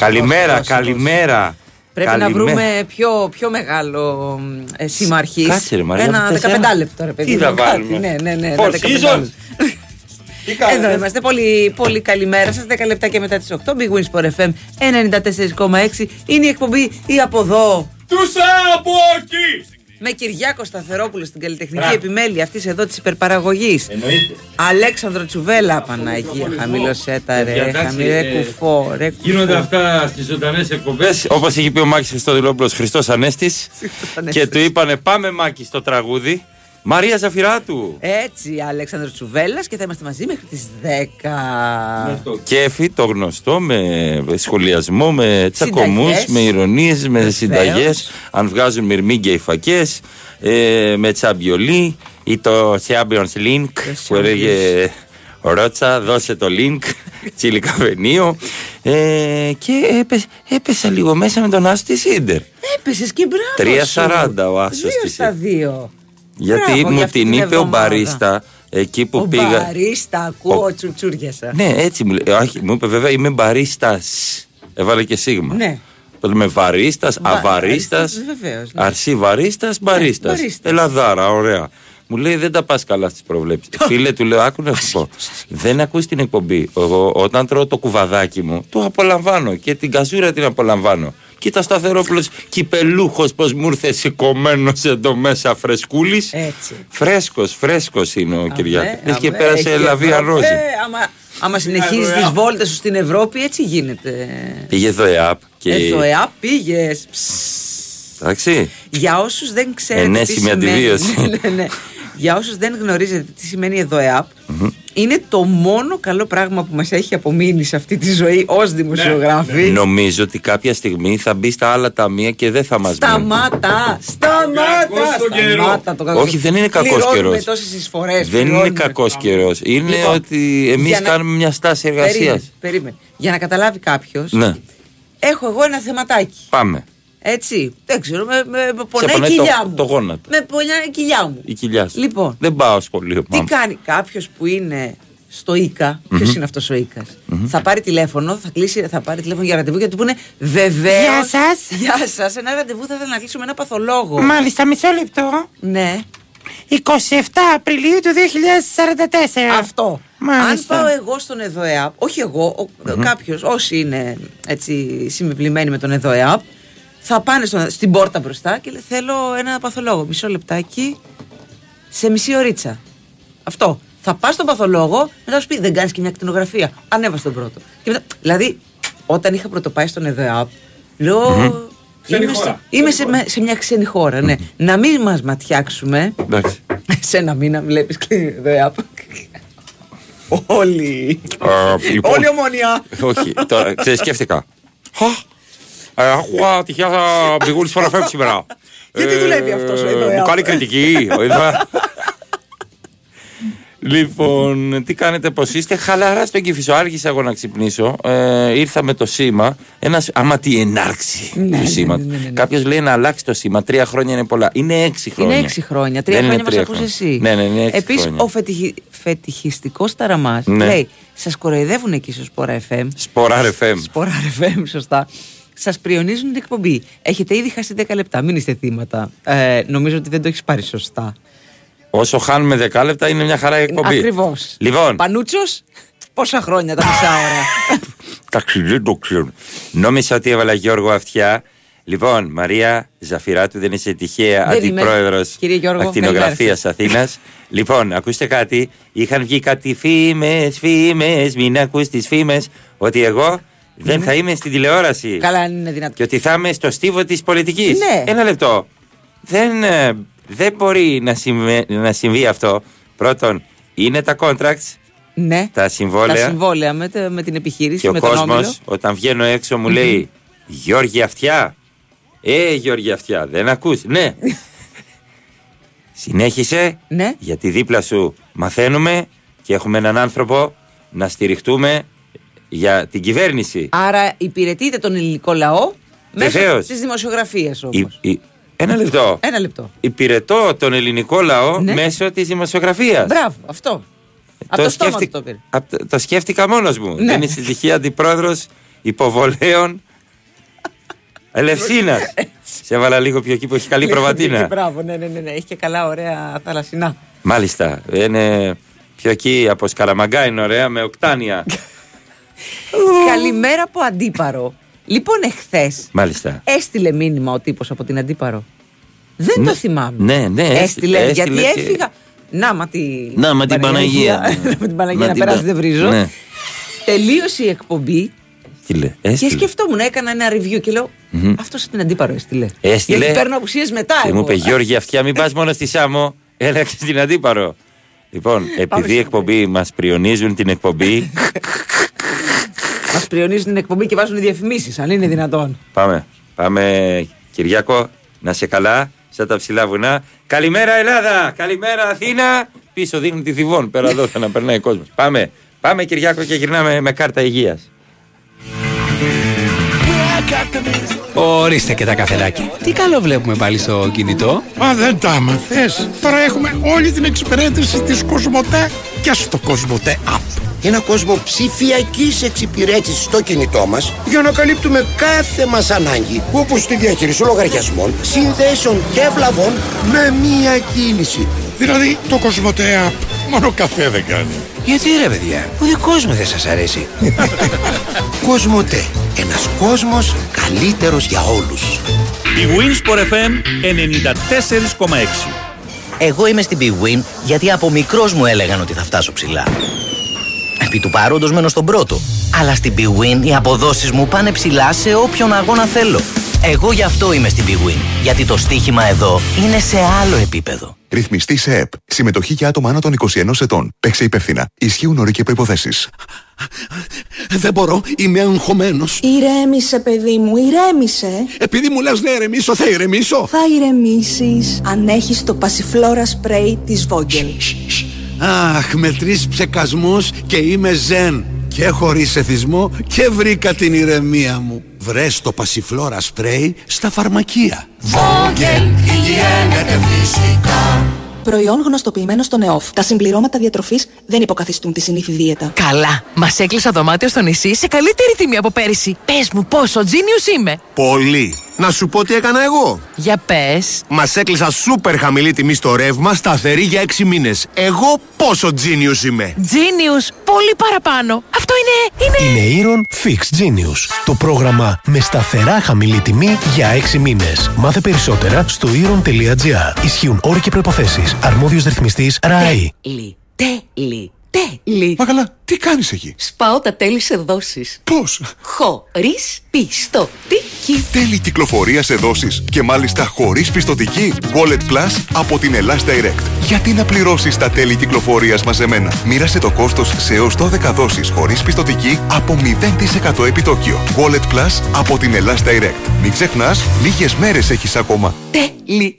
Δώσε, Καλημέρα, δώσε, δώσε, καλημέρα. Πρέπει να Καλημέρα. βρούμε πιο, πιο μεγάλο ε, σήμα αρχής. Κάτσε, ρε, Μαρία, Ένα μου θες 15 ένα- λεπτό, ρε παιδί. Τι μου, να κάτι. βάλουμε; Ναι, ναι, ναι. Four ένα 15 seasons? λεπτό. Τι κάνετε; Εδώ είμαστε. Πολύ, πολύ καλημέρα σας. 10 λεπτά και μετά τις 8. Big Wins for FM 94,6. Είναι η εκπομπή ή από εδώ. Τους από εκεί! Με Κυριάκο Σταθερόπουλο στην καλλιτεχνική Μπράβο. επιμέλεια αυτής εδώ της υπερπαραγωγής. Εννοείται. Αλέξανδρο Τσουβέλα, Παναγία. Χαμηλωσέτα, ρε. Εντάξει, Χαμηλέ ε, κουφό, ρε. Γίνονται κουφό. αυτά στις ζωντανές εκπομπές. Όπως έχει πει ο Μάκης Χριστοδηλόπουλο, Χριστός Ανέστης. Ανέστης. και του είπανε Πάμε Μάκη στο τραγούδι. Μαρία Ζαφυράτου. Έτσι, Αλέξανδρος Τσουβέλλας και θα είμαστε μαζί μέχρι τις 10. Με το κέφι, το γνωστό, με σχολιασμό, με τσακωμούς, με ηρωνίες, με συνταγές, αν βγάζουν μυρμήγκια και φακές, ε, με τσαμπιολί ή το Champions Link που έλεγε... Ρότσα, δώσε το link, τσίλι καφενείο. Ε, και έπε, έπεσα λίγο μέσα με τον Άσο της Ίντερ. Έπεσες και μπράβο. 3.40 ο Άσος 2 στα 2. Γιατί Μπράβο για μου αυτή την είπε ο εβδομάδα. μπαρίστα εκεί που Ο πήγα. μπαρίστα, ακούω τσουτσούριασα. Ναι, έτσι μου λέει. Όχι, μου είπε βέβαια είμαι μπαρίστας. Έβαλε και σίγμα. Ναι. Το λέμε βαρίστας, Βα- αβαρίστας. βαρίστας, βεβαίως, ναι. Αρσί βαρίστα, μπαρίστας. μπαρίστας. Ελαδάρα, ωραία. Μου λέει δεν τα πας καλά στις προβλέψεις. Φίλε, του λέω, άκου να σου πω. Δεν ακούς την εκπομπή. Εγώ όταν τρώω το κουβαδάκι μου, το απολαμβάνω και την καζούρα την απολαμβάνω. Κοίτα σταθερόπουλο κυπελούχο πώ μου ήρθε σηκωμένο εδώ μέσα φρεσκούλη. Έτσι. Φρέσκο, φρέσκο είναι ο Κυριάκο. Αμέ, Λες και αμέ, πέρασε έχει λαβία Ευρώπη. ρόζι. Ε, άμα, άμα συνεχίζει Εδώ, τι ε, βόλτε σου στην Ευρώπη, έτσι γίνεται. Πήγε εδώ ΕΑΠ και. Εδώ ΕΑ πήγε. Εντάξει. Για όσου δεν ξέρετε. τι Ενέσιμη σημαίνει- αντιβίωση. ναι, ναι, ναι. Για όσους δεν γνωρίζετε τι σημαίνει εδώ ΕΑΠ, είναι το μόνο καλό πράγμα που μας έχει απομείνει σε αυτή τη ζωή ως δημοσιογράφοι. Νομίζω ότι κάποια στιγμή θα μπει στα άλλα ταμεία και δεν θα μας μείνει. Σταμάτα! Σταμάτα! Κακός τον καιρό. Σταμάτα το κακό Όχι, δεν είναι κακός Πληρώνουμε καιρός. τόσες εισφορές. Δεν είναι κακός καιρός. Είναι Λοιπόν, ότι εμείς για να- κάνουμε μια στάση εργασίας. Περίμενε, περίμενε. Για να καταλάβει κάποιος, Ναι, έχω εγώ ένα θεματάκι. πάμε. Έτσι. Δεν ξέρω, με, με, με πονάει η πονάει κοιλιά το- μου. το γόνατο. Με πονάει η κοιλιά μου. Η κοιλιά σου. Λοιπόν. Δεν πάω σχολείο. Τι Πάμε. κάνει κάποιος που είναι στο ΙΚΑ, ποιος είναι αυτός ο ΙΚΑ, θα πάρει τηλέφωνο, θα, κλείσει, θα πάρει τηλέφωνο για ραντεβού και θα του πούνε Βεβαίω. Γεια σας. Γεια σας. Ένα ραντεβού θα ήθελα να κλείσουμε ένα παθολόγο. Μάλιστα, μισό λεπτό. Ναι, 27 Απριλίου του 2044. αυτό. Μάλιστα. Αν πάω εγώ στον ΕΔΟΕΑΠ, όχι εγώ, κάποιος, όσοι είναι έτσι συμμευλημένοι με τον ΕΔΟΕΑΠ, θα πάνε στον- στην πόρτα μπροστά και λέει: Θέλω ένα παθολόγο. Μισό λεπτάκι, σε μισή ωρίτσα. Αυτό. Θα πας στον παθολόγο, μετά θα σου πει: Δεν κάνεις και μια κτηνογραφία. Ανέβα στον πρώτο. Και μετά, δηλαδή, όταν είχα πρωτοπάει στον ΕΔΟΕΑΠ, λέω. Ξένη Είμαι, χώρα. στο- είμαι σε, με- σε μια ξένη χώρα, ναι. Να μην μας ματιάξουμε. Εντάξει. Σε ένα μήνα βλέπεις ΕΔΟΕΑΠ. Όλοι. Α, λοιπόν, Όλη ομόνια. Όχι, τώρα ξέρεις, σκέφτηκα. Χα, ε, Άκουγα τυχαία πηγούλη φοραφέμ σήμερα. Γιατί Ε, δουλεύει αυτός ο Μου Ιδωέα; κάνει κριτική. ο Ιδωέα. Λοιπόν, τι κάνετε, πώς είστε, χαλαρά στον κυφισό. Άργησα εγώ να ξυπνήσω. Ε, ήρθα με το σήμα. Ένας, άμα τι ενάρξη Ναι, του ναι, σήματο. ναι, ναι, ναι. Κάποιος λέει να αλλάξει το σήμα. Τρία χρόνια είναι πολλά. Είναι έξι χρόνια. Είναι έξι χρόνια. Τρία Δεν είναι χρόνια μας τρία ακούς χρόνια. εσύ. Ναι, ναι, είναι έξι Επίσης, χρόνια. ο φετιχι... φετιχιστικός ταραμάς Ναι. λέει: Σας κοροϊδεύουν εκεί στο Σπορά FM. Σποράρ FM. Σπορά FM, σωστά. Σας πριονίζουν την εκπομπή. Έχετε ήδη χάσει 10 λεπτά. Μην είστε θύματα. Ε, νομίζω ότι δεν το έχεις πάρει σωστά. Όσο χάνουμε δεκάλεπτα είναι μια χαρά η εκπομπή. Ακριβώς. Λοιπόν, Πανούτσος, πόσα χρόνια τα μισά ώρα; Εντάξει, δεν το ξέρω. Νόμιζα ότι έβαλα Γιώργο αυτιά. Λοιπόν, Μαρία Ζαφυράτου δεν είσαι τυχαία Δεν είμαι. αντιπρόεδρος Κύριε Γιώργο, ακτινογραφίας καλημέρα Αθήνας. λοιπόν, ακούστε κάτι. Είχαν βγει κάτι φήμες, φήμες. Μην ακούς τις φήμες. Ότι εγώ δεν θα είμαι στην τηλεόραση. Καλά, αν είναι δυνατόν. Και ότι θα είμαι στο στίβο της πολιτικής. Ναι. Ένα λεπτό. Δεν, ε, δεν μπορεί να, συμβε- να συμβεί αυτό. Πρώτον, είναι τα contracts, Ναι. τα συμβόλαια. Τα συμβόλαια με, το- με την επιχείρηση, Και ο με τον κόσμος, όμιλο. όταν βγαίνω έξω, μου λέει Γιώργη Αυτιά. Ε, Γιώργη Αυτιά, δεν ακούς. Ναι. Συνέχισε. Ναι. Γιατί δίπλα σου μαθαίνουμε και έχουμε έναν άνθρωπο να στηριχτούμε για την κυβέρνηση. Άρα υπηρετείτε τον ελληνικό λαό μέσω Βεβαίως. της δημοσιογραφίας όμως. Η- η- Ένα λεπτό. Ένα λεπτό. Υπηρετώ τον ελληνικό λαό Ναι. μέσω της δημοσιογραφίας. Μπράβο, αυτό. Από το στόμα του σκέφτη- το πήρε. απ' το- το σκέφτηκα μόνος μου. Ναι. Δεν είσαι τυχαία αντιπρόεδρος υποβολέων Ελευσίνας. Σε έβαλα λίγο πιο εκεί που έχει καλή προβατίνα. Μπράβο, ναι, ναι, ναι, ναι. Έχει και καλά, ωραία θαλασσινά. Μάλιστα. Είναι πιο εκεί από Σκαραμαγκά είναι ωραία με οκτάνια. Καλημέρα από αντίπαρο. Λοιπόν, εχθές Μάλιστα. έστειλε μήνυμα ο τύπος από την αντίπαρο. Δεν Ναι. το θυμάμαι. Ναι, ναι, Έστειλε, έστειλε, γιατί έστειλε και- έφυγα. Να, μα τη. Να, μα την Παναγία. να, με την Παναγία Μα να την περάσει, Πα- δεν βρίζω. Ναι. Τελείωσε η εκπομπή Τι λέει, και έστειλε. σκεφτόμουν, έκανα ένα review και λέω Αυτό την αντίπαρο έστειλε. Έστειλε. Γιατί παίρνω απουσίες μετά. Και εγώ. μου είπε Γιώργη, αυτιά μην πας μόνο στη Σάμο, έλα και στην αντίπαρο. Λοιπόν, επειδή η στο εκπομπή μας πριονίζουν την εκπομπή. Μας πριονίζουν την εκπομπή και βάζουν διαφημίσεις, αν είναι δυνατόν. πάμε. Πάμε, Κυριάκο, να σε καλά, σαν τα ψηλά βουνά. Καλημέρα, Ελλάδα! Καλημέρα, Αθήνα! Πίσω δείχνουν τη Θηβών, πέρα εδώ θα να περνάει ο κόσμος. Πάμε, πάμε, Κυριάκο, και γυρνάμε με κάρτα υγείας. Ορίστε και τα καφεδάκια. Τι καλό βλέπουμε πάλι στο κινητό. Μα δεν τα άμαθες. Τώρα έχουμε όλη την εξυπηρέτηση της Κοσμοτέ και στο Κοσμοτέ App. Ένα κόσμος ψηφιακής εξυπηρέτησης στο κινητό μας για να καλύπτουμε κάθε μας ανάγκη όπως τη διαχείριση λογαριασμών, συνδέσεων και βλαβών με μία κίνηση. Δηλαδή το Κοσμοτέ App μόνο καφέ δεν κάνει. Γιατί ρε παιδιά, ο δικός μου δεν σας αρέσει. Κοσμοτέ. Ένας κόσμος καλύτερος για όλους. Η Winsport FM 94,6. Εγώ είμαι στην Big Win γιατί από μικρός μου έλεγαν ότι θα φτάσω ψηλά. Επί του παρόντος μένω στον πρώτο. Αλλά στην Big Win οι αποδόσεις μου πάνε ψηλά σε όποιον αγώνα θέλω. Εγώ γι' αυτό είμαι στην Big Win. Γιατί το στοίχημα εδώ είναι σε άλλο επίπεδο. Ρυθμιστή σε ΕΠ. Συμμετοχή για άτομα άνω των 21 ετών. Παίξε υπεύθυνα. Ισχύουν όροι και προποθέσει. Δεν μπορώ, είμαι αγχωμένος. Ηρέμησε, παιδί μου, ηρέμησε. Επειδή μου λες να ηρεμήσω, θα ηρεμήσω. Θα ηρεμήσεις αν έχεις το πασιφλόρα σπρέι της Vogel. Αχ, με τρεις ψεκασμούς και είμαι ζεν. Και χωρίς εθισμό και βρήκα την ηρεμία μου. Βρες το πασιφλόρα σπρέι στα φαρμακεία. Προϊόν γνωστοποιημένο στον ΕΟΦ. Τα συμπληρώματα διατροφής δεν υποκαθιστούν τη συνήθι δίαιτα. Καλά. Μας έκλεισα δωμάτιο στο νησί σε καλύτερη τιμή από πέρυσι. Πες μου πόσο genius είμαι. Πολύ. Να σου πω τι έκανα εγώ. Για πες. Μας έκλεισα σούπερ χαμηλή τιμή στο ρεύμα, σταθερή για 6 μήνες. Εγώ πόσο genius είμαι. Genius. Πολύ παραπάνω. Αυτό είναι. είναι. Είναι Eron Fix Genius. Το πρόγραμμα με σταθερά χαμηλή τιμή για 6 μήνες. Μάθε περισσότερα στο eron.gr. Ισχύουν όροι και προϋποθέσεις. Αρμόδιος ρυθμιστής ΡΑΗ. Τέλει, τέλει, τέλει. Μα καλά, τι κάνεις εκεί; Σπάω τα τέλη σε δόσεις. Πώς; Χωρίς πιστοτική. Τέλη κυκλοφορίας σε δόσεις και μάλιστα χωρίς πιστοτική. Wallet Plus από την Ελλάς Direct. Γιατί να πληρώσεις τα τέλη κυκλοφορίας μαζεμένα; Μοίρασε το κόστος σε έως 12 δόσεις χωρίς πιστοτική από 0% επιτόκιο. Wallet Plus από την Ελλάς Direct. Μην ξεχνάς, λίγες μέρες έχεις ακόμα. Τέλειο.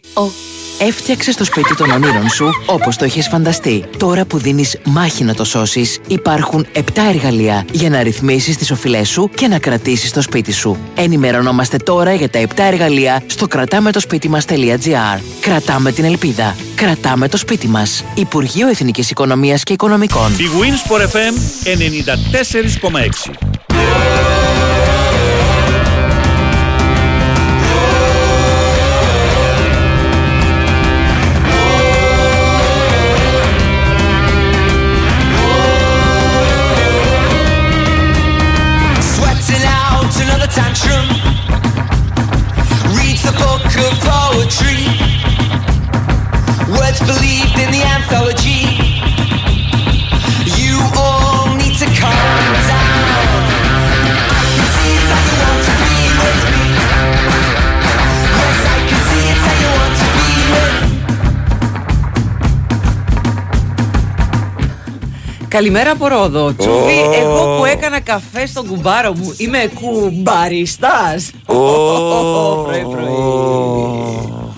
Έφτιαξες το σπίτι των ονείρων σου όπως το είχες φανταστεί. Τώρα που δίνεις μάχη να το σώσεις, υπάρχουν 7 εργαλεία για να ρυθμίσεις τις οφειλές σου και να κρατήσεις το σπίτι σου. Ενημερωνόμαστε τώρα για τα 7 εργαλεία στο κρατάμε το σπίτι μας.gr. Κρατάμε την ελπίδα. Κρατάμε το σπίτι μας. Υπουργείο Εθνικής Οικονομίας και Οικονομικών. Η Winsport FM 94,6. Καλημέρα από Ρόδο. Εγώ που έκανα καφέ στον κουμπάρο μου, είμαι κουμπαριστάς. Oh. πρωί, πρωί.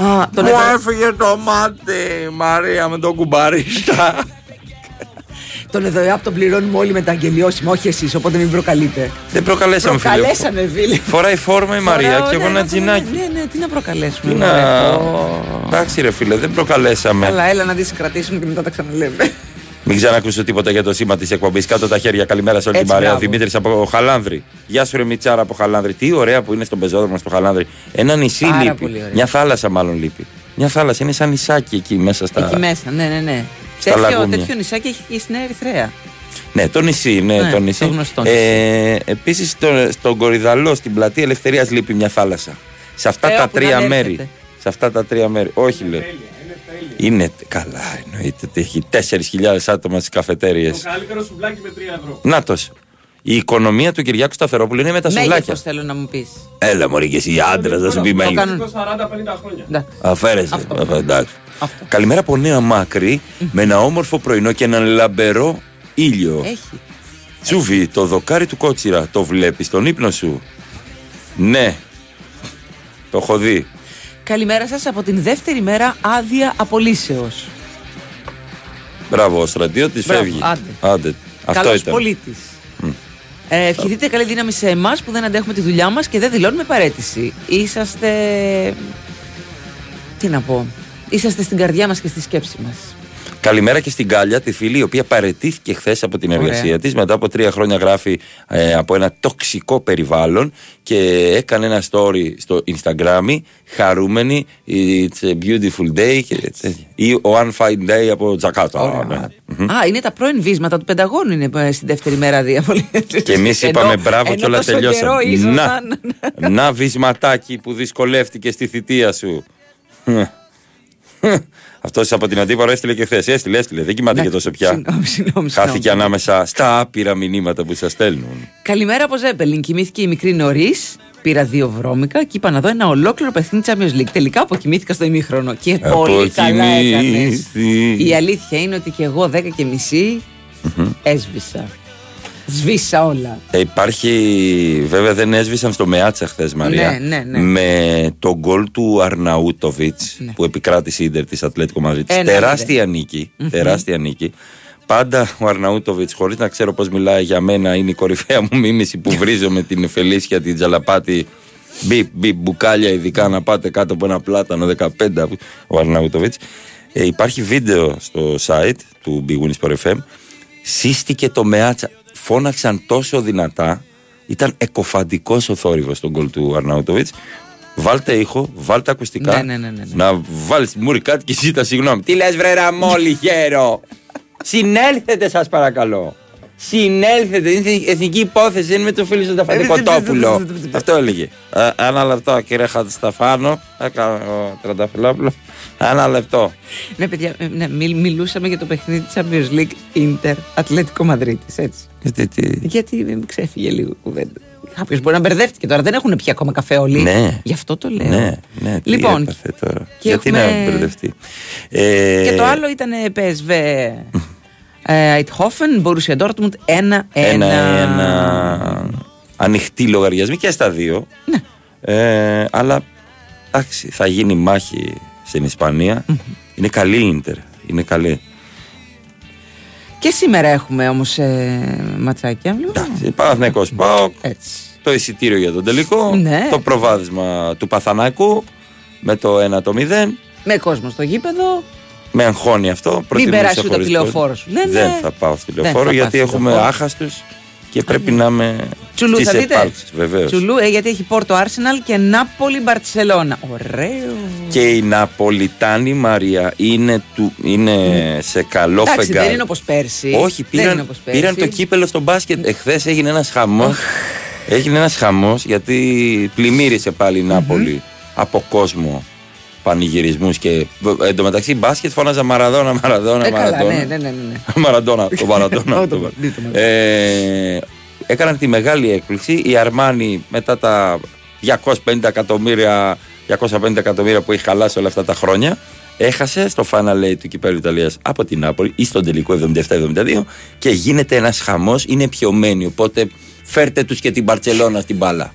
Α, τον Μου έβαλε- έφυγε το μάτι, Μαρία, με τον κουμπαρίστα. Τον ΕΔΟΕΑΠ τον πληρώνουμε όλοι με τα αγγελιώσιμα, όχι εσείς, οπότε μην προκαλείτε. Δεν προκαλέσαμε, φίλε. Προκαλέσαμε, φίλε. Φοράει φόρμα η Μαρία Φοράω, και εγώ ναι, ένα ναι, τζινάκι. Ναι, ναι, τι να προκαλέσουμε. Τι μωρέ. να. Ω. Εντάξει, ρε φίλε, δεν προκαλέσαμε. Καλά, έλα να δεις κρατήσουμε και μετά τα ξαναλέμε. Μην ξανακούσω τίποτα για το σήμα της εκπομπής. Κάτω τα χέρια. Καλημέρα σε όλη την Έτσι, παρέα. μπράβο. Δημήτρης από Χαλάνδρη. Γεια σου, ρε Μιτσάρα από Χαλάνδρη. Τι ωραία που είναι στον πεζόδρομο στο Χαλάνδρη. Ένα νησί Πάρα λείπει. πολύ ωραία. Μια θάλασσα μάλλον λείπει. Μια θάλασσα είναι σαν νησάκι εκεί μέσα στα. Εκεί μέσα, ναι, ναι, ναι. Στα Τέτοιο, λαγούνια. τέτοιο νησάκι έχει και στην Ερυθρέα. Ναι, το νησί, ναι, Ναι, το νησί. το γνωστό νησί. Ε, Επίσης, στο, στον Κορυδαλό, στην πλατεία Ελευθερίας, λείπει μια θάλασσα. Σε αυτά Ε, τα όπου να τρία έρχεται. μέρη. Σε αυτά τα τρία μέρη. Όχι, λέει. Είναι καλά, εννοείται ότι έχει 4.000 άτομα στις καφετέρειε. Το καλύτερο σουβλάκι με 3 ευρώ. Νάτο. Η οικονομία του Κυριάκου Σταθερόπουλου είναι με τα σουβλάκια. Μέγεθος θέλω να μου πεις. Έλα, Μωρή, και εσύ άντρας, θα σου πει Το μέγεθος. κάνουν. 40-50 χρόνια. Εντάξει. Αφαίρεσαι. Α, εντάξει. Καλημέρα από Νέα Μάκρη με ένα όμορφο πρωινό και έναν λαμπερό ήλιο. Έχει. Τσούβι, το δοκάρι του κότσιρα, το βλέπεις στον ύπνο σου; Ναι. Το έχω δει. Καλημέρα σας από την δεύτερη μέρα άδεια απολύσεως. Μπράβο, ο στρατιώτης Μπράβο, φεύγει. άντε. Άντε. Αυτό Καλός ήταν. πολίτης. Ε, ευχηθείτε καλή δύναμη σε εμάς που δεν αντέχουμε τη δουλειά μας και δεν δηλώνουμε παρέτηση. Είσαστε. Τι να πω. Είσαστε στην καρδιά μας και στη σκέψη μας. Καλημέρα και στην Κάλια, τη φίλη η οποία παρετήθηκε χθες από την Ωραία. εργασία της. Μετά από τρία χρόνια γράφει ε, από ένα τοξικό περιβάλλον και έκανε ένα story στο Instagram. Χαρούμενη, it's a beautiful day. Και, τέτοια. ή ο One Fine Day από Τζακάτα. Ναι. Α, είναι τα πρώην βίσματα του Πενταγώνου είναι ε, στην δεύτερη μέρα διαβολή. Και εμείς είπαμε μπράβο και όλα Καιρό τελειώσαμε. ήσασταν. Να, να βυσματάκι που δυσκολεύτηκε στη θητεία σου. Αυτός από την αντίπαρο έστειλε και χθες. Έστειλε, έστειλε. Δεν κοιμάται και τόσο πια. Συγγνώμη, συγγνώμη. Χάθηκε συγγνώμη. ανάμεσα στα άπειρα μηνύματα που σας στέλνουν. Καλημέρα από Ζέπελιν. Κοιμήθηκε η μικρή νωρίς. Πήρα δύο βρώμικα και είπα να δω ένα ολόκληρο παιχνίδι Champions League. Τελικά αποκοιμήθηκα στο ημίχρονο. Και πολύ καλά έκανες. Αποκοιμήθη. Η αλήθεια είναι ότι και εγώ 10 και μισή έσβησα. Σβήσα όλα. Ε, υπάρχει, βέβαια δεν έσβησαν στο Μεάτσα χθες Μαρία. Ναι, ναι, ναι. Με το γκολ του Αρναούτοβιτς Ναι. που επικράτησε η Ιντερ της Ατλέτικο Μαδρίτη. Ένα Τεράστια μηδέν. νίκη. Τεράστια νίκη. Πάντα ο Αρναούτοβιτς, χωρίς να ξέρω πώς μιλάει για μένα, είναι η κορυφαία μου μίμηση που βρίζω με την Φελίσια, την Τζαλαπάτη. Μπιπ, μπιπ, μπουκάλια, ειδικά να πάτε κάτω από ένα πλάτανο 15. Ο Αρναούτοβιτς. Ε, υπάρχει βίντεο στο site του Big Wins for FM. Σύστηκε το Μεάτσα. Φώναξαν τόσο δυνατά. Ήταν εκοφαντικός ο θόρυβος στον γκολ του Αρναούτοβιτς. Βάλτε ήχο, βάλτε ακουστικά. Ναι, ναι, ναι, ναι, ναι. Να βάλεις μουρι κάτι και ζήτα συγγνώμη. Τι λες, βρε Ραμόλη, γέρο. Συνέλθετε, σας παρακαλώ. Συνέλθετε. Είναι εθνική υπόθεση. Δεν είναι με το φίλο του Ταφαντικοτόπουλο. Αυτό έλεγε. Ε, Ένα λεπτό, κύριε Χατσταφάνο. Έκανε ο Τρανταφυλόπουλο. Ένα λεπτό. Ναι, παιδιά, ε, ναι, μιλ- μιλούσαμε για το παιχνίδι της Champions League Inter Ατλέτικο Μαδρίτη. Έτσι. Γιατί, τι; Γιατί ε, ξέφυγε λίγο κουβέντα. Κάποιος μπορεί να μπερδεύτηκε τώρα. Δεν έχουν πιει ακόμα καφέ όλοι. Ναι. Γι' αυτό το λέω. Ναι, ναι. Τι Λοιπόν, έπαθε τώρα. και Γιατί έχουμε- να μπερδευτεί; Ε, Και το άλλο ήταν PSV ε, Eindhoven, Borussia Dortmund 1-1. Ένα-ένα. Ανοιχτή λογαριασμή και στα δύο. Ναι. Ε, αλλά εντάξει, θα γίνει μάχη στην ισπανια Είναι καλή η Ίντερ. Είναι καλή. Και σήμερα έχουμε όμως ε, ματσάκια. Παναθηναϊκός ΠΑΟΚ. Έτσι. Το εισιτήριο για τον τελικό. Ναι. Το προβάδισμα του Παθανάκου με το 1 το 0. Με κόσμο στο γήπεδο. Με αγχώνει αυτό. Προτιμούσα περάσει ούτε χωρίς από τη λεωφόρο σου. Λένε. Δεν θα πάω στη Δεν λεωφόρο θα γιατί πας στη έχουμε λεωφόρο. άχαστους και πρέπει να είμαι Τσουλού στις θα δείτε. επάλξεις, βεβαίως. Τσουλού, ε, γιατί έχει Πόρτο Άρσεναλ και Νάπολη Μπαρσελόνα. Ωραίο. Και η Ναπολιτάνη Μαρία είναι, του, είναι σε καλό Εντάξει, φεγγάρι. δεν είναι όπως πέρσι. Όχι, Δεν είναι πήραν, όπως πέρσι. πήραν το κύπελο στο μπάσκετ. Εχθές έγινε ένας χαμός. έγινε ένας χαμός γιατί πλημμύρισε πάλι η ναπολη από κόσμο πανηγυρισμούς και εν τω μεταξύ μπάσκετ φώναζα Μαραδόνα, Μαραδόνα, Ε, καλά, Μαραδόνα. ναι, ναι, ναι, ναι. Μαραντόνα, το Μαραντόνα. Όχι, το- το- δείτε με. ε, έκαναν τη μεγάλη έκπληξη. Η Αρμάνη μετά τα 250 εκατομμύρια, 250 εκατομμύρια που έχει χαλάσει όλα αυτά τα χρόνια έχασε στο Final Eight του κυπέλου Ιταλίας από την Νάπολη ή στον τελικό 77-72 και γίνεται ένας χαμός, είναι πιωμένοι οπότε φέρτε τους και την Μπαρτσελώνα στην μπάλα.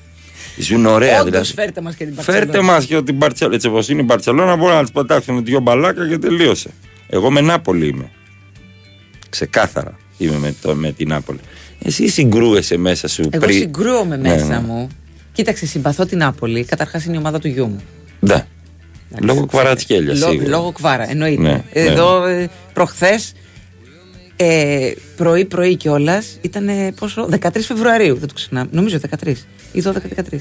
Ζουν ωραία Όντως, δηλαδή. φέρτε μας και την Μπαρσελόνα. Φέρτε μας και την Μπαρτσελόνα. Έτσι όπως είναι η Μπαρτσελόνα, μπορεί να της πετάξουν δυο μπαλάκα και τελείωσε. Εγώ με Νάπολη είμαι. Ξεκάθαρα είμαι με, το, με την Νάπολη. Εσύ συγκρούεσαι μέσα σου Εγώ πριν. συγκρούομαι Ναι, μέσα ναι. μου. Κοίταξε, συμπαθώ την Νάπολη. Καταρχάς είναι η ομάδα του γιού μου. Ναι. Λόγω κβαρατσχέλια Λό- σίγουρα. Λόγω κβάρα, εννοείται. Ναι, Εδώ ε, προχθές Ε, πρωί-πρωί κιόλας ήταν πόσο. 13 Φεβρουαρίου, δεν το ξεχνάμε. Νομίζω 13 ή 12-13.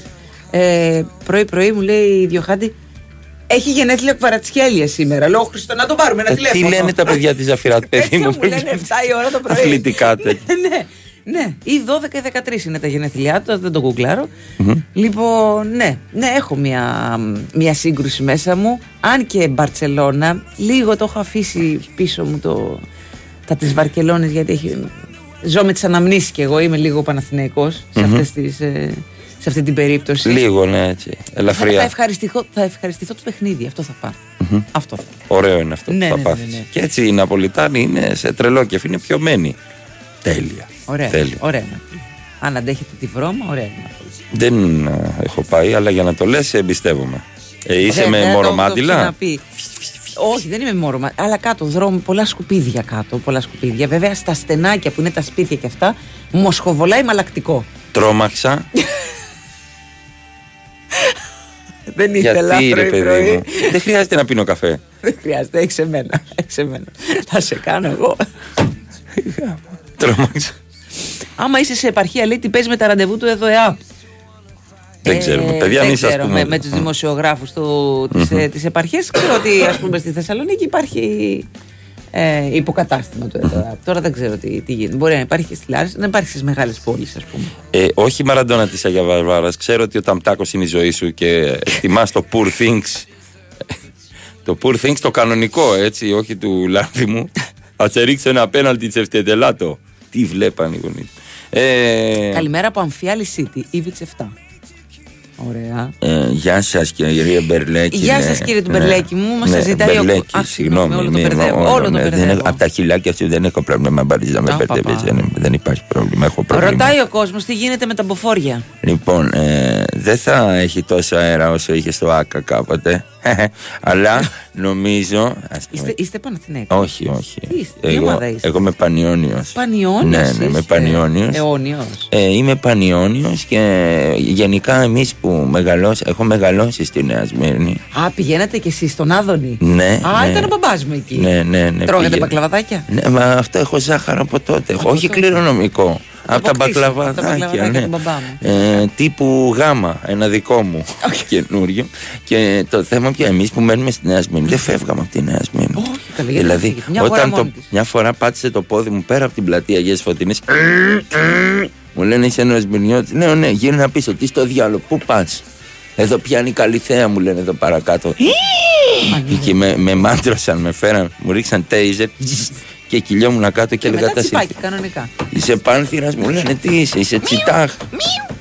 Ε, πρωί-πρωί μου λέει η Διοχάντη, έχει γενέθλια ο Κβαρατσχέλια σήμερα. Λέω, Χριστό, να το πάρουμε ένα Ε, τι τηλέφωνο. λένε τα παιδιά της Ζαφυράτ, παιδί Έτσι μου. μου λένε 7 η ώρα το πρωί. Αθλητικά τέτοια. ναι, ναι. Ή 12 ή 13 είναι τα γενέθλιά του, δεν το κουκλάρω. Λοιπόν, ναι, ναι, έχω μια, μια σύγκρουση μέσα μου. Αν και Μπαρτσελώνα, λίγο το έχω αφήσει πίσω μου το, τα της Βαρκελόνης γιατί έχει, ζω με τις αναμνήσεις και εγώ είμαι λίγο Παναθηναϊκός σε, Μμμ. αυτές τις, ε, σε αυτή την περίπτωση. Λίγο, ναι, έτσι. Θα, θα, Ελαφριά. ευχαριστηθώ, θα ευχαριστηθώ το παιχνίδι, αυτό θα πάω. Μμμ. Αυτό θα Ωραίο είναι αυτό Ναι, που θα ναι, ναι, πάθεις. ναι, ναι. Και έτσι οι Ναπολιτάνοι είναι σε τρελό κεφ, είναι πιωμένοι. Τέλεια. Ωραία, Τέλεια. ωραία. είναι. Αν αντέχετε τη βρώμα, ωραία. είναι. Δεν α, έχω πάει, αλλά για να το λες εμπιστεύομαι. Ε, είσαι Δεν- με δεν το- το μορομάντιλα. ξαναπεί. Όχι, δεν είμαι μόρομα. Αλλά κάτω δρόμο, πολλά σκουπίδια κάτω. Πολλά σκουπίδια. Βέβαια στα στενάκια που είναι τα σπίτια και αυτά, μοσχοβολάει μαλακτικό. Τρόμαξα. Δεν ήθελα Γιατί ρε πρωί, παιδί πρωί. μου; Δεν χρειάζεται να πίνω καφέ. Δεν χρειάζεται, έχει εμένα. Έχεις εμένα. Θα σε κάνω εγώ. Τρόμαξα. Άμα είσαι σε επαρχία, λέει τι παίζεις με τα ραντεβού του εδώ ΕΑΠ. Δεν ξέρουμε. Παιδιά, Ε, δεν μην σας ξέρω, πούμε. με, με τους δημοσιογράφους της Μμμ. της επαρχίας. Ξέρω ότι ας πούμε στη Θεσσαλονίκη υπάρχει ε, υποκατάστημα του ΕΔΟΑΠ. Τώρα δεν ξέρω τι, τι γίνεται. Μπορεί να υπάρχει και στη Λάρισα, να υπάρχει στις μεγάλες πόλεις, ας πούμε. Ε, όχι Μαραντόνα της Αγίας Βαρβάρας. Ξέρω ότι ο Ταμτάκο είναι η ζωή σου και εκτιμάς το Poor Things. το Poor Things το κανονικό, έτσι, όχι του Λάνθιμου. Α σε ρίξω ένα πέναλτι τσεφτετελάτο. Τι βλέπαν οι γονείς. Ε, Καλημέρα από Αμφιάλη City, Ήβιτ 7. Ωραία. ε, γεια σας κύριε Μπερλέκη. Γεια ναι, σας, κύριε του ναι. Μπερλέκη μου, μας ναι, σας ζητάει ο- Μπερλέκη, Α, συγγνώμη. όλο το μη- μπερδεύω, ναι, όλο το ναι, δεν μπερδεύω. έχω- Από τα χιλάκια σου δεν έχω πρόβλημα. Μπαρίζα με Α, μπερδεύει. παπά. Δεν, δεν υπάρχει πρόβλημα. Έχω πρόβλημα. Ρωτάει ο κόσμος τι γίνεται με τα μποφόρια. Λοιπόν, ε, δεν θα έχει τόσο αέρα όσο είχε στο ΆΚΑ κάποτε. Αλλά νομίζω. ας πούμε- Είστε, είστε Παναθηναίκος. όχι, όχι. Τι είστε, τι εγώ, ομάδα είστε; εγώ είμαι πανιόνιος. Πανιόνιος Ναι, ναι, είμαι είστε. πανιόνιος. Αιώνιος. Ε, είμαι πανιόνιος και γενικά εμείς που μεγαλώσαμε, έχω μεγαλώσει στη Νέα Σμύρνη. Α, πηγαίνατε κι εσείς στον Άδωνη; Ναι, Α, ναι. ήταν ο μπαμπάς μου εκεί. Ναι, ναι, ναι. Τρώγατε πήγαινα. μπακλαβαδάκια; Ναι, μα αυτό έχω ζάχαρο από τότε. όχι κληρονομικό. Από τα αποκτήσατε, από τα μπακλαβαδάκια. μπακλαβαδάκια Ναι. του μπαμπά μου. Ε, τύπου γάμα, ένα δικό μου καινούριο. Και το θέμα πια εμείς που μένουμε στη Νέα Σμύρνη δεν φεύγαμε από τη Νέα Σμύρνη. Όχι, καλά, γιατί να δηλαδή, φύγετε. Μια φορά όταν μόνη το, της. μια φορά πάτησε το πόδι μου πέρα από την πλατεία Αγίας Φωτεινής Μου λένε είσαι ένα Σμυρνιώτη. Ναι, ναι, γύρνα πίσω. Τι στο διάλογο, πού πας; Εδώ πιάνει καλή θέα, μου λένε εδώ παρακάτω. και με, με μάντρωσαν, με φέραν, μου ρίξαν τέιζερ και κυλιόμουν κάτω και Και έλεγα μετά τα τσιπάκι, σύνθημα. κανονικά. Είσαι πάνθυρας, μου λένε τι είσαι, είσαι τσιτάχ.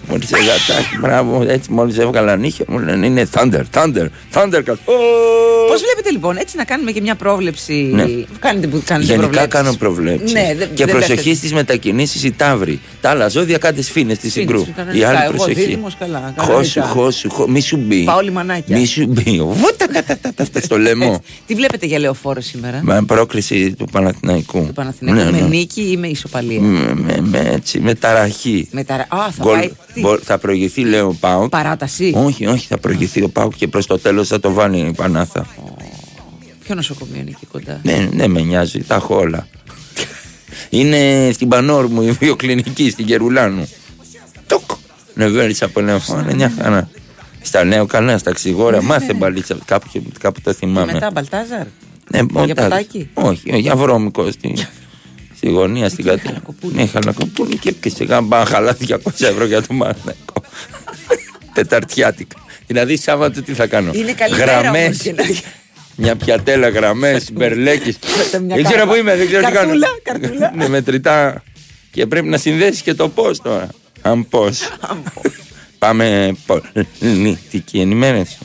Μου είσαι γατάκι, μπράβο, έτσι μόλις έβγαλα νύχια, μου λένε είναι thunder, thunder, thunder. Πώς βλέπετε λοιπόν, έτσι να κάνουμε και μια πρόβλεψη; Ναι. Κάνετε που κάνετε Γενικά προβλέψεις. κάνω προβλέψεις. Ναι, δεν- και δεν προσοχή πέφτετε. στις μετακινήσεις οι τάβροι. Τα άλλα ζώδια κάντε σφίνε στη Σφήνες, συγκρού. κανονικά. Η άλλη Εγώ προσοχή. δίδυμος, καλά, Χώσου, κανονικά. χώσου, χώ- μη σου μπει. Πάω λιμανάκια. Μη σου μπει. Βούτα, τα, τα, τα, τα, τα, στο λαιμό. Τι βλέπετε για λεωφόρο σήμερα; Με πρόκριση του Παναθηναϊκού. Του Παναθηναϊκού. Ναι, Με ναι. νίκη ή με ισοπαλία; Με, με, με, έτσι, με ταραχή. Με τα... Α, θα Γκολ- πάει. Τι, μπο- θα προηγηθεί, λέω, ο Πάουκ. Παράταση. Όχι, όχι, θα προηγηθεί ο Πάουκ και προς το τέλος θα το βάλει η Πανάθα. Ποιο νοσοκομείο είναι εκεί κοντά; Δεν, δεν με νοιάζει, τα έχω όλα. Είναι στην Πανόρμου η βιοκλινική, στην Γερουλάνου. Τοκ! Νεβέρι από λεωφόρο, μια χαρά. Στα νέο καλά, στα ξυγόρα, μάθε μπαλίτσα. Κάπου, κάπου το Και θυμάμαι. μετά Μπαλτάζαρ; Ναι, για όταν- ποτάκι; Όχι, για βρώμικο στη, στη γωνία στην κατρίνη. Ναι, χαλακοπούλη και έπιασε γάμπα χαλά 200 ευρώ για το Μάνακο. Τεταρτιάτικα. Δηλαδή Σάββατο τι θα κάνω; Είναι καλή μέρα Γραμμές, όμως για να- Μια πιατέλα, γραμμές, μπερλέκι. μια Δεν ξέρω κάρτα. που είμαι, δεν ξέρω τι κάνω. Καρτούλα, καρτούλα. Ναι, μετρητά. Και πρέπει να συνδέσεις και το πώς τώρα. Αν πώς. Πάμε πολιτική ενημέρωση.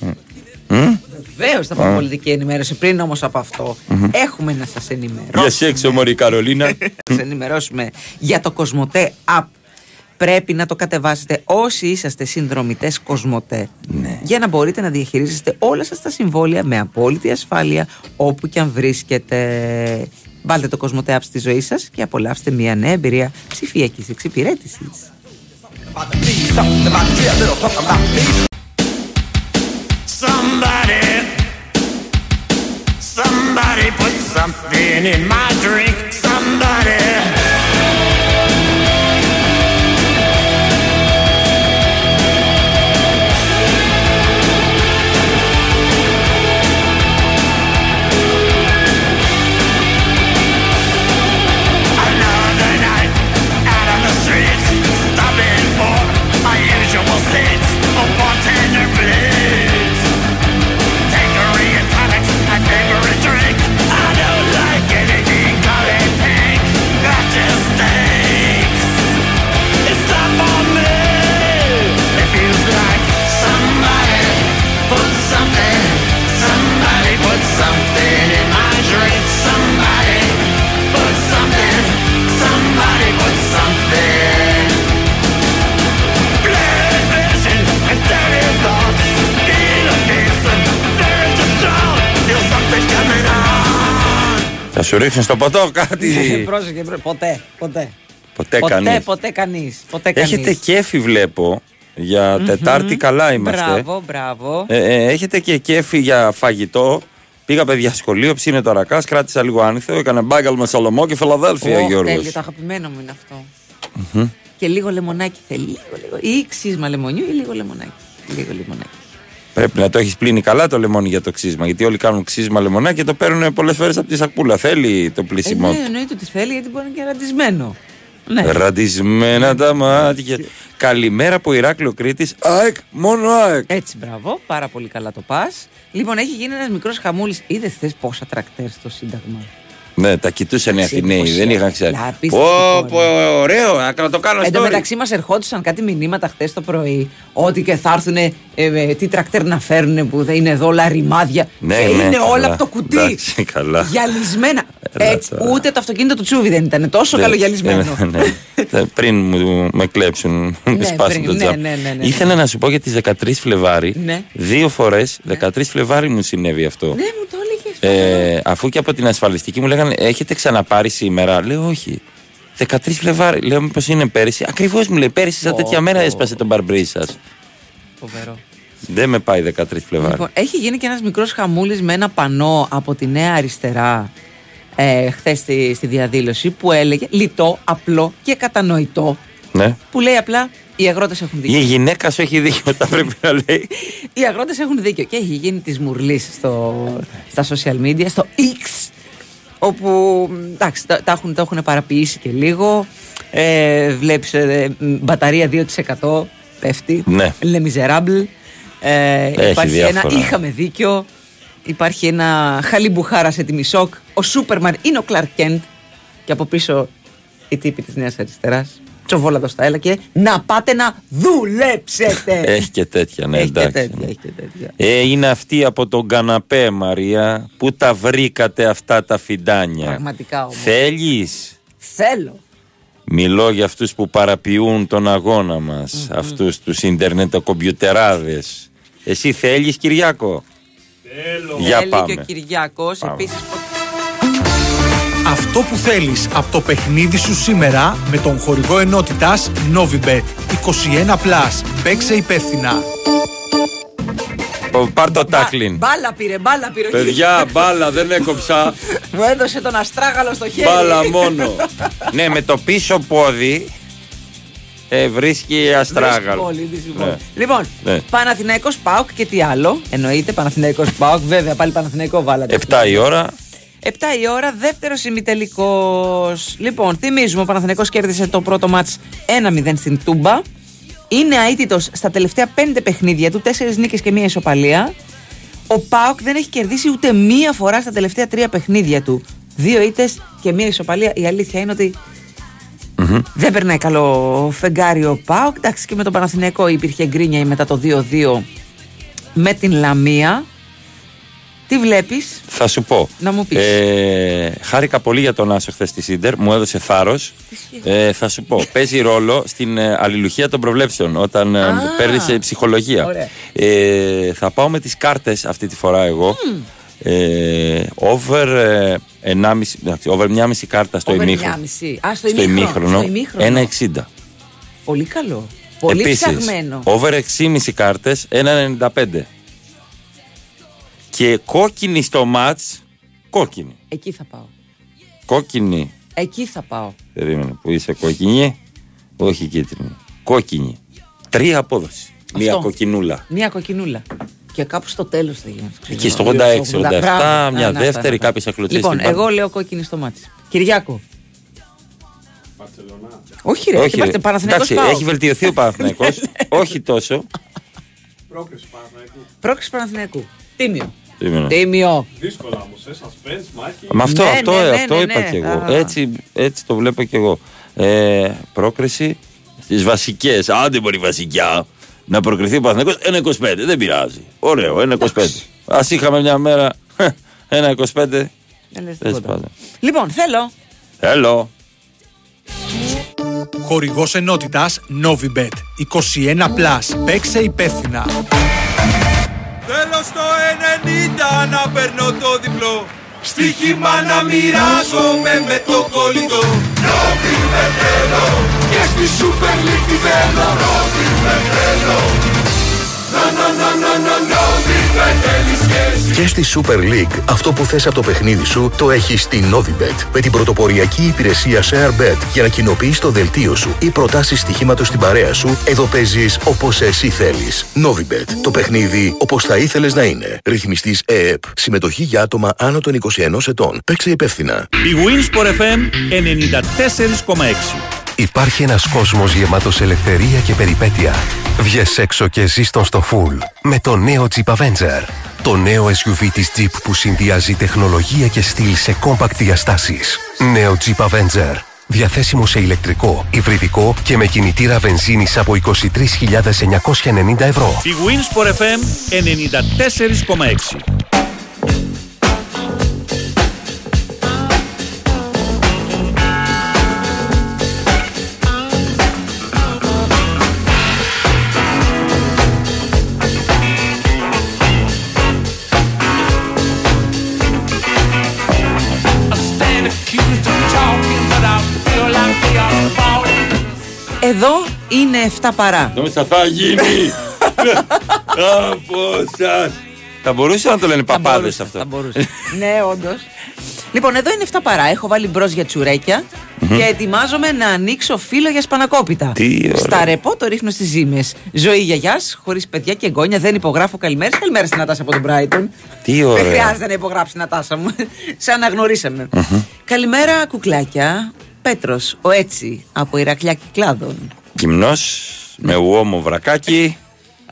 Μμ; Βεβαίως θα πάμε Α. πολιτική ενημέρωση. Πριν όμως από αυτό, Μμμ. έχουμε να σας Για ενημερώσουμε. σεξο, Μωρή Καρολίνα. Να σας ενημερώσουμε για το Κοσμοτέ App. Πρέπει να το κατεβάσετε όσοι είσαστε συνδρομητές Κοσμοτέ για να μπορείτε να διαχειρίζεστε όλα σας τα συμβόλαια με απόλυτη ασφάλεια όπου και αν βρίσκετε. Βάλτε το Κοσμοτέ App στη ζωή σας και απολαύστε μια νέα εμπειρία ψηφιακής εξυπηρέτησης. Somebody, somebody put something in my drink. Somebody Θα σου ρίξουν στο ποτό κάτι. Πρόσεχε, μπρο- ποτέ, ποτέ. Ποτέ ποτέ, κανείς. ποτέ κανείς. Ποτέ κανείς. Έχετε κέφι βλέπω. Για Μμμ. Τετάρτη καλά είμαστε. Μπράβο, μπράβο. Ε, ε, έχετε και κέφι για φαγητό. Πήγα παιδιά σχολείο, ψήνεται ο αρακάς, κράτησα λίγο άνηθο, έκανα bagel με σολομό και Φιλαδέλφια, Ωχ, Γιώργος. τέλειο, το αγαπημένο μου είναι αυτό. Μμμ. Και λίγο λεμονάκι θέλει. Λίγο, λίγο. Ή ξύσμα λεμονιού ή λίγο λεμονάκι. Λίγο λεμονάκι. Πρέπει να το έχεις πλύνει καλά το λεμόνι για το ξύσμα. Γιατί όλοι κάνουν ξύσμα λεμονάκι και το παίρνουν πολλές φορές από τη σακούλα. Θέλει το Ε, πλύσιμο. ναι, εννοείται ότι θέλει γιατί μπορεί να είναι και ραντισμένο. Ναι. Ραντισμένα τα μάτια. Καλημέρα από Ηράκλειο Κρήτης. ΑΕΚ, μόνο ΑΕΚ. Έτσι, μπράβο. Πάρα πολύ καλά το πας. Λοιπόν, έχει γίνει ένας μικρός χαμούλης. Είδες χθες πόσα τρακτέρ στο Σύνταγμα; Ναι, τα κοιτούσαν οι Εντάξει, Αθηναίοι, δεν εντυπωσιακά. είχαν ξέρει. Λα, απίστευτη Πω, εικόνα. πω, ωραίο, να το κάνω Εν τω story. μεταξύ μας ερχόντουσαν κάτι μηνύματα χθε το πρωί ότι και θα έρθουν ε, ε, τι τρακτέρ να φέρουν που θα είναι εδώ όλα ρημάδια. Ναι, και ναι, είναι καλά. όλα από το κουτί. Εντάξει, καλά. Γυαλισμένα. Έλα Έτσι, τώρα. ούτε το αυτοκίνητο του Τσούβι δεν ήταν τόσο Ναι, καλογιαλισμένο. ναι, ναι. Ε, Πριν μου με κλέψουν, με Ναι, σπάσουν πριν, το ναι, τζάμ. ναι, ναι, ναι, ναι. Ήθελα να σου πω για τις 13 Φλεβάρι. Ναι. Δύο φορές, 13 Φλεβάρι μου συνέβη αυτό. Ναι, μου το έλεγε. Ε, αφού και από την ασφαλιστική μου λέγανε Έχετε ξαναπάρει σήμερα; Λέω όχι. 13 Φλεβάρι. Λέω μήπως είναι πέρυσι; Ακριβώς μου λέει πέρυσι σαν Πω, τέτοια μέρα πω. έσπασε τον μπαρμπρί σας. Φοβερό. Δεν με πάει 13 Φλεβάρι. Λοιπόν, έχει γίνει και ένας μικρός χαμούλης με ένα πανό από τη Νέα Αριστερά ε, χθες στη, στη διαδήλωση που έλεγε λιτό, απλό και κατανοητό. Ναι. Που λέει απλά οι αγρότες έχουν Η δίκιο. γυναίκα σου έχει δίκιο, τα πρέπει να λέει. Οι αγρότες έχουν δίκιο. Και έχει γίνει της μουρλής στα social media, στο X, όπου εντάξει, τα, τα έχουν, το έχουν παραποιήσει και λίγο. Ε, βλέπεις ε, μ, μπαταρία 2% πέφτει. Ναι. Le Miserable. Ε, Έχει υπάρχει διάφορα. ένα είχαμε δίκιο. Υπάρχει ένα χαλιμπουχάρα σε τιμή σοκ. Ο Σούπερμαν είναι ο Κλαρκ Κέντ. Και από πίσω η τύπη της Νέας Αριστεράς. Τσοβόλατος τα έλα και να πάτε να δουλέψετε. Έχει και τέτοια, ναι, Έχει και εντάξει. τέτοια, έχει και τέτοια. Ε, είναι αυτή από τον καναπέ, Μαρία. Πού τα βρήκατε αυτά τα φιντάνια; Πραγματικά όμως. Θέλεις; Θέλω. Μιλώ για αυτούς που παραποιούν τον αγώνα μας. Αυτούς τους ίντερνετοκομπιουτεράδες. Εσύ θέλεις, Κυριάκο; Θέλω. Για Θέλει πάμε. και ο Κυριάκος Πάμε. επίσης. Αυτό που θέλεις από το παιχνίδι σου σήμερα με τον χορηγό ενότητας Novibet 21+. Παίξε υπεύθυνα. Ω, Πάρ το τάκλιν. Μπάλα πήρε, μπάλα πήρε. ο Παιδιά, μπάλα, δεν έκοψα. Κυριάκος. Μου έδωσε τον αστράγαλο στο χέρι. Μπάλα μόνο. ναι, με το πίσω πόδι ε, βρίσκει αστράγαλο. Πολύ, δεν συμφωνώ. Ναι. Λοιπόν, Ναι. Παναθηναϊκός ΠΑΟΚ και τι άλλο. Εννοείται Παναθηναϊκός ΠΑΟΚ. Βέβαια, πάλι Παναθηναϊκό βάλατε. 7 η ώρα. 7 η ώρα, δεύτερος ημιτελικός. Λοιπόν, θυμίζουμε, ο Παναθηναϊκός κέρδισε το πρώτο μάτς 1-0 στην Τούμπα. Είναι αίτητος στα τελευταία 5 παιχνίδια του, 4 νίκες και μία ισοπαλία. Ο Πάοκ δεν έχει κερδίσει ούτε μία φορά στα τελευταία τρία παιχνίδια του. Δύο ήττες και μία ισοπαλία. Η αλήθεια είναι ότι δεν περνάει καλό φεγγάρι ο Πάοκ. Εντάξει, και με τον Παναθηναϊκό υπήρχε γκρίνια μετά το 2-2 με την Λαμία. Τι βλέπεις; Θα σου πω. Να μου πεις. Ε, χάρηκα πολύ για τον Άσο χθες στη Σίντερ. Μου έδωσε θάρρος. Ε, θα σου πω. Παίζει ρόλο στην ε, αλληλουχία των προβλέψεων όταν ε, Α, παίρνεις σε ψυχολογία. ωραία. Ε, θα πάω με τις κάρτες αυτή τη φορά εγώ. Ε, over, ε, 1,5 εντάξει, over μια μισή κάρτα στο Over ημίχρονο. 1,5. Α, στο Στο ημίχρονο. ημίχρονο. Στο ημίχρονο. 1,60. Πολύ καλό. Πολύ Επίσης, ψαγμένο. over 6,5 κάρτες 1,95. Και κόκκινη στο μάτς, κόκκινη. Εκεί θα πάω. Κόκκινη. Εκεί θα πάω. Περίμενε, που είσαι κόκκινη. Όχι κίτρινη. Κόκκινη. Τρία απόδοση. Μία Αυτό. κοκκινούλα. Μία κοκκινούλα. Και κάπου στο τέλος θα γίνει. Εκεί στο 86, 87, Μπράβο. μια Α, να, δεύτερη, αυτά, αυτά. κάποιες εκλογές Λοιπόν, στην πάντα. εγώ λέω κόκκινη στο μάτι. Κυριάκο. Όχι, ρε, Όχι, όχι, ρε. Παναθηναϊκός Εντάξει, πάω. έχει βελτιωθεί ο Παναθηναϊκός. Όχι τόσο. Πρόκριση Παναθηναϊκού. Πρόκληση Παναθηναϊκού. Τίμιο. Περίμενε. Τίμιο. Δύσκολα όμως, ε, suspense, μάχη. Με αυτό, Ναι, αυτό, ναι, ναι, αυτό ναι, είπα ναι. και εγώ. Α. Έτσι, έτσι το βλέπω και εγώ. Ε, πρόκριση στις βασικές. Άντε μπορεί βασικιά. Να προκριθεί ο Παναθηναϊκός 1,25. Δεν πειράζει. Ωραίο, 1,25. Α είχαμε μια μέρα 1,25. Δεν λες Δεν τίποτα. σπάτε. Λοιπόν, θέλω. Hello. Χορηγός ενότητας Novibet 21+. Παίξε υπεύθυνα. Θέλω στο 90 να παίρνω το διπλό. στοίχημα να μοιράζομαι με το κολλητό. Νόβι με θέλω Και στη Super League τη θέλω. Νόβι με θέλω και εσύ Και στη Super League, αυτό που θες από το παιχνίδι σου το έχεις στη Novibet με την πρωτοποριακή υπηρεσία ShareBet για να κοινοποιείς το δελτίο σου ή προτάσεις στοιχήματος στην παρέα σου. Εδώ παίζεις όπως εσύ θέλεις. Novibet. Το παιχνίδι όπως θα ήθελες να είναι. Ρυθμιστής ΕΕΠ. Συμμετοχή για άτομα άνω των 21 ετών. Παίξε υπεύθυνα. Η Winsport FM 94,6. Υπάρχει ένας κόσμος γεμάτος ελευθερία και περιπέτεια. Βγες έξω και ζεις τον στο full με το νέο Jeep Avenger. Το νέο SUV της Jeep που συνδυάζει τεχνολογία και στυλ σε compact διαστάσεις. Νέο Jeep Avenger. Διαθέσιμο σε ηλεκτρικό, υβριδικό και με κινητήρα βενζίνης από 23.990 ευρώ. Η Winsport FM 94,6. Είναι 7 παρά. Νόμιζα θα γίνει. Από σας. Θα μπορούσε να το λένε παπάδες αυτό. Θα μπορούσε. ναι, όντως. Λοιπόν, εδώ είναι 7 παρά. Έχω βάλει μπρος για τσουρέκια και ετοιμάζομαι να ανοίξω φύλλο για σπανακόπιτα. Τι ωραία. Στα ρεπό το ρίχνω στις ζύμες. Ζωή γιαγιάς, χωρίς παιδιά και εγγόνια, δεν υπογράφω καλημέρες. Καλημέρα στην Νατάσα από τον Brighton. Τι ωραία. Δεν χρειάζεται να υπογράψει η Νατάσα μου. Σε αναγνωρίσαμε. Καλημέρα, κουκλάκια. Πέτρος, ο έτσι, από Ηρακλιά Κυκλάδων. Γυμνός, με ουόμο βρακάκι.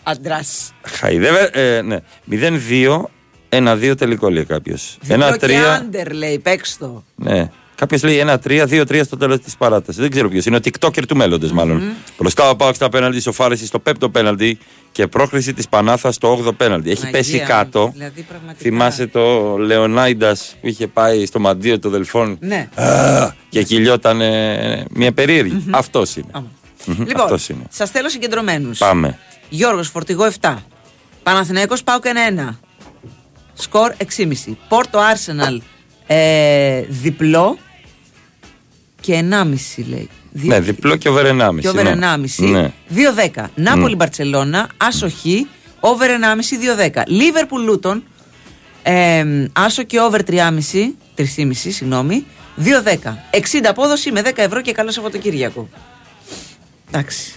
Αντράς. Χαϊδεύε. Ε, ναι. 0-2. 1-2 τελικό λέει κάποιος. Διπλό και 1-3. άντερ λέει, παίξ' το. Ναι. Κάποιος λέει 1-3, 2-3 στο τέλος της παράτασης. Δεν ξέρω ποιος είναι. Ο TikToker του μέλλοντος, μάλλον. Μπροστά ο Πάοξ στα πέναλτι, σοφάρεση στο πέμπτο πέναλτι και πρόκριση της Πανάθας στο 8ο πέναλτι. Έχει Αγία πέσει μου, κάτω. δηλαδή πραγματικά. Θυμάσαι το Λεωνάιντας που είχε πάει στο μαντίο των Δελφών; Ναι. Α, και κυλιόταν μια περίεργη. Αυτός είναι. Μμμ, Λοιπόν, Αυτός είναι. σας θέλω συγκεντρωμένους. Πάμε. Γιώργος Φορτηγό 7. Παναθηναϊκός Πάουκ 1-1. Σκορ 6,5. Πόρτο Άρσεναλ ε, διπλό και 1,5 λέει. Δι- Ναι, διπλό και over 1,5. και over ναι. 1,5. Ναι. 2-10. Νάπολη Μπαρσελόνα, άσο χ, over 1,5, 2-10. Λίβερπουλ Λούτον, ε, άσο και over 3,5, 3,5 συγγνώμη, 2-10. 60 απόδοση με 10 ευρώ και καλό Σαββατοκύριακο. Εντάξει.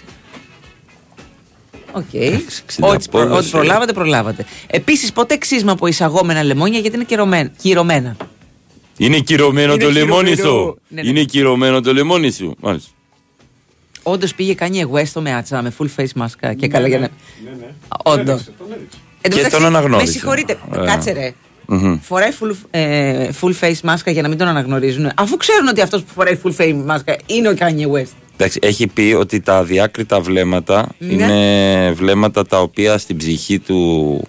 Οκ. 60 Ό,τι προ- απόδοση. Ό,τι προλάβατε, προλάβατε. Επίσης, ποτέ ξύσμα από εισαγόμενα λεμόνια γιατί είναι κυρωμένα. κυρωμένα. Είναι κυρωμένο Είναι το λεμόνι κυρωμένο. σου. Ναι, ναι. Είναι κυρωμένο το λεμόνι σου. Μάλιστα. Όντως πήγε κάνει West στο Μεάτσα με full face μάσκα και καλά για να. Ναι, ναι. Όντως. Εν τω Και μεταξύ, τον αναγνώρισε. Με συγχωρείτε. Ε. Κάτσε ρε. Μμμ. Φοράει full, ε, full face μάσκα για να μην τον αναγνωρίζουν. Αφού ξέρουν ότι αυτός που φοράει full face μάσκα είναι ο Kanye West. Εντάξει, έχει πει ότι τα αδιάκριτα βλέμματα Ναι. είναι βλέμματα τα οποία στην ψυχή του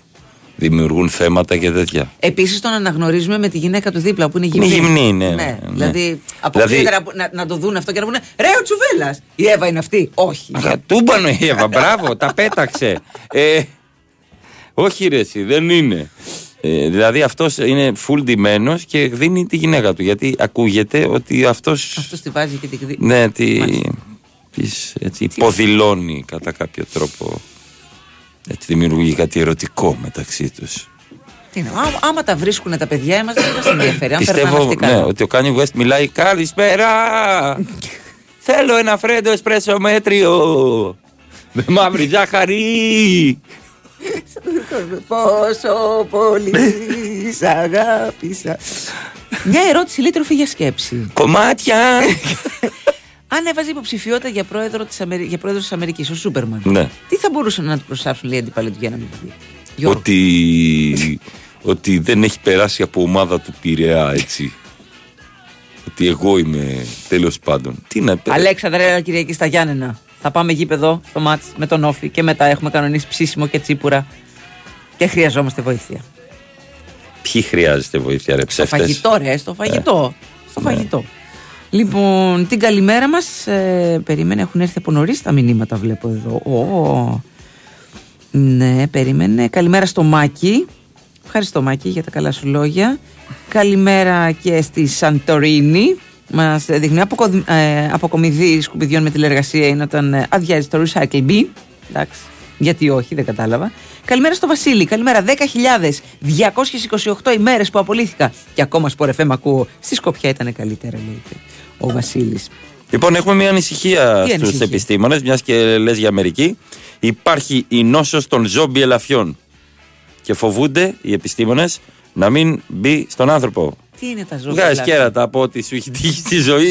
δημιουργούν θέματα και τέτοια. Επίσης τον αναγνωρίζουμε με τη γυναίκα του δίπλα που είναι γυμνή. Είναι γυμνή, ναι, ναι. Δηλαδή, αποκλείεται Δηλαδή- να, να, να το δουν αυτό και να πούνε Ρε ο Τσουβέλλα! Η Εύα είναι αυτή. Όχι. Αχα, Τούμπανο η Εύα, μπράβο, τα πέταξε. Ε, όχι ρε εσύ, δεν είναι. Ε, δηλαδή αυτός είναι full ντυμένος και δίνει τη γυναίκα του γιατί ακούγεται ότι αυτός Αυτός τη βάζει και τη δει. ναι, τη, της, έτσι, υποδηλώνει κατά κάποιο τρόπο έτσι δημιουργεί κάτι ερωτικό μεταξύ τους. Τι είναι, άμα, άμα τα βρίσκουν τα παιδιά, εμάς δεν μας ενδιαφέρει. Αν περνάνε Πιστεύω αυτοί ναι, καλά. ότι ο Κάνι West μιλάει καλησπέρα. Θέλω ένα φρέντο εσπρέσο μέτριο. Με μαύρη ζάχαρη. Πόσο πολύ σ' αγάπησα. Μια ερώτηση λίτροφη για σκέψη. Κομμάτια. Αν έβαζε υποψηφιότητα για πρόεδρο της, Αμερι... για πρόεδρο της Αμερικής, ο Σούπερμαν, ναι. τι θα μπορούσαν να του προσάψουν λέει αντίπαλοι του για να μην βγει. Γιώργο. Ότι, ότι δεν έχει περάσει από ομάδα του Πειραιά έτσι. ότι εγώ είμαι τέλος πάντων. Τι να πει. Αλέξανδρα, έλα Κυριακή στα Γιάννενα. Θα πάμε γήπεδο στο μάτς με τον Όφη και μετά έχουμε κανονίσει ψήσιμο και τσίπουρα και χρειαζόμαστε βοήθεια. Ποιοι χρειάζεται βοήθεια ρε Στο ψεύτες. φαγητό, ρε, στο φαγητό. Ε. Στο φαγητό. Λοιπόν, την καλημέρα μας. Ε, περίμενε, έχουν έρθει από νωρίς τα μηνύματα, βλέπω εδώ. Ω. Ναι, περίμενε. Καλημέρα στο Μάκη. Ευχαριστώ Μάκη για τα καλά σου λόγια. Καλημέρα και στη Σαντορίνη. Μας δείχνει αποκο... ε, αποκομιδή σκουπιδιών με τηλεργασία είναι όταν ε, αδειάζει το Recycle Bin. Εντάξει. Γιατί όχι, δεν κατάλαβα. Καλημέρα στο Βασίλη. Καλημέρα. 10.228 ημέρες που απολύθηκα. Και ακόμα σπορ FM ακούω. Στη Σκοπιά ήταν καλύτερα, λέει ο Βασίλης. Λοιπόν, έχουμε μια ανησυχία Τι στους ανησυχία; επιστήμονες, μιας και λες για Αμερική. Υπάρχει η νόσος των ζόμπι ελαφιών. Και φοβούνται οι επιστήμονες να μην μπει στον άνθρωπο. Τι είναι τα ζώα. Βγάζεις κέρατα από ό,τι σου έχει τύχει στη ζωή.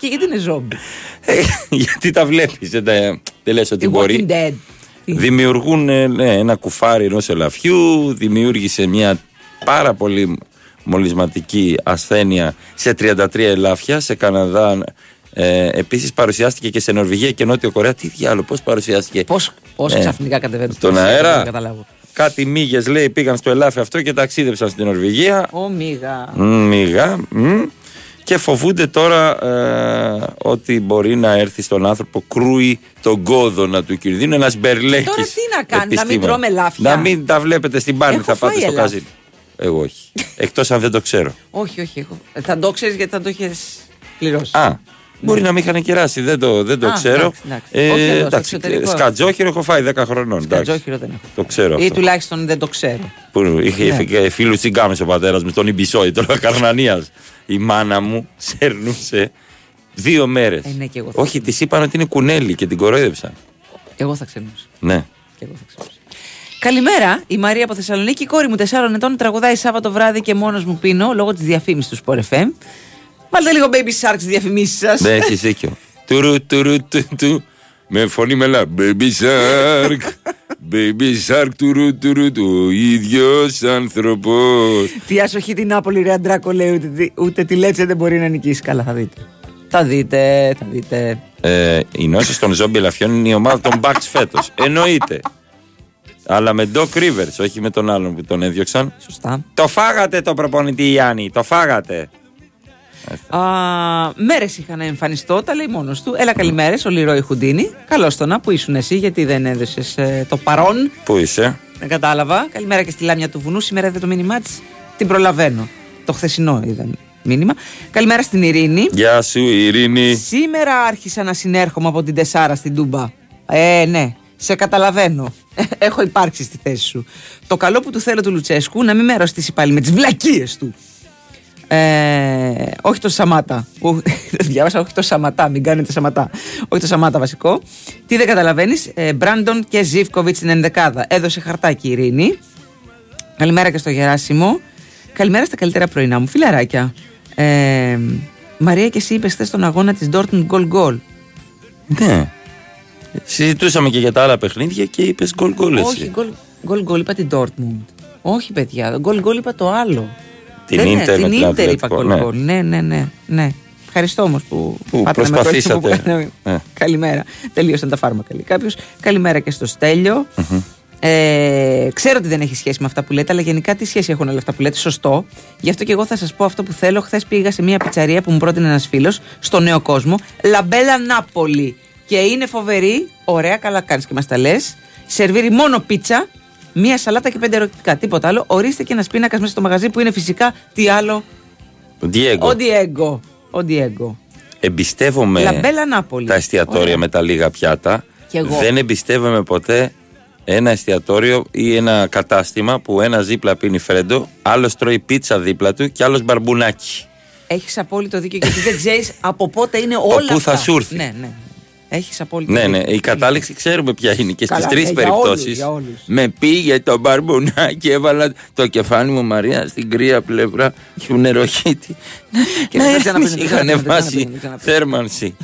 Και γιατί είναι ζόμπι. Ε, Γιατί τα βλέπεις. Δεν, τα- δεν λες ότι The μπορεί. Walking Dead. Δημιουργούν ε, ναι, ένα κουφάρι ενός ελαφιού, δημιούργησε μια πάρα πολύ μολυσματική ασθένεια σε 33 ελάφια, σε Καναδά. Ε, Επίσης παρουσιάστηκε και σε Νορβηγία και Νότιο Κορέα. Τι διάλογο, πώς παρουσιάστηκε; Πώς πώς Ε, ξαφνικά κατεβαίνουν στον στην αέρα. Δεν καταλάβω. Κάτι μύγες λέει πήγαν στο ελάφι αυτό και ταξίδεψαν στην Νορβηγία. Ω μίγα. Μ, Μίγα. μ. Και φοβούνται τώρα ε, ότι μπορεί να έρθει στον άνθρωπο κρούει τον κόδωνα του κινδύνου ένας μπερλέκης. Τώρα τι να κάνει, να μην τρώμε ελάφια. Να μην τα βλέπετε στην πάρνη, Έχω θα πάτε φάει στο ελάφια. καζίνο. Εγώ όχι. Εκτός αν δεν το ξέρω. Όχι, όχι. Εγώ. Ε, θα το ξέρεις γιατί θα το είχες πληρώσει. Α, μπορεί να μην είχαν κεράσει, δεν το, δεν το Α, ξέρω. εντάξει, εντάξει. Όχι εδώ, στο εντάξει, εξωτερικό. σκατζόχυρο έχω φάει 10 χρονών. εντάξει. Σκατζόχυρο δεν έχω. Το ξέρω Ή αυτό. τουλάχιστον δεν το ξέρω. Που είχε Ναι. φίλους τσιγκάμε ο πατέρας μου, τον Ιμπισόη, τον Καρνανίας. Η μάνα μου σέρνουσε δύο μέρες. Ε, ναι, και εγώ θα Όχι, της είπαν ότι είναι κουνέλι και την κορόιδεψαν. Εγώ θα ξενούσα. Ναι. Και εγώ θα ξενούσα. Καλημέρα, η Μαρία από Θεσσαλονίκη. Η κόρη μου 4 ετών τραγουδάει Σάββατο βράδυ και μόνος μου πίνω λόγω της διαφήμισης του Sport FM. Βάλτε λίγο baby shark στις διαφημίσεις σας. Ναι, έχεις δίκιο. Τουρου, τουρου, του, του. Με φωνή μελά. Baby shark. Baby shark, τουρου, τουρου, του. Ο ίδιος άνθρωπος. Τι άσοχη την Νάπολη, ρε Αντράκο, λέει ούτε, ούτε τη Λέτσε δεν μπορεί να νικήσει. Καλά, θα δείτε. Θα δείτε, θα δείτε. Ε, η νόση των ζόμπι ελαφιών είναι η ομάδα των Bucks φέτος. Εννοείται. Αλλά με Doc Rivers, όχι με τον άλλον που τον έδιωξαν. Σωστά. Το φάγατε το προπονητή Γιάννη, το φάγατε. Μέρες είχα να εμφανιστώ, τα λέει μόνος του. Έλα, καλημέρες, ο Λιρόι Χουντίνη. Καλώς το να, που ήσουν εσύ, γιατί δεν έδωσες το παρόν. Πού είσαι, Δεν κατάλαβα. Καλημέρα και στη Λάμια του Βουνού. Σήμερα είδε το μήνυμά της. Την προλαβαίνω. Το χθεσινό είδα μήνυμα. Καλημέρα στην Ειρήνη. Γεια σου Ειρήνη. Σήμερα άρχισα να συνέρχομαι από την Τεσάρα στην Τούμπα. Ε, ναι. Σε καταλαβαίνω. Έχω υπάρξει στη θέση σου. Το καλό που του θέλω του Λουτσέσκου να μην με αρρωστήσει πάλι με τις βλακίες του. Ε, όχι το Σαμάτα. Ου, Διάβασα όχι το Σαματά, μην κάνετε Σαματά. Όχι το Σαμάτα βασικό. Τι δεν καταλαβαίνεις, ε, Μπράντον και Ζήφκοβιτς στην ενδεκάδα. Έδωσε χαρτάκι η Ειρήνη. Καλημέρα και στο Γεράσιμο. Καλημέρα στα καλύτερα πρωινά μου, φιλαράκια. Ε, Μαρία και εσύ είπες χθες στον αγώνα της Dortmund Goal Goal. Ναι. Συζητούσαμε και για τα άλλα παιχνίδια και είπες γκολ γκολ εσύ. Όχι, goal, goal goal είπα την Dortmund. Όχι, παιδιά. Goal goal είπα το άλλο. Την Δεν είναι, Ίντερ με την την Ίντερ είπα Ατλέτικο, goal ναι. goal. Ναι, ναι, ναι. ναι. Ευχαριστώ όμως που, Που πάτε να με ρωτήσετε που προσπαθήσατε. κάνετε. Ε. Καλημέρα. Τελείωσαν τα φάρμακα. λέει κάποιος. Καλημέρα και στο Στέλιο. Ε, ξέρω ότι δεν έχει σχέση με αυτά που λέτε, αλλά γενικά τι σχέση έχουν όλα αυτά που λέτε. Σωστό. Γι' αυτό και εγώ θα σας πω αυτό που θέλω. Χθες πήγα σε μια πιτσαρία που μου πρότεινε ένας φίλος στο νέο κόσμο. Λαμπέλα Νάπολη. Και είναι φοβερή. Ωραία, καλά κάνεις και μας τα λες. Σερβίρει μόνο πίτσα, μία σαλάτα και πέντε ερωτικά. Τίποτα άλλο. Ορίστε και ένας πίνακας μέσα στο μαγαζί που είναι φυσικά τι άλλο; Διέγκο. Ο Διέγκο. Ο Διέγκο. Εμπιστεύομαι Λαμπέλα Νάπολη. τα εστιατόρια Ωραία. με τα λίγα πιάτα. Κι εγώ. Δεν εμπιστεύομαι ποτέ ένα εστιατόριο ή ένα κατάστημα που ένα δίπλα πίνει φρέντο, άλλος τρώει πίτσα δίπλα του και άλλος μπαρμπουνάκι. Έχεις απόλυτο δίκιο γιατί δεν ξέρεις από πότε είναι όλα. πού θα αυτά. σου έρθει. Ναι, ναι. Έχεις απόλυτο Ναι, δίκιο. ναι, η κατάληξη ξέρουμε ποια είναι και στις Καλά, τρεις ναι, για όλους, περιπτώσεις. για όλους. Με πήγε το μπαρμπουνάκι, έβαλα το κεφάλι μου Μαρία στην κρύα πλευρά του νεροχύτη. Και να δεν έρθεις, ξαναπίνει, δεν είχαν ξαναπίνει, δεν βάσει ξαναπίνει, δεν ξαναπίνει. θέρμανση,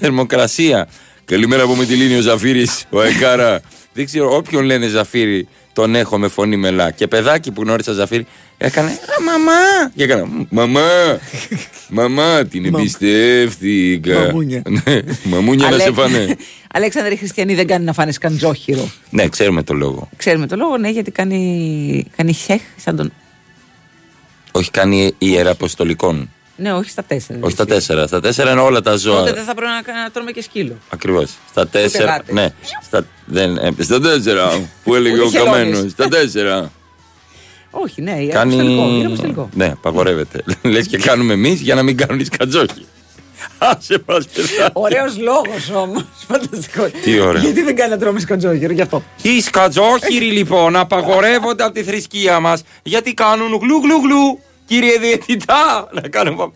θερμοκρασία. Καλημέρα από Μητυλίνη ο Ζαφύρης, ο Εκάρα. Δεν ξέρω, όποιον λένε Ζαφύρη, τον έχω με φωνή μελά. Και παιδάκι που γνώρισα Ζαφύρη, έκανε «Α, μαμά! Και έκανα «Μαμά! Μαμά, την εμπιστεύτηκα». Μαμούνια. Ναι, Μαμούνια να σε Αλέξ- φάνε. Αλέξανδρε οι χριστιανοί δεν κάνει να φάνε σκαντζόχυρο. Ναι, ξέρουμε το λόγο. Ξέρουμε το λόγο, ναι, γιατί κάνει, κάνει χέχ σαν τον. Όχι, κάνει ιεραποστολικών. Ναι, όχι στα τέσσερα. Όχι στα τέσσερα. Στα τέσσερα είναι όλα τα ζώα. Τότε δεν θα πρέπει να, να τρώμε και σκύλο. Ακριβώς. Στα τέσσερα. γάτες. Ναι. Στα, δεν, ε, στα τέσσερα. που έλεγε ο Ούτε χελώνες. Καμένος. Στα τέσσερα. Όχι, ναι, είναι αποστολικό. Είναι Κάνει. αποστολικό. Ναι, απαγορεύεται. Λες και κάνουμε εμείς για να μην κάνουν οι σκατζόχοι. Άσε μας παιδάκι. Ωραίος λόγος όμως. Φανταστικό. Τι ωραίο. Γιατί δεν κάνει να τρώμε σκατζόγερο, γι' αυτό. Οι σκατζόχυροι λοιπόν απαγορεύονται από τη θρησκεία μας γιατί κάνουν γλου γλου γλου. Κύριε Διαιτητά, να κάνουμε.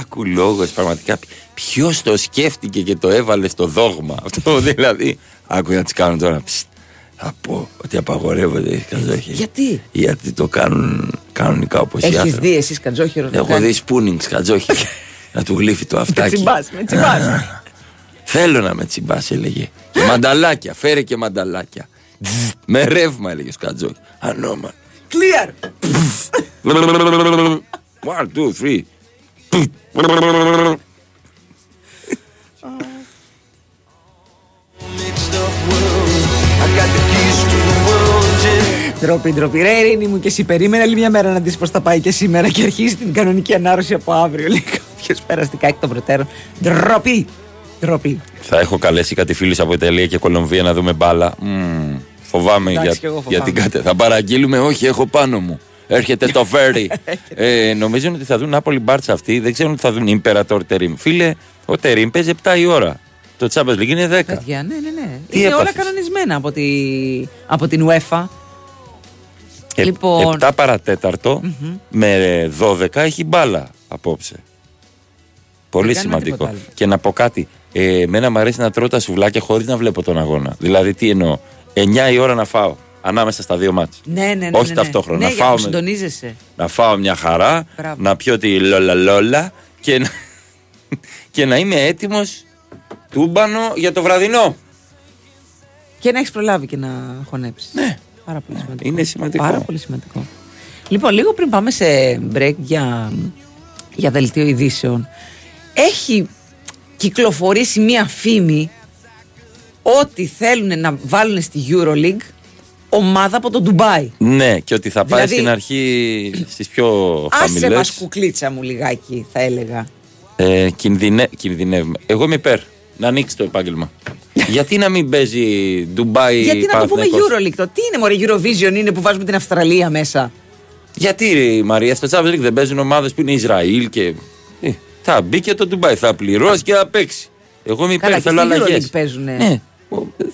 Άκου λόγος πραγματικά. Ποιος το σκέφτηκε και το έβαλε στο δόγμα. Αυτό δηλαδή. Άκου να τις κάνουν τώρα. Ψτ, Θα πω ότι απαγορεύονται οι σκατζόχυροι. Γιατί; Γιατί το κάνουν κανονικά όπως οι Έχεις άνθρωποι. δει εσύ σκατζόχερο. να Έχω κάνεις; δει σπούνινγκ σκατζόχυροι. να του γλύφει το Με αυτάκι. τσιμπάς, με τσιμπάς. Θέλω να με τσιμπάς, έλεγε. Και μανταλάκια, φέρε και μανταλάκια. Τζζ, Με ρεύμα, έλεγε ο Σκατζόκη. Ανώμα. Clear. One, two, three. Ντροπή, ντροπή. Ρε, Ειρήνη μου και εσύ περίμενε άλλη μια μέρα να δεις πώς θα πάει και σήμερα και αρχίζει την κανονική ανάρρωση από αύριο. Λέει κάποιος περαστικά εκ των προτέρων. Ντροπή. Ντροπή. Θα έχω καλέσει κάτι φίλους από Ιταλία και Κολομβία να δούμε μπάλα. Μμμ, φοβάμαι Εντάξει, για, κι εγώ για φοβάμαι. την κατε... Θα παραγγείλουμε, όχι, έχω πάνω μου. Έρχεται το φέρι. ε, νομίζω ότι θα δουν Νάπολη Μπάρτσα αυτή. Δεν ξέρουν ότι θα δουν Imperator Τερίμ. Φίλε, ο Τερίμ παίζει 7 η ώρα. Το Champions League είναι 10. Παιδιά, ναι, ναι, ναι. Τι Είναι όλα έπαθες; κανονισμένα από, τη... από την UEFA. Ε, Λοιπόν. 7 παρατέταρτο με 12 έχει μπάλα απόψε. Πολύ Δεν κάνουμε σημαντικό. τίποτα άλλο. Και να πω κάτι. Ε, εμένα μου αρέσει να τρώω τα σουβλάκια χωρίς να βλέπω τον αγώνα. Δηλαδή, τι εννοώ; 9 η ώρα να φάω ανάμεσα στα δύο μάτς. Ναι, ναι, ναι. Όχι ναι, ναι. ταυτόχρονα. Ναι, Να για φάω να με- συντονίζεσαι. Να φάω μια χαρά, Μπράβο. να πιω τη λόλα λόλα και να, και να είμαι έτοιμος τούμπανο για το βραδινό. Και να έχεις προλάβει και να χωνέψεις. Ναι. Πάρα πολύ σημαντικό. Είναι σημαντικό. Πάρα πολύ σημαντικό. Λοιπόν, λίγο πριν πάμε σε break για, για δελτίο ειδήσεων, έχει κυκλοφορήσει μία φήμη ότι θέλουν να βάλουν στη EuroLeague ομάδα από το Ντουμπάι. Ναι, και ότι θα πάει Δηλαδή- στην αρχή στις πιο Άσε χαμηλές. μας κουκλίτσα μου λιγάκι, θα έλεγα. Ε, κινδυνε, κινδυνεύουμε. Εγώ είμαι υπέρ να ανοίξει το επάγγελμα. Γιατί να μην παίζει Ντουμπάι Γιατί να το πούμε Παναθηναϊκός; EuroLeague το; Τι είναι μωρέ Eurovision είναι που βάζουμε την Αυστραλία μέσα; Γιατί ρε, η Μαρία στο Champions League δεν παίζουν ομάδες που είναι Ισραήλ και. Ε, θα μπει και το Ντουμπάι, θα πληρώσει και θα παίξει. Εγώ είμαι Καλά, υπέρ, και θέλω στη αλλαγές. EuroLeague παίζουνε. Ναι,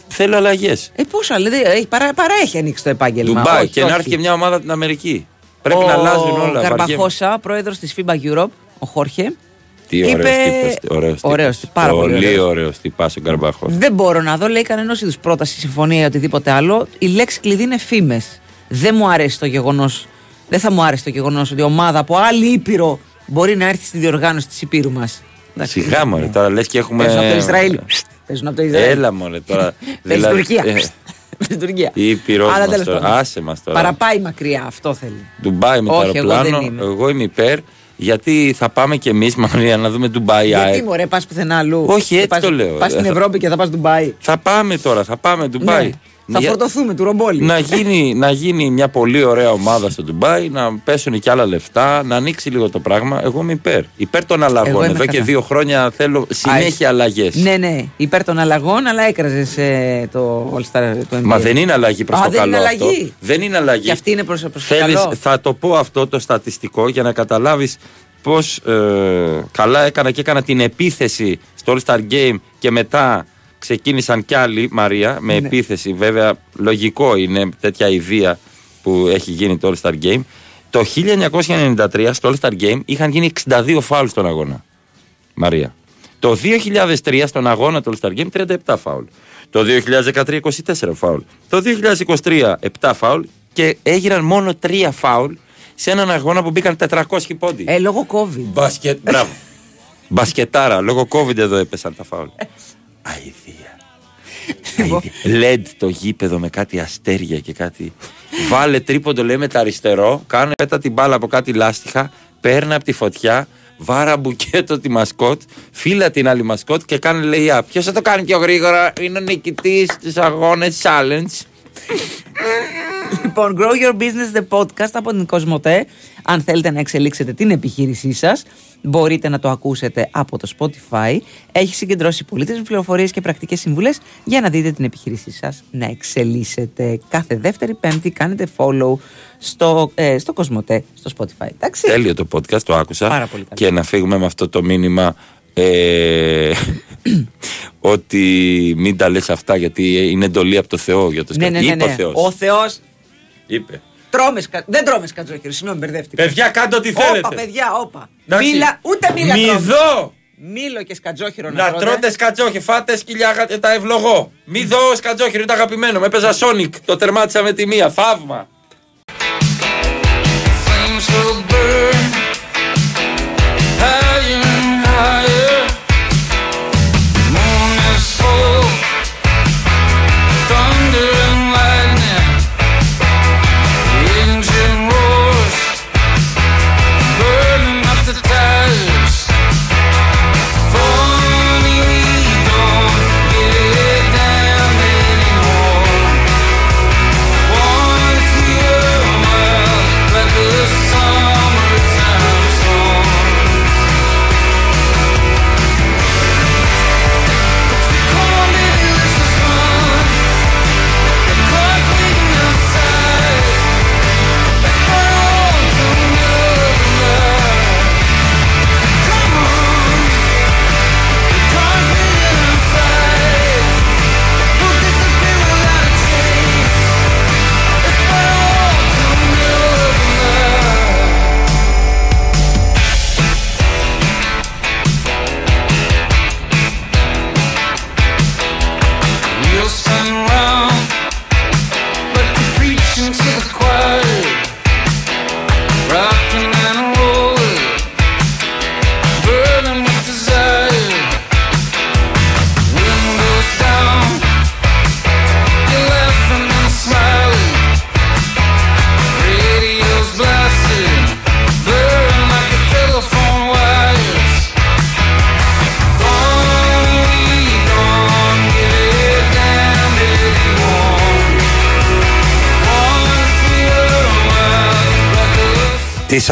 θέλω αλλαγές. Ε, πόσα λέει, έχει- παρά, παρά έχει ανοίξει το επάγγελμα. Ντουμπάι Όχι, και να όχι. έρθει και μια ομάδα από την Αμερική. Πρέπει ο να αλλάζουν όλα. βαριέμαι. Καρμπαχώσα, πρόεδρος της FIBA Europe, ο Χόρχε. Τι είπε- ωραίος τύπος, ωραίος Ωραίος, τύπος. πάρα πολύ Πολύ ωραίος. ωραίος τυπάς ο Καρμπάχο. Δεν μπορώ να δω, λέει κανένας είδους πρόταση, συμφωνία ή οτιδήποτε άλλο. Η λέξη κλειδί είναι φήμες. Δεν μου αρέσει το γεγονός. Δεν θα μου άρεσε το γεγονός ότι ομάδα από άλλη ήπειρο μπορεί να έρθει στη διοργάνωση της υπήρου μας. Σιγά μωρέ, τώρα λες και έχουμε. Παίζουν από το Ισραήλ. Παίζουν από το Ισραήλ. Έλα μωρέ τώρα. Παίζει Τουρκία. ε, Στην Τουρκία. Η Ήπειρός Αλλά μας τέλος τώρα. πάντων. Άσε μας τώρα. Παραπάει μακριά, αυτό θέλει. Ντουμπάι με το Όχι, εγώ αεροπλάνο. δεν είμαι. Εγώ είμαι υπέρ. Γιατί θα πάμε κι εμείς, Μαρία, να δούμε Ντουμπάι. Γιατί ΑΕΚ. μωρέ, πας πουθενά αλλού. Όχι, έτσι Πας- το λέω. Πας στην Ε, θα- Ευρώπη και θα πας Ντουμπάι. Θα πάμε τώρα, θα πάμε Ντουμπάι. Ναι. Θα Για- φορτωθούμε του ρομπόλι. να, γίνει, να γίνει μια πολύ ωραία ομάδα στο Ντουμπάι, να πέσουν και άλλα λεφτά, να ανοίξει λίγο το πράγμα. Εγώ είμαι υπέρ. Υπέρ των Εγώ αλλαγών. είμαι Εδώ και κατά. δύο χρόνια θέλω συνέχεια αλλαγές. Ναι, ναι, υπέρ των αλλαγών, αλλά έκραζες το All Star το NBA. Μα δεν είναι αλλαγή προς Α, το δεν καλό είναι αυτό. αλλαγή. Δεν είναι αλλαγή. Και αυτή είναι προ το Θέλεις, καλό. θα το πω αυτό το στατιστικό για να καταλάβεις πως ε, καλά έκανα και έκανα την επίθεση στο All Star Game και μετά ξεκίνησαν κι άλλοι Μαρία με Ναι. επίθεση βέβαια λογικό είναι τέτοια ιδέα που έχει γίνει το All Star Game το 1993 στο All Star Game είχαν γίνει 62 φάουλ στον αγώνα Μαρία το 2003 στον αγώνα του All Star Game 37 φάουλ. Το 2013 24 φάουλ. Το 2023 7 φάουλ και έγιναν μόνο 3 φάουλ σε έναν αγώνα που μπήκαν 400 πόντι. Ε, λόγω COVID. Μπασκετ, μπράβο. Μπασκετάρα, λόγω COVID εδώ έπεσαν τα φάουλ. Αηδία. Αηδία. LED το γήπεδο με κάτι αστέρια και κάτι. Βάλε τρίποντο λέει με τα αριστερό, κάνε πέτα την μπάλα από κάτι λάστιχα, παίρνει από τη φωτιά, βάρα μπουκέτο τη μασκότ, φύλλα την άλλη μασκότ και κάνε λέει Α, Ποιος θα το κάνει πιο γρήγορα, είναι ο νικητής της αγώνες challenge. Λοιπόν, Grow Your Business The Podcast από την Κοσμοτέ. Αν θέλετε να εξελίξετε την επιχείρησή σας, μπορείτε να το ακούσετε από το Spotify. Έχει συγκεντρώσει πολύτιμε πληροφορίες και πρακτικές συμβουλές για να δείτε την επιχείρησή σας να εξελίσσετε. Κάθε δεύτερη Πέμπτη κάνετε follow στο, ε, στο Κοσμοτέ, στο Spotify. Εντάξει. Τέλειο το podcast, το άκουσα. Πάρα πολύ καλό. Και να φύγουμε με αυτό το μήνυμα. Ε, ότι μην τα λες αυτά γιατί είναι εντολή από το Θεό για το Ναι, σκατ- ναι, ναι, Είπε ο ναι. Θεός. Ο Θεός. Είπε. Τρώμες, σκα- δεν τρώμες σκατζόχυρο, συγγνώμη, μπερδεύτηκα. Παιδιά, κάντε ό,τι θέλετε. Όπα, παιδιά, όπα. Εντάξει. Μίλα, ούτε μίλα τρώμες. Μηδό. Μήλο και σκατζόχυρο να, Να τρώτε. τρώτε σκατζόχυρο, φάτε σκυλιά γα- τα ευλογώ. Μη δω σκατζόχυρο, είναι το αγαπημένο. Με έπαιζα Sonic, το τερμάτισα με τη μία. Θαύμα.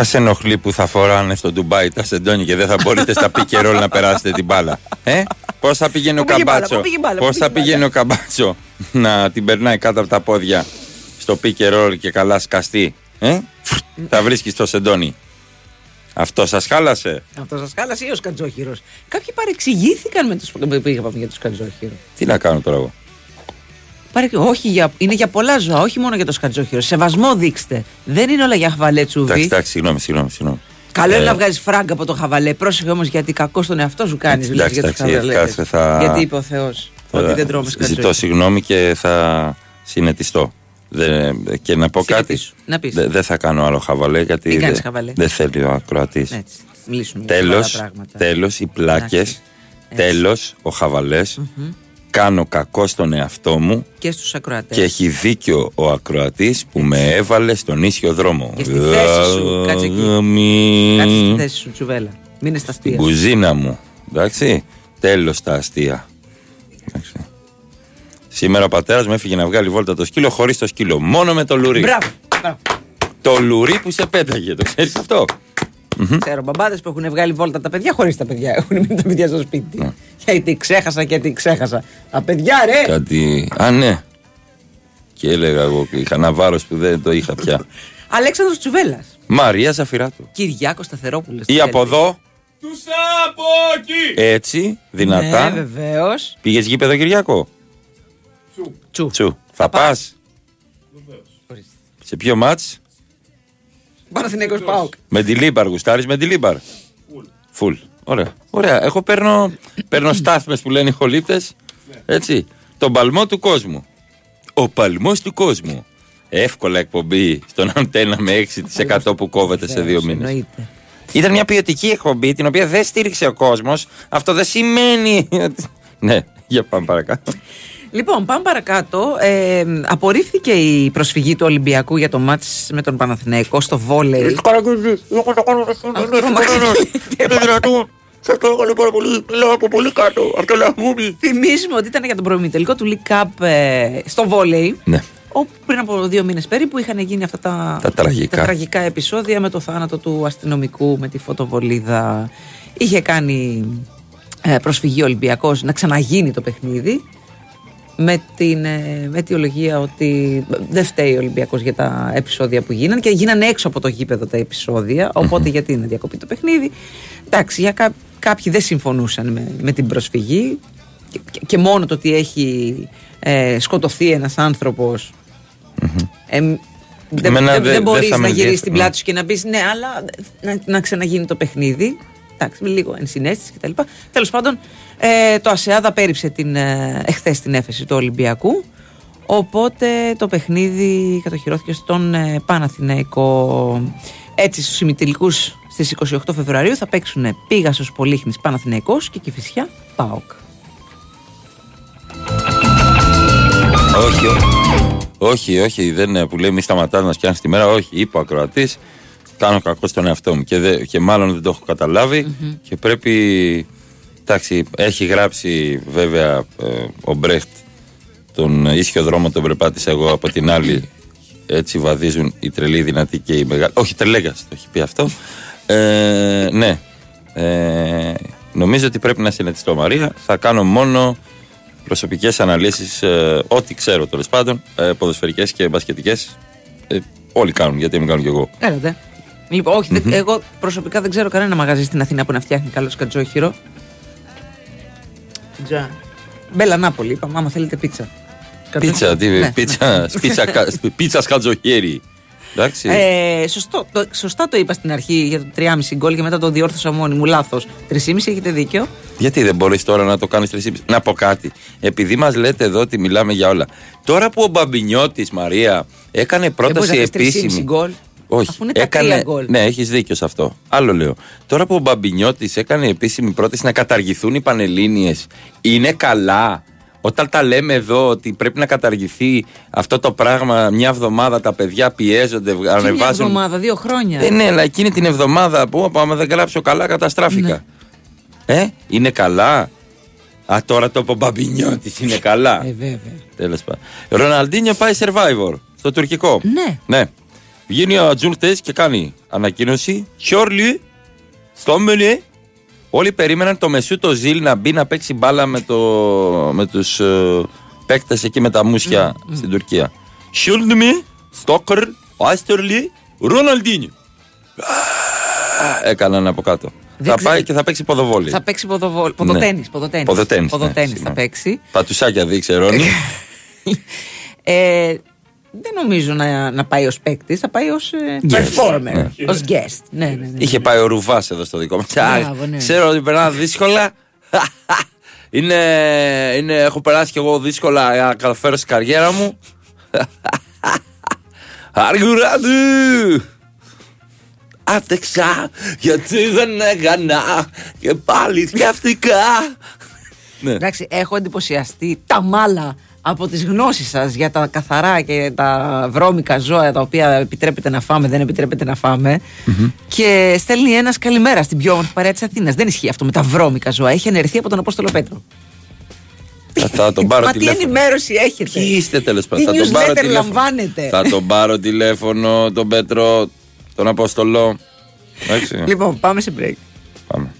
Σας ενοχλεί που θα φοράνε στο Ντουμπάι τα σεντόνι και δεν θα μπορείτε στα πικερόλ να περάσετε την μπάλα. Ε; Πώς θα πηγαίνει ο Πού πήγε η μπάλα, καμπάτσο, πού πήγε η μπάλα, πού Πώ πήγε θα η μπάλα; πηγαίνει ο καμπάτσο να την περνάει κάτω από τα πόδια στο πικερόλ και καλά σκαστεί; Ε; θα βρίσκει το σεντόνι. Αυτό σας χάλασε; Αυτό σας χάλασε ή ο σκατζόχυρος; Κάποιοι παρεξηγήθηκαν με τους, πήγα πάμε για το σκατζόχυρο. Τι να κάνω τώρα εγώ; Παρε... Όχι, για... είναι για πολλά ζώα, όχι μόνο για το σκατζόχυρο. Σεβασμό δείξτε. Δεν είναι όλα για χαβαλέ τσούβι. Εντάξει, εντάξει, συγγνώμη, συγγνώμη. συγγνώμη. Καλό είναι Ε, να βγάζει φράγκα από το χαβαλέ. Πρόσεχε όμως γιατί κακό στον εαυτό σου κάνεις. Έτσι, εντάξει, για τους εντάξει, χαβαλέδες. κάτσε, θα- Γιατί είπε ο Θεός ότι δεν τρώμε Ζητώ σκατζόχυρο. συγγνώμη και θα συνετιστώ. Δεν- και να πω κάτι. Να πεις. Δεν δεν θα κάνω άλλο χαβαλέ γιατί Μην κάνεις δεν- χαβαλέ. δεν θέλει ο ακροατής. Έτσι. Μιλήσουμε για άλλα Τέλος, πράγματα. τέλος, οι πλάκες, Έτσι. τέλος, ο χαβαλές, Μμμ. Κάνω κακό στον εαυτό μου Και στους ακροατές. και έχει δίκιο ο ακροατής που με έβαλε στον ίσιο δρόμο. Και στη θέση σου, κάτσε εκεί. Γαμί. Κάτσε στη θέση σου, τσουβέλα. Μην είναι στα Την αστεία. κουζίνα μου. Εντάξει. Τέλος τα αστεία. Εντάξει. Σήμερα ο πατέρας μου έφυγε να βγάλει βόλτα το σκύλο χωρίς το σκύλο. Μόνο με το λουρί. Μπράβο. μπράβο. Το λουρί που σε πέταγε. Το ξέρεις αυτό; Μμμ. Ξέρω μπαμπάδες που έχουν βγάλει βόλτα τα παιδιά χωρίς τα παιδιά. Έχουν μείνει τα παιδιά στο σπίτι. Ναι. Γιατί ξέχασα και τι ξέχασα. Τα παιδιά, ρε! Κάτι. Α, ναι. Και έλεγα εγώ, είχα ένα βάρος που δεν το είχα πια. Αλέξανδρος Τσουβέλλα. Μαρία Ζαφυράτου. Κυριάκος Σταθερόπουλος. Ή από εδώ, Τους από εκεί! έτσι, δυνατά. Ναι, βεβαίως. Πήγες γήπεδο Κυριάκο. Τσου. Τσου. Θα πας. Σε ποιο ματς; Παναθηναϊκός ΠΑΟΚ. Με τη Λίμπαρ, γουστάρεις με τη Λίμπαρ. Φουλ. Ωραία. Ωραία. Εγώ παίρνω, παίρνω στάθμες που λένε οι χολύπτες. Έτσι. Τον παλμό του κόσμου. Ο παλμός του κόσμου. Εύκολα εκπομπή στον αντένα με 6% που κόβεται σε δύο μήνες. Εννοείται. Ήταν μια ποιοτική εκπομπή την οποία δεν στήριξε ο κόσμος. Αυτό δεν σημαίνει. ότι- ναι, για πάμε παρακάτω. Λοιπόν, πάμε παρακάτω. Ε, απορρίφθηκε η προσφυγή του Ολυμπιακού για το μάτς με τον Παναθηναϊκό στο βόλεϊ. Είναι δυνατόν. Σα το έβαλε πάρα πολύ. Λέω από πολύ κάτω. Αυτό λαγούμι. Θυμίζουμε ότι ήταν για τον προημιτελικό του League Cup ε, στο βόλεϊ. Ναι. όπου πριν από δύο μήνες περίπου είχαν γίνει αυτά τα, Τα τραγικά. τα τραγικά επεισόδια με το θάνατο του αστυνομικού, με τη φωτοβολίδα. Είχε κάνει ε, προσφυγή ο Ολυμπιακός να ξαναγίνει το παιχνίδι με την ε, με αιτιολογία ότι δεν φταίει ο Ολυμπιακός για τα επεισόδια που γίνανε και γίνανε έξω από το γήπεδο τα επεισόδια. Οπότε γιατί να διακοπεί το παιχνίδι. Εντάξει, για κά- κάποιοι δεν συμφωνούσαν με, με την προσφυγή και, και- και μόνο το ότι έχει ε, σκοτωθεί ένας άνθρωπος ε, δεν, Εμένα δεν, δεν- δεν δεν μπορείς θα να με γυρίσεις ενδιαφέρει. την πλάτη σου και να πεις ναι αλλά να, να ξαναγίνει το παιχνίδι εντάξει με λίγο ενσυναίσθηση κτλ τέλος πάντων ε, το ΑΣΕΑΔ απέρριψε την, ε, εχθές την έφεση του Ολυμπιακού. Οπότε το παιχνίδι κατοχυρώθηκε στον ε, Παναθηναϊκό. Έτσι στους ημιτελικούς στις 28 Φεβρουαρίου θα παίξουν Πίγασος Πολύχνης Παναθηναϊκός και Κηφισιά ΠΑΟΚ. Όχι, ό- όχι, όχι, δεν είναι που λέει μη σταματάς να σκιάνεις τη μέρα. Όχι, είπε ο ακροατής, κάνω κακό στον εαυτό μου και, δε- και μάλλον δεν το έχω καταλάβει και πρέπει, εντάξει, έχει γράψει βέβαια ε, ο Μπρέχτ τον ίσιο δρόμο τον περπάτησα εγώ από την άλλη έτσι βαδίζουν οι τρελοί, οι δυνατοί και οι μεγάλοι. Όχι, τρελέγας το έχει πει αυτό. Ε, ναι. Ε, νομίζω ότι πρέπει να συνετιστώ Μαρία. Θα κάνω μόνο προσωπικές αναλύσεις, ε, ό,τι ξέρω τέλος πάντων, ε, ποδοσφαιρικές και μπασκετικές. Ε, όλοι κάνουν, γιατί μην κάνω κι εγώ. Έλατε. Λοιπόν, όχι, δεν- εγώ προσωπικά δεν ξέρω κανένα μαγαζί στην Αθήνα που να φτιάχνει καλό σκατζόχυρο. Τζα. Μπέλα Νάπολη, είπαμε, άμα θέλετε πίτσα. Πίτσα, τι, Ναι. πίτσα, πίτσα, κα- πίτσα σκατζοχέρι. Εντάξει. Ε, σωστό, το, σωστά το είπα στην αρχή για το 3,5 γκολ και μετά το διόρθωσα μόνη μου. Λάθος. 3,5 έχετε δίκιο. Γιατί δεν μπορείς τώρα να το κάνεις τρεις Να πω κάτι. Επειδή μας λέτε εδώ ότι μιλάμε για όλα. Τώρα που ο Μπαμπινιώτης Μαρία έκανε Δεν μπορείς πρόταση να πεις 3,5 επίσημη. Γκολ. Όχι, Αφού είναι τα τρία γκολ. Ναι, έχεις δίκιο σε αυτό. Άλλο λέω. Τώρα που ο Μπαμπινιώτης έκανε επίσημη πρόταση να καταργηθούν οι πανελίνε, είναι καλά; Όταν τα λέμε εδώ ότι πρέπει να καταργηθεί αυτό το πράγμα, μια εβδομάδα τα παιδιά πιέζονται, Και μια ανεβάζουν. εβδομάδα, δύο χρόνια. Ε, ναι, αλλά εκείνη την εβδομάδα που άμα δεν γράψω καλά, καταστράφηκα. Ε, είναι καλά; Α, τώρα το Μπαμπινιώτης είναι καλά. Ε, βέβαια. Τέλος πάντων. Ροναλντίνιο πάει survivor στο τουρκικό. Ναι. Ναι. Βγαίνει ο Ατζούλ χτες και κάνει ανακοίνωση. Χιόρλι, Στόμπελε. Όλοι περίμεναν το Μεσού το Ζήλ να μπει να παίξει μπάλα με, το, με τους ε, παίκτες εκεί με τα μουσια στην Τουρκία. Χιόρλι, Στόκερ, Άστερλι, Ροναλντίνιο. Έκαναν από κάτω. Δεν θα ξέρω- πάει και θα παίξει ποδοβόλη. Θα παίξει ποδοβόλ, ποδοτέννης, ποδοτέννης. Ποδοτέννης, ναι, Ποδοτέννης θα συγγνώμη. παίξει. Πατουσάκια δείξε, Ρόνι. Ε, δεν νομίζω να, να πάει ως παίκτης, θα πάει ως Guest. performer. Ναι. Ω guest. Ναι, ναι, ναι. Είχε πάει ο Ρουβάς εδώ στο δικό μας. Μπράβο, ναι. Ξέρω ότι περνάω δύσκολα. είναι, είναι, έχω περάσει κι εγώ δύσκολα για να καταφέρω στην καριέρα μου. Αργουρά του! Άτεξα γιατί δεν έκανα και πάλι σκέφτηκα. Ναι. Εντάξει, έχω εντυπωσιαστεί τα μάλα από τις γνώσεις σας για τα καθαρά και τα βρώμικα ζώα τα οποία επιτρέπεται να φάμε, δεν επιτρέπεται να φάμε. Και στέλνει ένας καλημέρα στην πιο όμορφη παρέα της Αθήνας. Δεν ισχύει αυτό με τα βρώμικα ζώα. Έχει ενερθεί από τον Απόστολο Πέτρο. Θα, θα τον πάρω Μα τι τηλέφωνο. ενημέρωση έχετε; Ποιοι είστε τέλος πάντων. Τι Θα τον πάρω newsletter τηλέφωνο. λαμβάνετε; Θα τον πάρω τηλέφωνο, τον Πέτρο, τον Αποστολό. Εντάξει. Λοιπόν, πάμε σε break. Πάμε.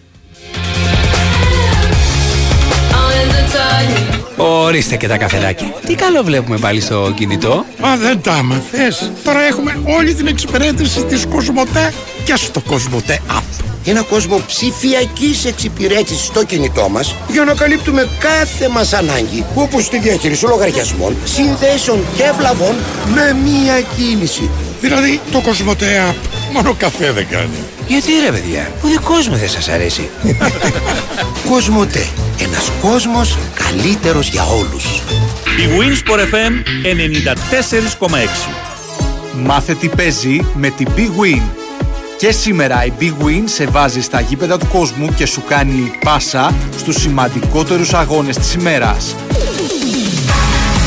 Ορίστε και τα καφεδάκια. Τι καλό βλέπουμε πάλι στο κινητό. Μα δεν τα άμαθες. Τώρα έχουμε όλη την εξυπηρέτηση της Κοσμοτέ και στο Κοσμοτέ App. Ένα κόσμο ψηφιακής εξυπηρέτησης στο κινητό μας για να καλύπτουμε κάθε μας ανάγκη όπως τη διαχείριση λογαριασμών, συνδέσεων και βλαβών με μία κίνηση. Δηλαδή το Κοσμοτέ App μόνο καφέ δεν κάνει. Γιατί ρε παιδιά, ο δικός μου δεν σας αρέσει. Κοσμοτέ. Ένας κόσμος καλύτερος για όλους. Η Winsport FM 94,6. Μάθε τι παίζει με την Big Win. Και σήμερα η Big Win σε βάζει στα γήπεδα του κόσμου και σου κάνει πάσα στους σημαντικότερους αγώνες της ημέρας.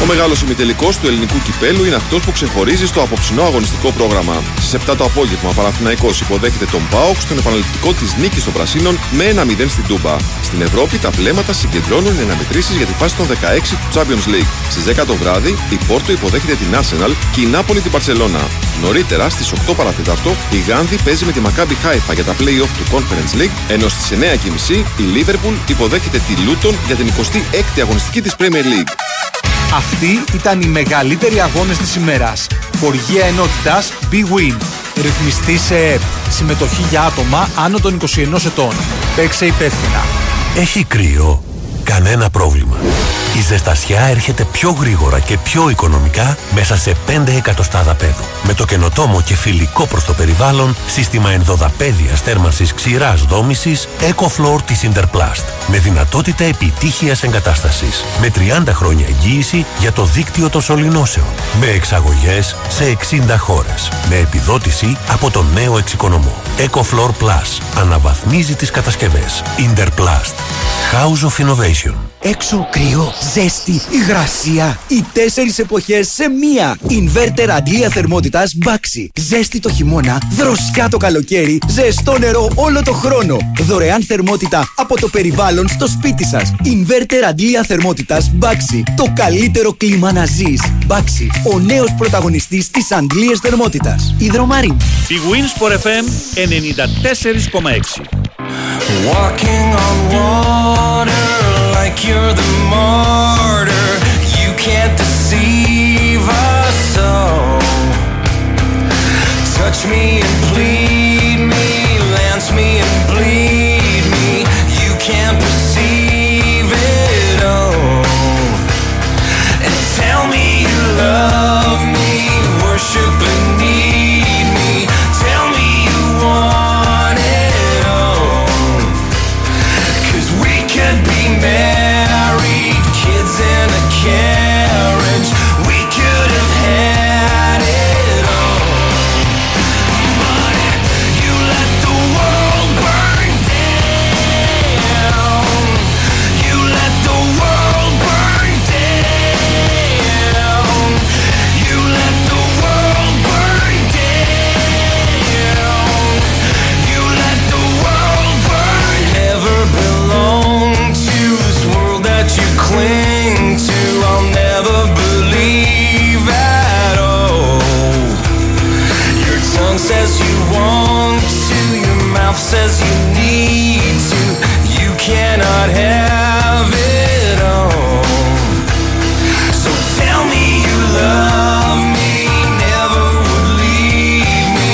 Ο μεγάλος ημιτελικός του ελληνικού κυπέλου είναι αυτός που ξεχωρίζει στο απόψινό αγωνιστικό πρόγραμμα. Στις 7 το απόγευμα, ο Παναθηναϊκός υποδέχεται τον Πάοκ στον επαναληπτικό της νίκης των Πρασίνων με 1-0 στην Τούμπα. Στην Ευρώπη, τα πλέματα συγκεντρώνουν εναμετρήσει για τη φάση των 16 του Champions League. Στις 10 το βράδυ, η Πόρτο υποδέχεται την Arsenal και η Νάπολη την Παρσελώνα. Νωρίτερα, στις 8 παρατέταρτο, η Γάνδη παίζει με τη Maccabi Haifa για τα play-off του Conference League, ενώ στις 9.30 η Liverpool υποδέχεται τη Luton για την 26η αγωνιστική της Premier League. Αυτοί ήταν οι μεγαλύτεροι αγώνες της ημέρας. Χορηγία ενότητας Bwin. Ρυθμιστή σε ΕΠ. Συμμετοχή για άτομα άνω των 21 ετών. Παίξε υπεύθυνα. Έχει κρύο. Κανένα πρόβλημα. Η ζεστασιά έρχεται πιο γρήγορα και πιο οικονομικά μέσα σε 5 εκατοστάδα πέδου. Με το καινοτόμο και φιλικό προς το περιβάλλον σύστημα ενδοδαπέδιας θέρμανσης ξηράς δόμησης EcoFloor της Interplast. Με δυνατότητα επιτύχειας εγκατάστασης. Με 30 χρόνια εγγύηση για το δίκτυο των σωληνώσεων. Με εξαγωγές σε 60 χώρες. Με επιδότηση από τον νέο εξοικονομό. EcoFloor Plus. Αναβαθμίζει τις κατασκευές. Interplast. House of Innovation. Έξω κρύο, ζέστη, υγρασία. Οι τέσσερις εποχές σε μία. Inverter αντλία θερμότητας Baxi. Ζέστη το χειμώνα, δροσιά το καλοκαίρι, ζεστό νερό όλο το χρόνο. Δωρεάν θερμότητα από το περιβάλλον στο σπίτι σας. Inverter αντλία θερμότητας Baxi. Το καλύτερο κλίμα να ζεις. Baxi, ο νέος πρωταγωνιστής της αντλίας θερμότητας. Ιδρομάριν. Η Winsport FM 94,6 Walking on water like you're the martyr. You can't deceive us so. Touch me and plead me, lance me and bleed me. You can't perceive it all. And tell me you love want to, your mouth says you need to. You cannot have it all. So tell me you love me, never would leave me.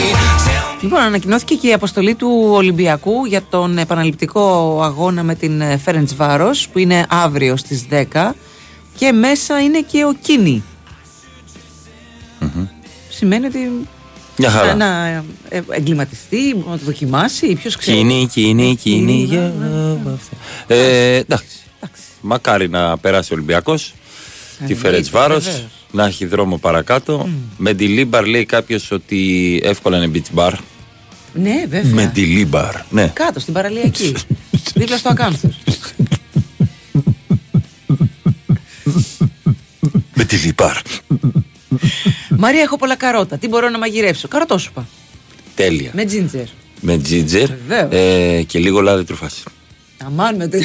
Tell Λοιπόν, ανακοινώθηκε και η αποστολή του Ολυμπιακού για τον επαναληπτικό αγώνα με την Φέρεντς Βάρος που είναι αύριο στις 10 και μέσα είναι και ο Κίνη. Σημαίνει ότι Μια χαρά. να ε, εγκλιματιστεί, να το δοκιμάσει, ποιος ξέρει. Κίνη, κίνη, κίνη. για αυτά. Ε, εντάξει. Μακάρι να περάσει ο Ολυμπιακός. Τη Εννοείται, Φερεντσβάρος. βεβαίως. Να έχει δρόμο παρακάτω. Με τη Λίμπαρ λέει κάποιος ότι εύκολα είναι beach bar. Ναι, βέβαια. Με τη Λίμπαρ. Ναι. Κάτω στην παραλιακή. Δίπλα στο Ακάνθος. Με τη Λίμπαρ. Μαρία, έχω πολλά καρότα. Τι μπορώ να μαγειρέψω; Καροτόσουπα. Τέλεια. Με τζίντζερ. Με τζίντζερ Βεβαίως. ε, και λίγο λάδι τρούφας. Αμάν με το.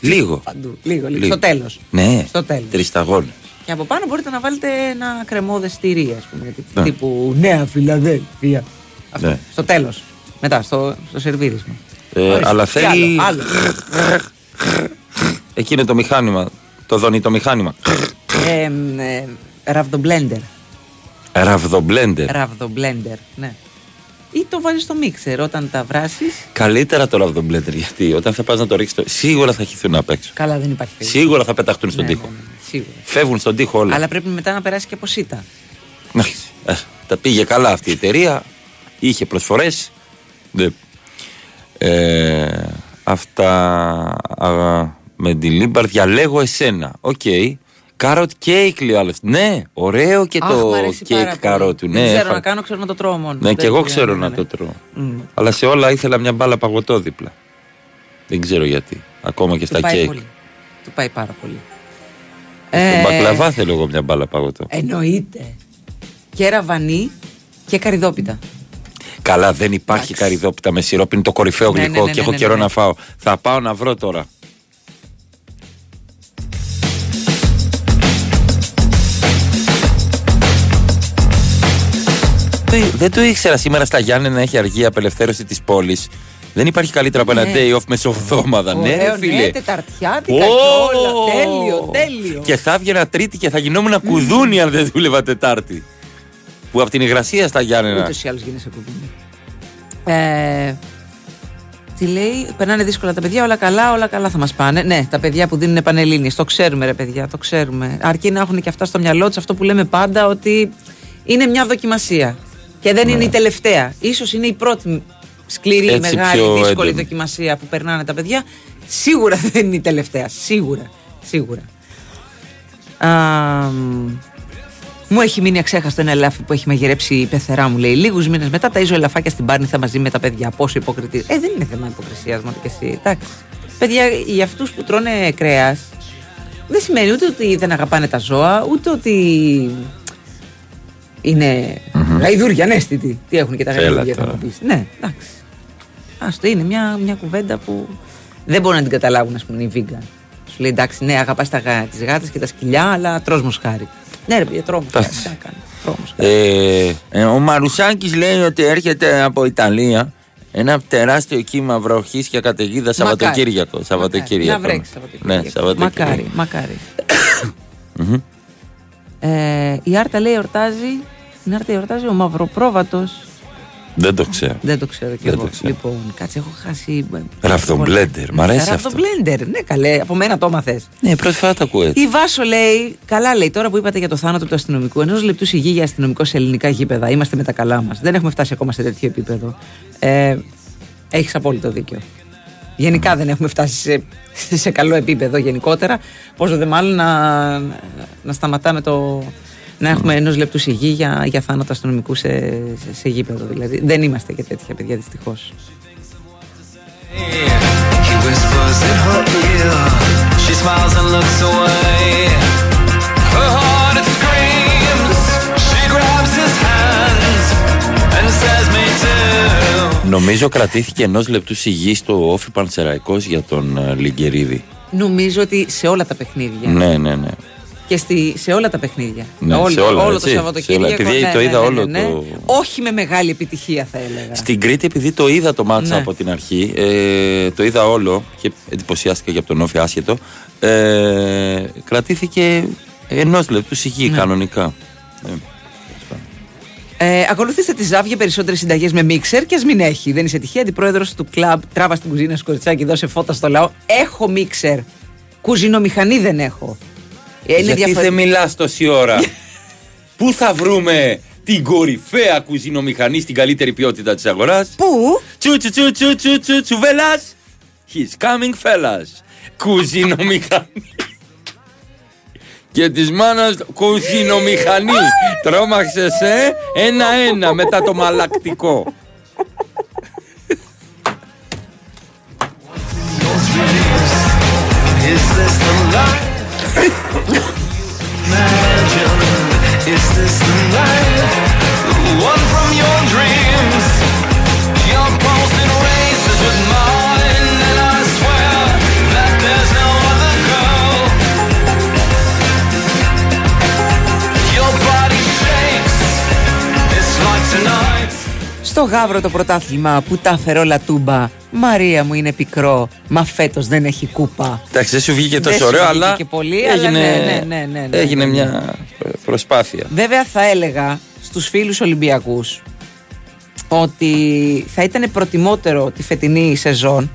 Λίγο. Παντού. Λίγο, λίγο. Λίγο. Στο τέλος. Ναι. Στο τέλος. Τρεις σταγόνες. Και από πάνω μπορείτε να βάλετε ένα κρεμώδες τυρί, ας πούμε. γιατί- Ναι. Τύπου Νέα Φιλαδέλφια. Αυτό. Ναι. Στο τέλος. Μετά, στο, στο σερβίρισμα. Ε, Ορίστε. αλλά Τι θέλει. άλλο, άλλο. Εκεί είναι το μηχάνημα. Το δονεί το μηχάνημα. Ε, ε, ραβδομπλέντερ. Ραβδομπλέντερ. Ραβδομπλέντερ, ναι. Ή το βάζεις στο μίξερ όταν τα βράσεις. Καλύτερα το ραβδομπλέντερ γιατί όταν θα πας να το ρίξεις. Το... Σίγουρα θα χυθούν απ' έξω. Καλά, δεν υπάρχει περίπτωση. Σίγουρα θα πεταχτούν στον Ναι, τοίχο. ναι, ναι, σίγουρα. Φεύγουν στον τοίχο όλα. Αλλά πρέπει μετά να περάσει και από σίτα. Εντάξει, ε, τα πήγε καλά αυτή η εταιρεία. Είχε προσφορές. Ε, αυτά α, με την Λίμπαρ διαλέγω εσένα. OK. Carrot cake λέει ο άλλος. Ναι, ωραίο και Αχ, το μ' αρέσει πάρα κέικ πολύ. καρότου. Δεν Ναι, ξέρω φα- να κάνω, ξέρω να το τρώω μόνο. ναι, Δεν και εγώ ξέρω, ξέρω ναι, να ναι. το τρώω. Μμ. Αλλά σε όλα ήθελα μια μπάλα παγωτό δίπλα. Δεν ξέρω γιατί. Ακόμα και Του στα πάει κέικ. πολύ. Του πάει πάρα πολύ. Ε, Τον μπακλαβά θέλω εγώ μια μπάλα παγωτό. Εννοείται. Και ραβανί και καριδόπιτα. Καλά, δεν υπάρχει καριδόπιτα με σιρόπι, είναι το κορυφαίο Ναι, γλυκό ναι, ναι, και ναι, έχω ναι, καιρό ναι. να φάω. Θα πάω να βρω τώρα. Το- Δεν το ήξερα σήμερα στα Γιάννενα έχει αργή απελευθέρωση της πόλης. Δεν υπάρχει καλύτερο από ένα Ναι. day off μεσοβδόμαδα. Ναι, ρε Ωραίο, φίλε. ναι, τεταρτιάτικα Ω! και όλα. Τέλειο, τέλειο. Και θα έβγαινα Τρίτη και θα γινόμουν κουδούνι αν δεν δούλευα Τετάρτη. Που από την υγρασία στα Γιάννενα. Ούτως ή άλλως γίνεσαι κουδούνι. Ε, τι λέει, περνάνε δύσκολα τα παιδιά, όλα καλά, όλα καλά θα μας πάνε. Ναι, τα παιδιά που δίνουν πανελλήνιες, το ξέρουμε ρε παιδιά, το ξέρουμε. Αρκεί να έχουν και αυτά στο μυαλό τους αυτό που λέμε πάντα ότι είναι μια δοκιμασία. Και δεν είναι η τελευταία. Ίσως είναι η πρώτη σκληρή, Ναι. Έτσι, μεγάλη, πιο δύσκολη έντονη. δοκιμασία που περνάνε τα παιδιά. Σίγουρα δεν είναι η τελευταία. Σίγουρα. Σίγουρα. Α, μ, μου έχει μείνει αξέχαστο ένα ελάφι που έχει μαγειρέψει η πεθερά μου, λέει. Λίγους μήνες μετά ταΐζω ελαφάκια στην Πάρνηθα μαζί με τα παιδιά. Πόσο υποκριτή. Ε, δεν είναι θέμα υποκρισίας, μόνο και εσύ. Εντάξει. Παιδιά, για αυτούς που τρώνε κρέας, δεν σημαίνει ούτε ότι δεν αγαπάνε τα ζώα, ούτε ότι είναι γαϊδούρια, ανέστητοι. Τι έχουν και τα Έλα γαϊδούρια, θα τώρα. μου πεις. Ναι, εντάξει. Άστο, είναι μια, μια κουβέντα που δεν μπορούν να την καταλάβουν, ας πούμε, οι vegan. Σου λέει εντάξει, ναι, αγαπάς τις γάτες και τα σκυλιά, αλλά τρως μοσχάρι. Ναι, ρε παιδιά, τρώω μοσχάρι. Τι να κάνω. Τρώω μοσχάρι. Ε, ε, ο Μαρουσάκης λέει ότι έρχεται από Ιταλία ένα τεράστιο κύμα βροχής και καταιγίδα Σαββατοκύριακο. Σαββατοκύριακο. Να βρέξει Ναι, Σαββατοκύριακο. Μακάρι, μακάρι. Μμμ. Ε, η Άρτα λέει εορτάζει. Η Άρτα εορτάζει ο Μαυροπρόβατος. Δεν το ξέρω. Δεν το ξέρω κι Δεν εγώ. το ξέρω. Λοιπόν, κάτσε, έχω χάσει. Ραφδομπλέντερ, μ' αρέσει αυτό. Ραφδομπλέντερ, ναι, καλέ, από μένα το έμαθες. Ναι, πρώτη φορά το ακούω έτσι. Η Βάσο λέει, καλά λέει, τώρα που είπατε για το θάνατο του αστυνομικού, ενός λεπτού σιγή για αστυνομικό σε ελληνικά γήπεδα. Είμαστε με τα καλά μας. Δεν έχουμε φτάσει ακόμα σε τέτοιο επίπεδο. Ε, Έχεις απόλυτο δίκιο. Γενικά δεν έχουμε φτάσει σε, σε καλό επίπεδο γενικότερα. Πόσο δε μάλλον να, να σταματάμε το. Να έχουμε ενός λεπτού σιγή για, για θάνατο αστυνομικού σε, σε, σε γήπεδο. Δηλαδή. Δεν είμαστε και τέτοια παιδιά δυστυχώς. He whispers in her ear. She smiles and looks away. Her heart it screams. She grabs his hands and says me too. Νομίζω κρατήθηκε ενός λεπτού σιγής στο όφι Πανσεραϊκός για τον ε, Λιγκερίδη. Νομίζω ότι σε όλα τα παιχνίδια. Ναι, ναι, ναι. Και στη, σε όλα τα παιχνίδια. Ναι, όλο σε όλα, όλο έτσι, το σε Σαββατοκύριακο. όλα. Επειδή ναι, το ναι, είδα ναι, όλο ναι, ναι. το- Όχι με μεγάλη επιτυχία, θα έλεγα. Στην Κρήτη, επειδή το είδα το μάτσα Ναι. από την αρχή, ε, το είδα όλο και εντυπωσιάστηκα για από τον Όφη άσχετο. Ε, κρατήθηκε ενός λεπτού σιγή Ναι. κανονικά. Ε, Ε, ακολουθήστε τη Ζάβια περισσότερες συνταγές με μίξερ και ας μην έχει. Δεν είσαι τυχαία. Αντιπρόεδρος του κλαμπ, τράβα στην κουζίνα σου κοριτσάκι, δώσε φώτα στο λαό. Έχω μίξερ. Κουζινομηχανή δεν έχω. Ε, είναι Γιατί διαφορε- δεν μιλάς τόση ώρα; Πού θα βρούμε την κορυφαία κουζινομηχανή στην καλύτερη ποιότητα της αγοράς; Πού; Τσου τσου τσου τσου τσου τσου τσουβέλας. He's coming fellas. Κουζινομηχανή. Και της μάνας κουζινομηχανή. Τρώμαξες, ε. Ένα-ένα μετά το μαλακτικό. Is this the life? Imagine, is this the life? One from your dreams. Your pulse it races with mine, Στο Γαύρο το πρωτάθλημα που τα φερόλα τούμπα. Μαρία μου είναι πικρό, μα φέτος δεν έχει κούπα. Εντάξει, δεν σου βγήκε Δεν τόσο σου ωραίο, βγήκε αλλά και πολύ, αλλά έγινε, ναι, ναι, ναι, ναι, ναι, έγινε ναι, ναι. μια προσπάθεια. Βέβαια θα έλεγα στους φίλους Ολυμπιακούς ότι θα ήταν προτιμότερο τη φετινή σεζόν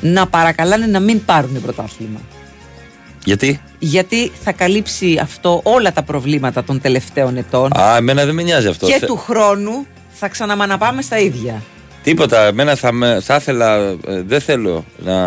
να παρακαλάνε να μην πάρουν πρωτάθλημα. Γιατί; Γιατί θα καλύψει αυτό όλα τα προβλήματα των τελευταίων ετών Α, εμένα δεν με νοιάζει αυτό. και Θε- του χρόνου θα ξαναμαναπάμε στα ίδια. Τίποτα. Εμένα θα, με- θα ήθελα, ε, δεν θέλω να,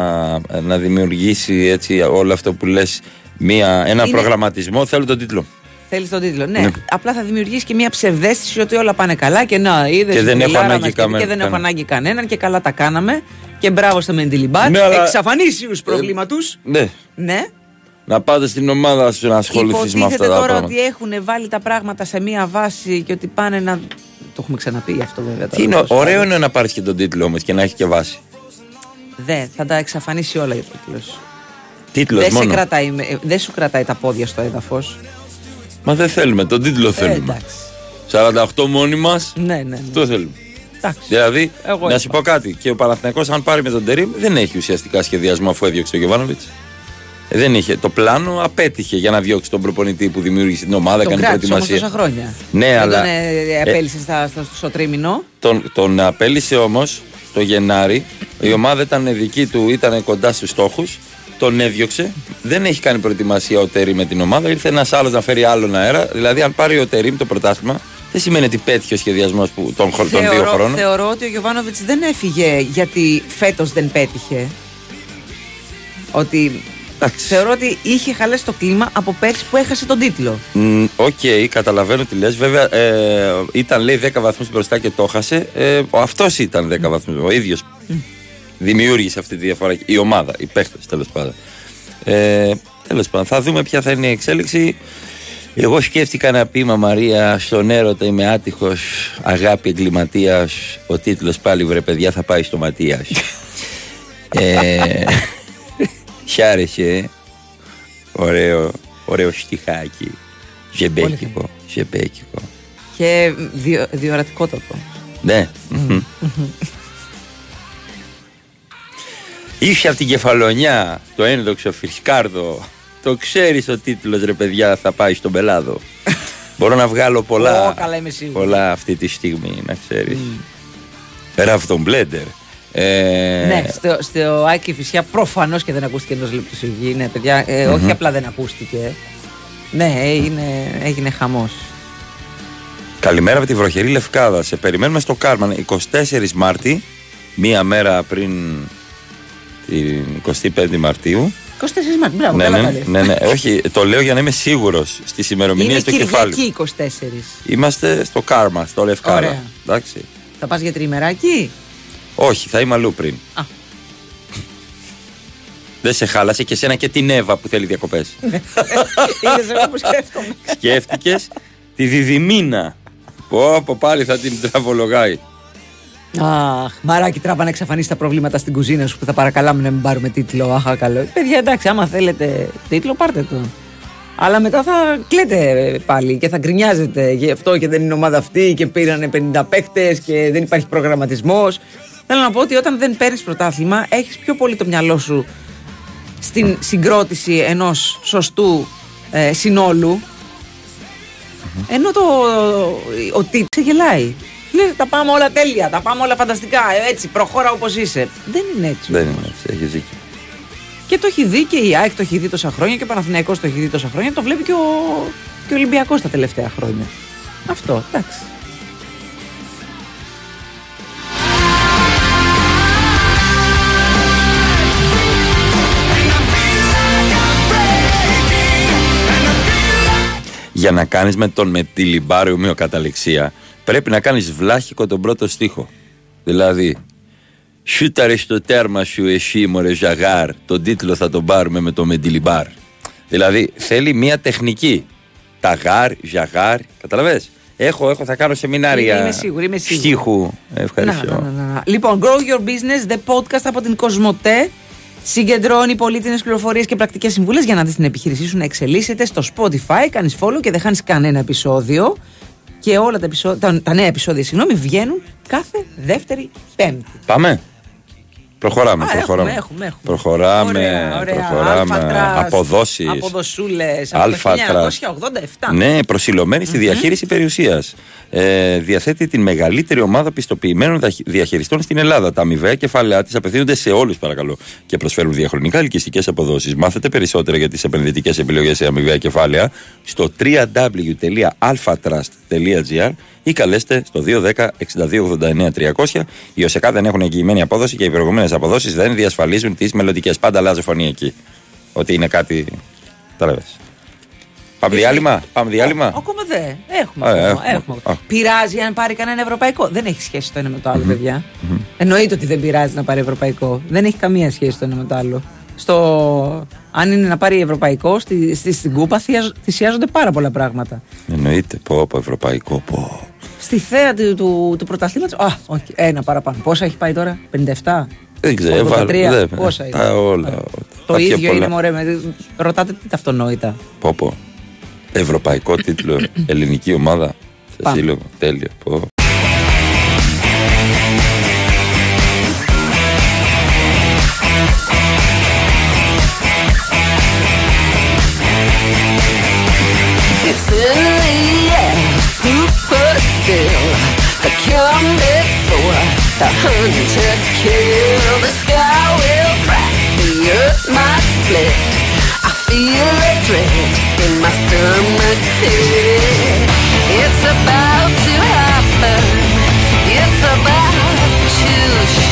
να δημιουργήσει έτσι όλο αυτό που λες μία, ένα Είναι- προγραμματισμό. Θέλω τον τίτλο. Θέλεις τον τίτλο. Ναι. Ναι. Απλά θα δημιουργήσει και μια ψευδέστηση ότι όλα πάνε καλά και να είδες. Και δεν έχω ανάγκη και καμέ- δεν έχω κανένα. ανάγκη κανέναν και καλά τα κάναμε. Και μπράβο στο Μεντιλιμπάτ. Ναι, αλλά- Εξαφανίσιους προβλήματο. Ναι. Ναι. Να πάτε στην ομάδα σου να ασχοληθείς με αυτά Υποτίθεται τα τώρα πράγματα. ότι έχουν βάλει τα πράγματα σε μία βάση και ότι πάνε να. Το έχουμε ξαναπεί αυτό βέβαια. Τι είναι, ωραίο είναι να πάρει και τον τίτλο όμως και να έχει και βάση. Δεν, θα τα εξαφανίσει όλα για το τίτλος. Τίτλο Δεν, σε μόνο. κρατάει, με- ε, δεν σου κρατάει τα πόδια στο έδαφος. Μα δεν θέλουμε, τον τίτλο θέλουμε. εντάξει. 48 μόνοι μας. Ναι, ναι. ναι. Το θέλουμε. Εντάξει. Δηλαδή, Εγώ να είπα. σου πω κάτι. Και ο Παναθηναϊκός αν πάρει με τον Τερήμ, δεν έχει ουσιαστικά σχεδιασμό αφού έδιωξε τον Γιωβάνοβιτς. Δεν είχε. Το πλάνο απέτυχε για να διώξει τον προπονητή που δημιούργησε την ομάδα, Τον έκανε κράτησε όμως προετοιμασία. τόσα χρόνια. Ναι, Δεν αλλά. Τον ε, απέλησε στα, στο, στο τρίμηνο. Τον, τον απέλησε όμως το Γενάρη. Η ομάδα ήταν δική του, ήταν κοντά στους στόχους. Τον έδιωξε. Δεν έχει κάνει προετοιμασία ο Τερήμ με την ομάδα. Ήρθε ένας άλλος να φέρει άλλον αέρα. Δηλαδή, αν πάρει ο Τερήμ το πρωτάθλημα, δεν σημαίνει ότι πέτυχε ο σχεδιασμός των, χρο- των δύο Θεωρώ, χρόνων. θεωρώ ότι ο Γιωβάνοβιτς δεν έφυγε γιατί φέτος δεν πέτυχε. Ότι. Θεωρώ ότι είχε χαλέσει το κλίμα από πέρσι που έχασε τον τίτλο. Μ, Οκ, καταλαβαίνω τι λες. Βέβαια, ε, ήταν λέει 10 βαθμούς μπροστά και το έχασε. Ε, Αυτός ήταν 10 βαθμούς. Ο ίδιος δημιούργησε αυτή τη διαφορά. Η ομάδα, οι παίχτες τέλος πάντων. Ε, τέλος πάντων, θα δούμε ποια θα είναι η εξέλιξη. Εγώ σκέφτηκα να πει μα Μαρία στον έρωτα είμαι άτυχος, αγάπη εγκληματίας. Ο τίτλος πάλι βρε παιδιά θα πάει στο Ματίας. ε, Σ' άρεσε, ε; Ωραίο, ωραίο στιχάκι. Ζεμπέκικο, ζεμπέκικο. Και διο, διορατικότατο. Ναι. μμμ. Είσαι από την κεφαλονιά, το ένδοξο Φρισκάρδο. Το ξέρεις ο τίτλος ρε παιδιά θα πάει στον πελάδο. Μπορώ να βγάλω πολλά, Ω, καλά, είμαι σίγουρη. πολλά αυτή τη στιγμή, να ξέρεις. Ραβδον Μπλέντερ. Ε, Ναι, στο, στο Άκη Φυσιά προφανώς και δεν ακούστηκε εντός λεπτούς σιγή. Ναι, παιδιά, ε, Μμμ. όχι απλά δεν ακούστηκε. Ναι, έγινε, έγινε χαμός. Καλημέρα από τη βροχερή Λευκάδα. Σε περιμένουμε στο Κάρμαν 24 Μάρτη, μία μέρα πριν την 25η Μαρτίου. 24 Μάρτιο, μπράβο, ναι, καλά ναι, πάλι. ναι, ναι, όχι, το λέω για να είμαι σίγουρος στις ημερομηνίες Είναι του κεφάλι. Κυριακή 24. Είμαστε στο Κάρμα, στο Λευκάδα. Ωραία. Εντάξει. Θα πας για τριημεράκι. Όχι, θα είμαι αλλού πριν. Α. Δεν σε χάλασε και σένα και την Εύα που θέλει διακοπές. Είδε εγώ που σκέφτομαι. Σκέφτηκες; Τη Διδυμίνα. Πω, πω πάλι θα την τραβολογάει. Αχ, μαράκι τράβα να εξαφανίσεις τα προβλήματα στην κουζίνα σου που θα παρακαλάμε να μην πάρουμε τίτλο. Αχ, καλό. Παιδιά, εντάξει, άμα θέλετε τίτλο, πάρτε το. Αλλά μετά θα κλαίτε πάλι και θα γκρινιάζετε γι' αυτό και δεν είναι ομάδα αυτή και πήρανε 50 παίχτε και δεν υπάρχει προγραμματισμός. Θέλω να πω ότι όταν δεν παίρνεις πρωτάθλημα, έχεις πιο πολύ το μυαλό σου στην συγκρότηση ενός σωστού ε, συνόλου. Ενώ το, ο τύπος ξεγελάει. Λέει τα πάμε όλα τέλεια, τα πάμε όλα φανταστικά. ε, Έτσι, προχώρα όπως είσαι. Δεν είναι έτσι. Δεν είναι έτσι, έχει δίκιο. Και το έχει δει και η ΑΕΚ το έχει δει τόσα χρόνια και ο Παναθηναϊκός το έχει δει τόσα χρόνια. Το βλέπει και ο, και ο Ολυμπιακός τα τελευταία χρόνια. Αυτό, εντάξει. Για να κάνεις με τον μετιλιμπάρι ομοιοκαταληξία, πρέπει να κάνεις βλάχικο τον πρώτο στίχο. Δηλαδή, σούταρε στο τέρμα σου εσύ μωρέ ζαγάρ, τον τίτλο θα τον πάρουμε με το μετιλιμπάρ. Δηλαδή, θέλει μία τεχνική. Ταγάρ, ζαγάρ, καταλαβες; Έχω, έχω, θα κάνω σεμινάρια. Είμαι- είμαι σίγουρη, είμαι σίγουρη. Στίχου. Ευχαριστώ. Να, να, να, να. Λοιπόν, Grow Your Business, the podcast από την Κοσμοτέ. Συγκεντρώνει πολύτιμες πληροφορίες και πρακτικές συμβουλές για να δεις την επιχείρησή σου να εξελίσσεται στο Spotify. Κάνεις follow και δεν χάνεις κανένα επεισόδιο. Και όλα τα, επεισόδια, τα, τα νέα επεισόδια συγγνώμη, βγαίνουν κάθε δεύτερη Πέμπτη. Πάμε. Προχωράμε, Α, προχωράμε. έχουμε, έχουμε, έχουμε. Προχωράμε, Ωραία, ωραία. προχωράμε. Alpha Trust, Αποδόσεις. Αποδοσούλες από το Alpha Trust. 1987. Ναι, προσηλωμένη στη διαχείριση περιουσίας. Ε, διαθέτει την μεγαλύτερη ομάδα πιστοποιημένων δαχ- διαχειριστών στην Ελλάδα. Τα αμοιβαία κεφάλαια της απευθύνονται σε όλους, παρακαλώ, και προσφέρουν διαχρονικά ελκυστικές αποδόσεις. Μάθετε περισσότερα για τις επενδυτικές επιλογές σε αμοιβαία κεφάλαια στο www.alphatrust.gr ή καλέστε στο 210-6289-300. Οι ΟΣΕΚΑ δεν έχουν εγγυημένη απόδοση και οι προηγούμενες αποδόσεις δεν διασφαλίζουν τις μελλοντικές. Πάντα αλλάζει φωνή εκεί. Ότι είναι κάτι. Τα λες. Πάμε διάλειμμα. Πάμε διάλειμμα. Ακόμα δεν. Έχουμε. Α, ακόμα, έχουμε. έχουμε. Α. Πειράζει αν πάρει κανένα ευρωπαϊκό. Δεν έχει σχέση το ένα με το άλλο, παιδιά. Εννοείται ότι δεν πειράζει να πάρει ευρωπαϊκό. Δεν έχει καμία σχέση το ένα με το άλλο. στο, αν είναι να πάρει ευρωπαϊκό, στη, στη, στην Κούπα θυσιάζ- θυσιάζονται πάρα πολλά πράγματα. Εννοείται. Πω, πω, ευρωπαϊκό. Πω. Στη θέα του, του, του πρωταθλήματος. Α, όχι, ένα παραπάνω. Πόσα έχει πάει τώρα, 57. Δεν ξέρω. 83, βάλω- δεν- πόσα είναι; Τα όλα. Το τα πιο ίδιο πολλά. είναι, μωρέ. Με, ρωτάτε τι τα αυτονόητα. Πω, πω. Ευρωπαϊκό τίτλο, ελληνική ομάδα. Σε Πάμε. σύλλογο. Τέλειο. Πω. Still. The come before the hunter kill. The sky will crack, the earth might split. I feel a dread in my stomach pit. It's about to happen. It's about to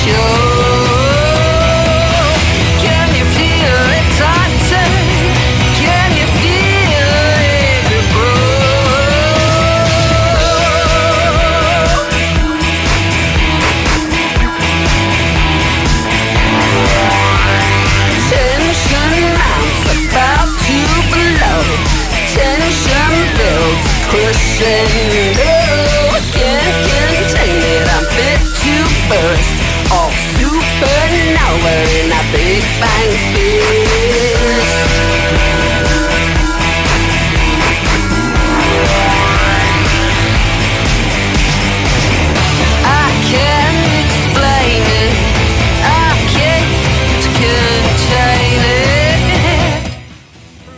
show.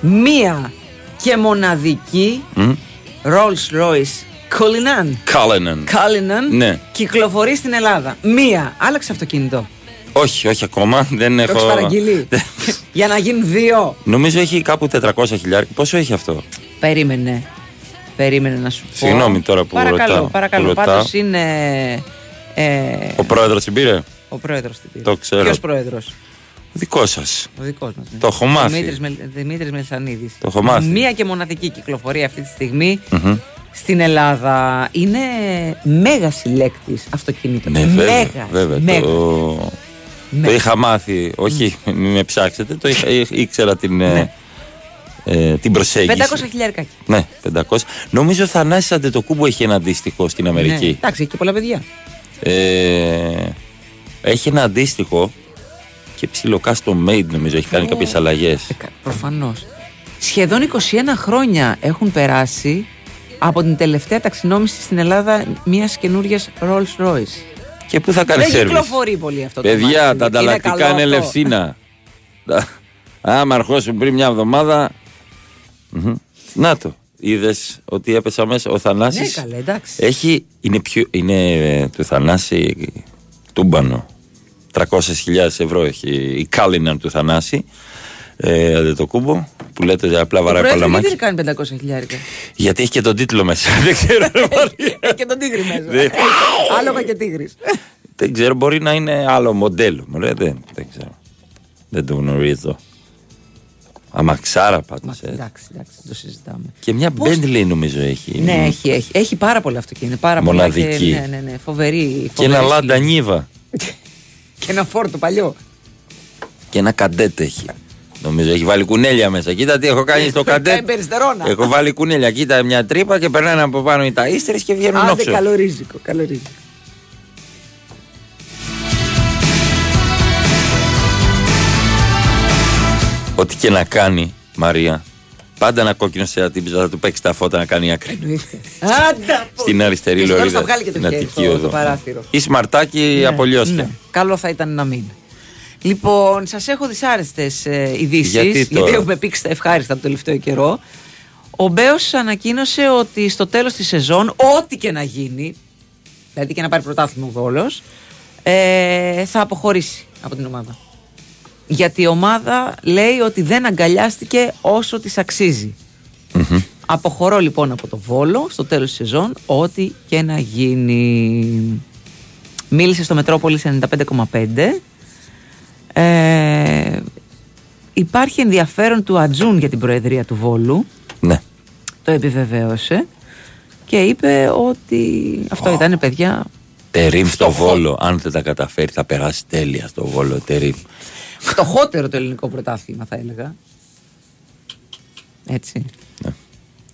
Μια και μοναδική. Rolls Royce Cullinan. Κάλενεν. Cullinan Ναι. κυκλοφορεί στην Ελλάδα. Μία. Άλλαξε αυτοκίνητο. Όχι, όχι ακόμα. Δεν Το έχω. έχεις παραγγείλει. Για να γίνουν δύο. Νομίζω έχει κάπου 400 χιλιάρια. Πόσο έχει αυτό; Περίμενε. Περίμενε να σου πω. Συγγνώμη τώρα που παρακαλώ, ρωτάω, Παρακαλώ, που ρωτάω. Πάντως είναι ε, Ο πρόεδρος την πήρε; ο πρόεδρος την πήρε. Το ξέρω. Ποιος πρόεδρος; Δικό σας. Ο δικός μας. ναι. Το έχω μάθει. Δημήτρης, Μελ, Δημήτρης Μελισανίδης. Το έχω μάθει. Μία και μοναδική κυκλοφορία αυτή τη στιγμή στην Ελλάδα. Είναι μέγα συλλέκτης αυτοκίνητο. Ναι, βέβαια. Μέγας, βέβαια μέγας. το... Ναι. το είχα μάθει. Όχι, μην με ψάξετε. Το είχα, ή- ήξερα την, ε, ε, την προσέγγιση. 500 χιλιάρικάκι. Ναι, 500. Νομίζω ο Θανάσης Αντετοκούμπο έχει ένα αντίστοιχο στην Ναι. Αμερική. Εντάξει, έχει και πολλά παιδιά. Ε, έχει ένα αντίστοιχο και ψηλό custom made νομίζω έχει κάνει Ω. κάποιες αλλαγές. Προφανώς. Σχεδόν 21 χρόνια έχουν περάσει από την τελευταία ταξινόμηση στην Ελλάδα μιας καινούργια Rolls Royce. Και πού θα κάνει Δεν service; κυκλοφορεί πολύ αυτό το Παιδιά, μάξι. τα Είναι ανταλλακτικά καλό είναι αυτό. ελευσίνα. Τα- Άμα αρχώσουν πριν μια εβδομάδα. Μμμ. Να το. Είδες ότι έπεσα μέσα. Ο Θανάσης; Ναι, καλέ, εντάξει. έχει. Είναι, πιο, είναι ε, του Θανάση τούμπανο. 300.000 ευρώ έχει η κάλυνα του Θανάση. Ε, αντε το κούμπο που λέτε απλά Ο βαράει πρόεδρος γιατί παλαμάκι. δεν κάνει 500 χιλιάρικα; Γιατί έχει και τον τίτλο μέσα. δεν ξέρω. Έχει και τον τίγρη μέσα. Δεν- Άλογα και τίγρης. δεν ξέρω, μπορεί να είναι άλλο μοντέλο. Μωρέ, δεν, δεν ξέρω. Δεν το γνωρίζω. Αμαξάρα πάντως. ε. Εντάξει, εντάξει, δεν το συζητάμε. Και μια Πώς- Bentley νομίζω έχει. Ναι, έχει, έχει. Έχει πάρα πολλά αυτοκίνητα. Πάρα πολλά Μοναδική. Και, ναι, ναι, ναι. Φοβερή. Και ένα φοβερή Lada σκηνή. Niva. Και ένα φόρτο παλιό. Και ένα καντέτ έχει. Νομίζω έχει βάλει κουνέλια μέσα. Κοίτα τι έχω κάνει στο Κάνει καντέτ. περιστερώνα. έχω βάλει κουνέλια. Κοίτα μια τρύπα και περνάνε από πάνω οι ταΐστερες και βγαίνουν Άντε όξο. καλό ρίζικο, καλό ρίζικο. Ό,τι και να κάνει, Μαρία, πάντα ένα κόκκινο σε ατύπηζα θα του παίξει τα φώτα να κάνει άκρη. Εννοείται. Άντα πω. Στην αριστερή Και στο τέλος λωρίδα. θα βγάλει και το την χέρι Αττική στο- οδό. στο παράθυρο. Ή σμαρτάκι Ναι, απολιώστε. ναι. Καλό θα ήταν να μην. Λοιπόν, σας έχω δυσάρεστες ε, ειδήσεις. Γιατί τώρα; έχουμε πήξει τα ευχάριστα το τελευταίο καιρό. Ο Μπέος ανακοίνωσε ότι στο τέλος της σεζόν, ό,τι και να γίνει, δηλαδή και να πάρει πρωτάθλημα ο Βόλος, ε, θα αποχωρήσει από την ομάδα. Γιατί η ομάδα λέει ότι δεν αγκαλιάστηκε όσο της αξίζει. Αποχωρώ λοιπόν από το Βόλο στο τέλος της σεζόν, ό,τι και να γίνει. Μίλησε στο Μετρόπολης 95,5. Ε, υπάρχει ενδιαφέρον του Ατζούν για την προεδρία του Βόλου. Ναι. Το επιβεβαίωσε και είπε ότι αυτό ήταν παιδιά. Τερίμ στο Βόλο. Αν δεν τα καταφέρει, θα περάσει τέλεια στο Βόλο. Τερίμ. Φτωχότερο το ελληνικό πρωτάθλημα, θα έλεγα. Έτσι.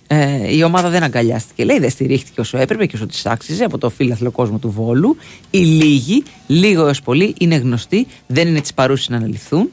Ε, η ομάδα δεν αγκαλιάστηκε. Λέει δεν στηρίχτηκε όσο έπρεπε και όσο τη άξιζε από το φίλαθλο κόσμο του Βόλου. Οι λίγοι, λίγο έως πολύ, είναι γνωστοί, δεν είναι της παρούσης να αναλυθούν.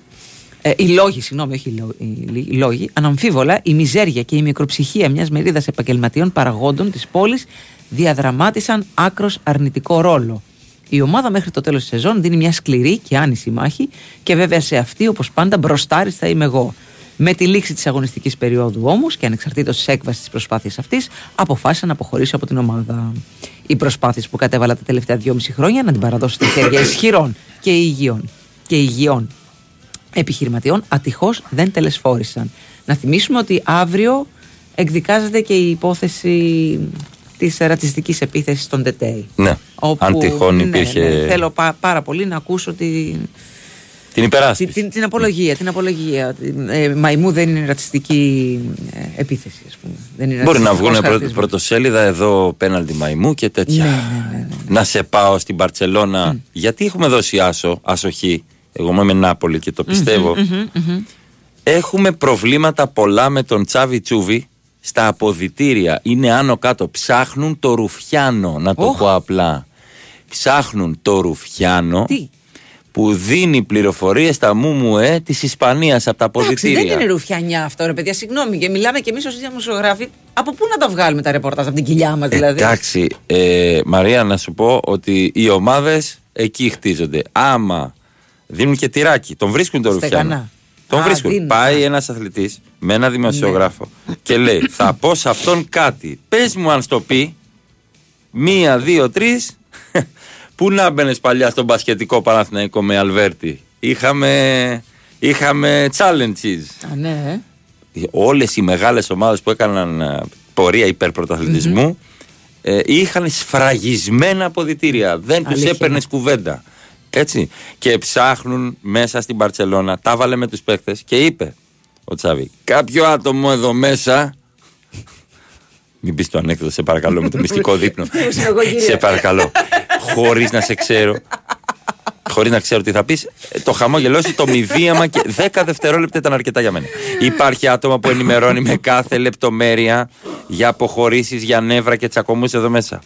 Ε, οι λόγοι, συγγνώμη, όχι οι λό- οι, λοί- οι λόγοι, αναμφίβολα η μιζέρια και η μικροψυχία μιας μερίδας επαγγελματιών παραγόντων της πόλης διαδραμάτισαν άκρος αρνητικό ρόλο. Η ομάδα μέχρι το τέλος της σεζόν δίνει μια σκληρή και άνηση μάχη και βέβαια σε αυτή, όπως πάντα, μπροστάρις θα είμαι εγώ. Με τη λήξη της αγωνιστικής περίοδου όμως και ανεξαρτήτως της έκβασης της προσπάθειας αυτής, αποφάσισα να αποχωρήσω από την ομάδα. Οι προσπάθειες που κατέβαλα τα τελευταία δυόμιση χρόνια να την παραδώσω στα χέρια ισχυρών και υγιών, και υγιών επιχειρηματιών ατυχώς δεν τελεσφόρησαν. Να θυμίσουμε ότι αύριο εκδικάζεται και η υπόθεση της ρατσιστικής επίθεσης στον ΤΕΤΕΙ. Ναι. Αν τυχόν ναι, υπήρχε. ναι, θέλω πα- πάρα πολύ να ακούσω τη, Την υπεράσπιση. την, την απολογία. Την απολογία. Ε, μαϊμού δεν είναι ρατσιστική ε, επίθεση, ας πούμε. Δεν είναι Μπορεί να ρατσιστικός βγουν χαρακτηρισμός. πρωτοσέλιδα εδώ πέναλτι μαϊμού και τέτοια. Ναι, ναι, ναι, Να σε πάω στην Παρσελώνα. Γιατί έχουμε δώσει άσο, άσοχη; Εγώ είμαι με Νάπολη και το πιστεύω. Μμμ, μμμ. Έχουμε προβλήματα πολλά με τον Τσάβι Τσούβι στα αποδητήρια. Είναι άνω κάτω. Ψάχνουν το ρουφιάνο, να το Οχ. πω απλά. Ψάχνουν το ρουφιάνο Τι; που δίνει πληροφορίες στα μουμουέ της Ισπανίας από τα Εντάξει, αποδητήρια. δεν είναι ρουφιανιά αυτό, ρε παιδιά. Συγγνώμη, και μιλάμε κι εμείς ως δημοσιογράφοι. Από πού να τα βγάλουμε τα ρεπορτάζ, από την κοιλιά μας δηλαδή; Εντάξει, ε, Μαρία, να σου πω ότι οι ομάδες εκεί χτίζονται. Άμα δίνουν και τυράκι, τον βρίσκουν τον Στεγανά. Ρουφιάνο. Τον Α, βρίσκουν. δίνουν. Πάει ένας αθλητής με ένα δημοσιογράφο και λέει: Θα πω σε αυτόν κάτι. Πες μου αν στο πει. Μία, δύο, τρεις. Πού να μπαινε παλιά στον πασχετικό Παναθηναϊκό με Αλβέρτη. Είχαμε, είχαμε challenges Α, ναι. όλες οι μεγάλες ομάδες που έκαναν ε, πορεία υπερπρωταθλητισμού ε, είχαν σφραγισμένα αποδητήρια. Δεν τους Αλήθεια. έπαιρνες κουβέντα. Έτσι. Και ψάχνουν μέσα στην Παρσελώνα, τα βάλε με τους παίχτε και είπε ο Τσάβη, κάποιο άτομο εδώ μέσα. Μην πεις το ανέκδοτο, σε παρακαλώ, με το μυστικό δείπνο. σε παρακαλώ. Χωρίς να σε ξέρω. Χωρίς να ξέρω τι θα πεις, το χαμόγελό σου, το μηδίαμα και 10 δευτερόλεπτα ήταν αρκετά για μένα. Υπάρχει άτομα που ενημερώνει με κάθε λεπτομέρεια για αποχωρήσεις, για νεύρα και τσακωμούς εδώ μέσα.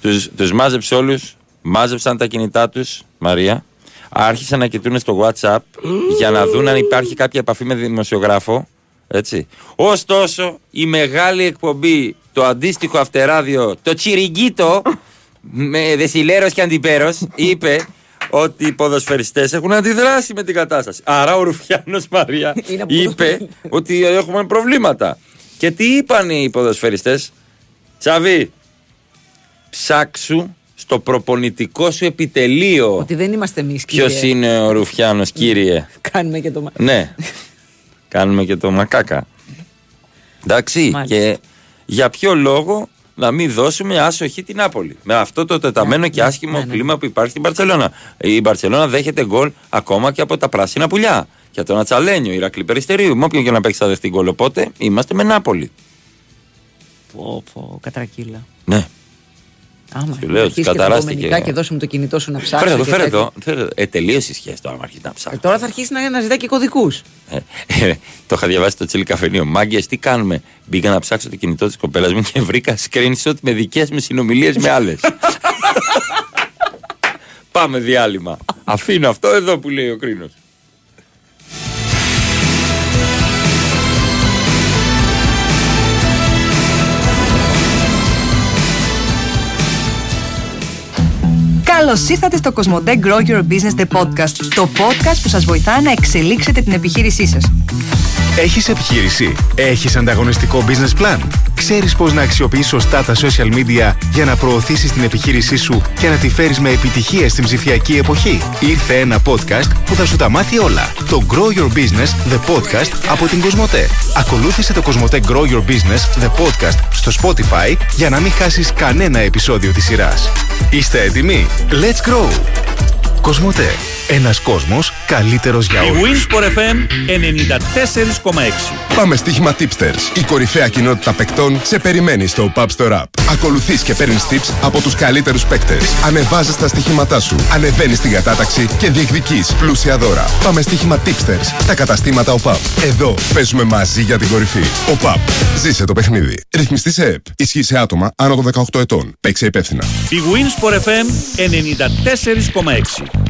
Τους τους μάζεψε όλους, μάζεψαν τα κινητά τους, Μαρία, άρχισαν να κοιτούν στο WhatsApp για να δουν αν υπάρχει κάποια επαφή με δημοσιογράφο. Έτσι. Ωστόσο, η μεγάλη εκπομπή, το αντίστοιχο αυτεράδιο, το Τσιριγκίτο, με δεσιλέρος και αντιπέρος, είπε ότι οι ποδοσφαιριστές έχουν αντιδράσει με την κατάσταση. Άρα ο Ρουφιάνος Μαρία Είναι από είπε ότι έχουμε προβλήματα. Και τι είπαν οι ποδοσφαιριστές, Τσαβί, ψάξου στο προπονητικό σου επιτελείο Ότι δεν είμαστε εμείς. ποιος είναι ο Ρουφιάνος κύριε; Κάνουμε και το. μα- Ναι. Κάνουμε και το μακάκα. Εντάξει. Μάλιστα. Και για ποιο λόγο να μην δώσουμε άσοχη την Νάπολη; Με αυτό το τεταμένο και άσχημο κλίμα που υπάρχει στην Παρσελώνα. Η Παρσελώνα δέχεται γκολ ακόμα και από τα πράσινα πουλιά. Για τον Ατσαλένιο, Ηρακλή Περιστερίου. Με όποιον και να παίξει θα δεχτεί γκολ. Οπότε είμαστε με Νάπολη. Πω, πω, κατρακύλα. Ναι. Άμα Σου λέω, αρχίσεις τους και τα καταράστηκε. υπομονικά και δώσουμε το κινητό σου να ψάξει. Φέρε εδώ, φέρε εδώ. Φέρε εδώ. Ε, τελείωσε η σχέση τώρα, αν αρχίσει να ψάχνεις. Τώρα θα αρχίσει να, να ζητάει και κωδικούς. Ε, ε, το είχα διαβάσει στο τσίλι καφενείο. Μάγκες, τι κάνουμε; Μπήκα να ψάξω το κινητό της κοπέλας μου και βρήκα screenshot με δικές μου συνομιλίες με άλλες. Πάμε διάλειμμα. Αφήνω αυτό εδώ που λέει ο κρίνος. Καλώς ήρθατε στο Cosmote Grow Your Business The Podcast. Το podcast που σας βοηθά να εξελίξετε την επιχείρησή σας. Έχεις επιχείρηση; Έχεις ανταγωνιστικό business plan? Ξέρεις πώς να αξιοποιείς σωστά τα social media για να προωθήσεις την επιχείρησή σου και να τη φέρεις με επιτυχία στην ψηφιακή εποχή; Ήρθε ένα podcast που θα σου τα μάθει όλα. Το Grow Your Business The Podcast από την Cosmote. Ακολούθησε το Cosmote Grow Your Business The Podcast στο Spotify για να μην χάσεις κανένα επεισόδιο της σειράς. Είστε έτοιμοι; Let's grow! Κοσμοτέ. Ένας κόσμος καλύτερος για Η όλους. Winsport FM 94,6. Πάμε στοίχημα Tipsters. Η κορυφαία κοινότητα παικτών σε περιμένει στο Pub Store App. Ακολουθείς και παίρνεις tips από τους καλύτερους παίκτες. Ανεβάζεις τα στοιχήματά σου. Ανεβαίνεις στην κατάταξη και διεκδικείς πλούσια δώρα. Πάμε στοίχημα Tipsters. Τα καταστήματα ΟΠΑΠ. Εδώ παίζουμε μαζί για την κορυφή. ΟΠΑΠ. Ζήσε το παιχνίδι. Ρυθμιστή σε ΕΠ. Ισχύει σε άτομα άνω των 18 ετών. Παίξε υπεύθυνα. Η Winsport FM 94,6.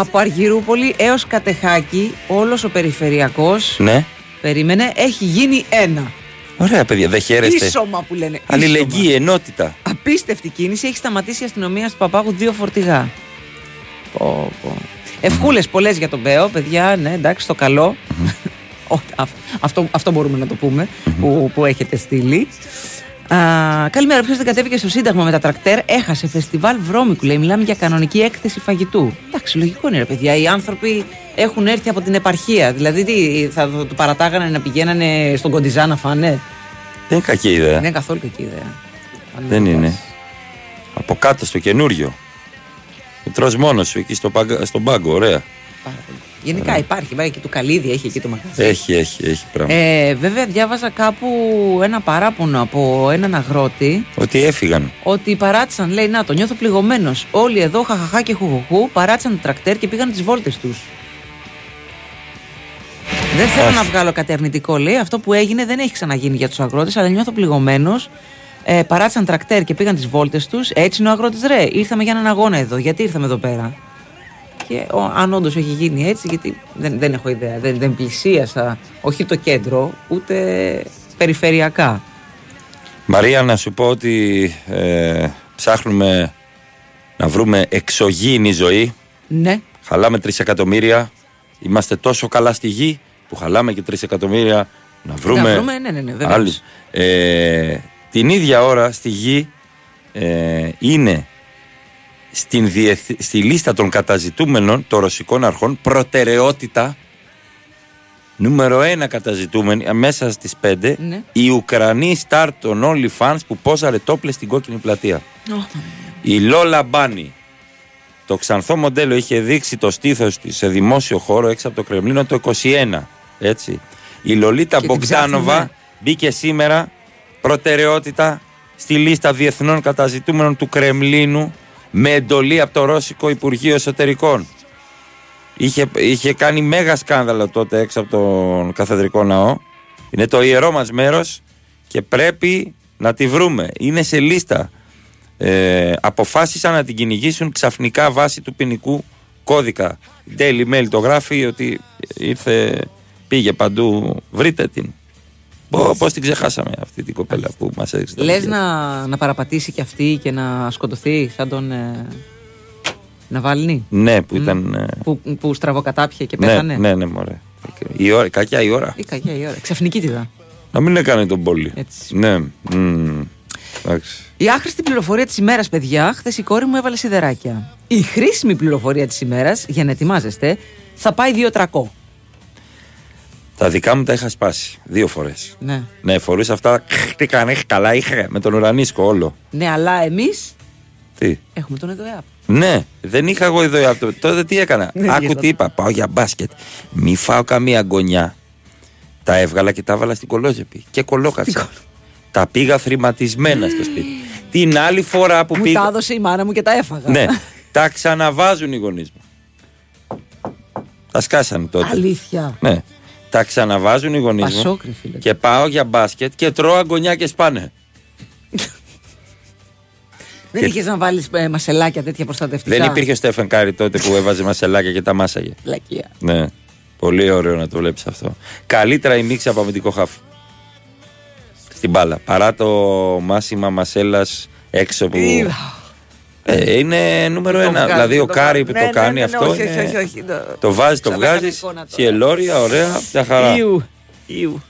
Από Αργυρούπολη έως Κατεχάκη, όλος ο περιφερειακός, Ναι. περίμενε, έχει γίνει ένα. Ωραία, παιδιά, δεν χαίρεστε. Ίσωμα που λένε. ίσωμα. Αλληλεγγύη, ενότητα. Απίστευτη κίνηση. Έχει σταματήσει η αστυνομία του Παπάγου δύο φορτηγά. Πω, πω. Ευχούλες πολλές για τον Μπέο, παιδιά. Ναι, εντάξει, το καλό. Ό, αυ- αυτό, αυτό μπορούμε να το πούμε που, που έχετε στείλει. Α, καλημέρα. Ποιος δεν κατέβηκε στο Σύνταγμα με τα τρακτέρ, έχασε φεστιβάλ βρώμικου. Λέει, μιλάμε για κανονική έκθεση φαγητού. Εντάξει, λογικό είναι, ρε παιδιά. Οι άνθρωποι έχουν έρθει από την επαρχία. Δηλαδή, τι, θα το το παρατάγανε να πηγαίνανε στον Κοντιζά να φάνε; Δεν είναι κακή ιδέα. Δεν είναι καθόλου κακή ιδέα. Δεν είναι. Από κάτω στο καινούριο. Το τρως μόνος σου εκεί στο παγκα- στον πάγκο, ωραία. Γενικά υπάρχει, υπάρχει και το καλύδι, έχει εκεί το μαγαζί. Έχει, έχει, έχει πράγμα. Ε, βέβαια, διάβαζα κάπου ένα παράπονο από έναν αγρότη Ότι έφυγαν. ότι παράτησαν, λέει, να το νιώθω πληγωμένος. Όλοι εδώ, χαχαχά και χουχουχού, παράτησαν το τρακτέρ και πήγαν τις βόλτες τους. Δεν θέλω Όχι. να βγάλω κατερνητικό, λέει. Αυτό που έγινε δεν έχει ξαναγίνει για τους αγρότες, αλλά νιώθω πληγωμένος. Ε, παράτησαν τρακτέρ και πήγαν τις βόλτες τους. Έτσι είναι ο αγρότης, ρε. Ήρθαμε για έναν αγώνα εδώ. Γιατί ήρθαμε εδώ πέρα; Και ο, αν όντως έχει γίνει έτσι, γιατί δεν, δεν έχω ιδέα, δεν, δεν πλησίασα όχι το κέντρο, ούτε περιφερειακά. Μαρία, να σου πω ότι ε, ψάχνουμε να βρούμε εξωγήινη ζωή. Ναι. Χαλάμε τρισεκατομμύρια. Είμαστε τόσο καλά στη γη που χαλάμε και τρισεκατομμύρια να βρούμε. Να βρούμε, ναι, ναι, ναι, βεβαίως. άλλους. Ε, την ίδια ώρα στη γη ε, είναι στην διεθ- στη λίστα των καταζητούμενων των ρωσικών αρχών προτεραιότητα νούμερο ένα καταζητούμενη ε, μέσα στις πέντε Ναι. η Ουκρανή στάρ των OnlyFans που πόζαρε τόπλες στην κόκκινη πλατεία. Η Λόλα Μπάνι. Το ξανθό μοντέλο είχε δείξει το στήθος της σε δημόσιο χώρο έξω από το Κρεμλίνο το 21. Έτσι. Η Λολίτα Και την Μπογκδάνοβα ψάχνουμε. μπήκε σήμερα προτεραιότητα στη λίστα διεθνών καταζητούμενων του Κρεμλίνου με εντολή από το Ρώσικο Υπουργείο Εσωτερικών. Είχε, είχε κάνει μέγα σκάνδαλο τότε έξω από τον καθεδρικό ναό. Είναι το ιερό μας μέρος και πρέπει να τη βρούμε. Είναι σε λίστα. Ε, αποφάσισαν να την κυνηγήσουν ξαφνικά βάσει του ποινικού κώδικα. Η Daily Mail το γράφει ότι ήρθε, πήγε παντού. Βρείτε την. Πώ πώς την ξεχάσαμε αυτή την κοπέλα που μας έδειξε. τα Λες βιντεό. να, να παραπατήσει και αυτή και να σκοτωθεί σαν τον ε, Ναβάλνη; Ναι, που ήταν. ε, Που, που στραβοκατάπιε και ναι, πέθανε; ναι, ναι, μωρέ. Η ώρα, κακιά η ώρα. Ή κακιά η ώρα. Ξαφνική τη δα. Να μην έκανε τον πόλη. Ναι. μμ, εντάξει. Η άχρηστη πληροφορία της ημέρας, παιδιά, χθες η κόρη μου έβαλε σιδεράκια. Η χρήσιμη πληροφορία της ημέρας, για να ετοιμάζεστε, θα πάει 2 τρακό. Τα δικά μου τα είχα σπάσει δύο φορές. Ναι. Ναι, φορούσα αυτά. Τι κάνει, καλά είχα με τον ουρανίσκο όλο. Ναι, αλλά εμείς Τι; έχουμε τον ΕΔΟΕΑΠ. Ναι, δεν είχα εγώ ιδέα αυτό. Τότε τι έκανα; Ναι, Άκου γι' τι είπα. Πάω για μπάσκετ. Μη φάω καμία γκονιά. Τα έβγαλα και τα έβαλα στην κολόζεπη. Και κολόκατσα. τα πήγα θρηματισμένα στο σπίτι. Την άλλη φορά που Μου πήγα. τα έδωσε η μάνα μου και τα έφαγα. Ναι, τα ξαναβάζουν οι γονείς μου. Τα σκάσανε τότε. Αλήθεια. Ναι. Τα ξαναβάζουν οι γονείς μου. Πασόκρι, φίλε. Και πάω για μπάσκετ και τρώω αγκονιά και σπάνε. Δεν είχες να βάλεις μασελάκια τέτοια προστατευτικά; Δεν υπήρχε ο Στέφαν Κάρι τότε που έβαζε μασελάκια και τα μάσαγε. Μαλακία. Ναι. Πολύ ωραίο να το βλέπεις αυτό. Καλύτερα η μύξα από αμυντικό χαφ. Στην μπάλα. Παρά το μάσημα μασέλας έξω που. Είδα. Ε, είναι νούμερο Το ένα. βγάζει, δηλαδή ο το Κάρι βγάζει. που Ναι, το ναι, κάνει ναι, ναι, αυτό. όχι, είναι- όχι, όχι, το- Το βάζει, το Ξανακάνε βγάζεις. εικόνα τώρα. Σιελόρια, ωραία, μια χαρά. Ιου. Ιου.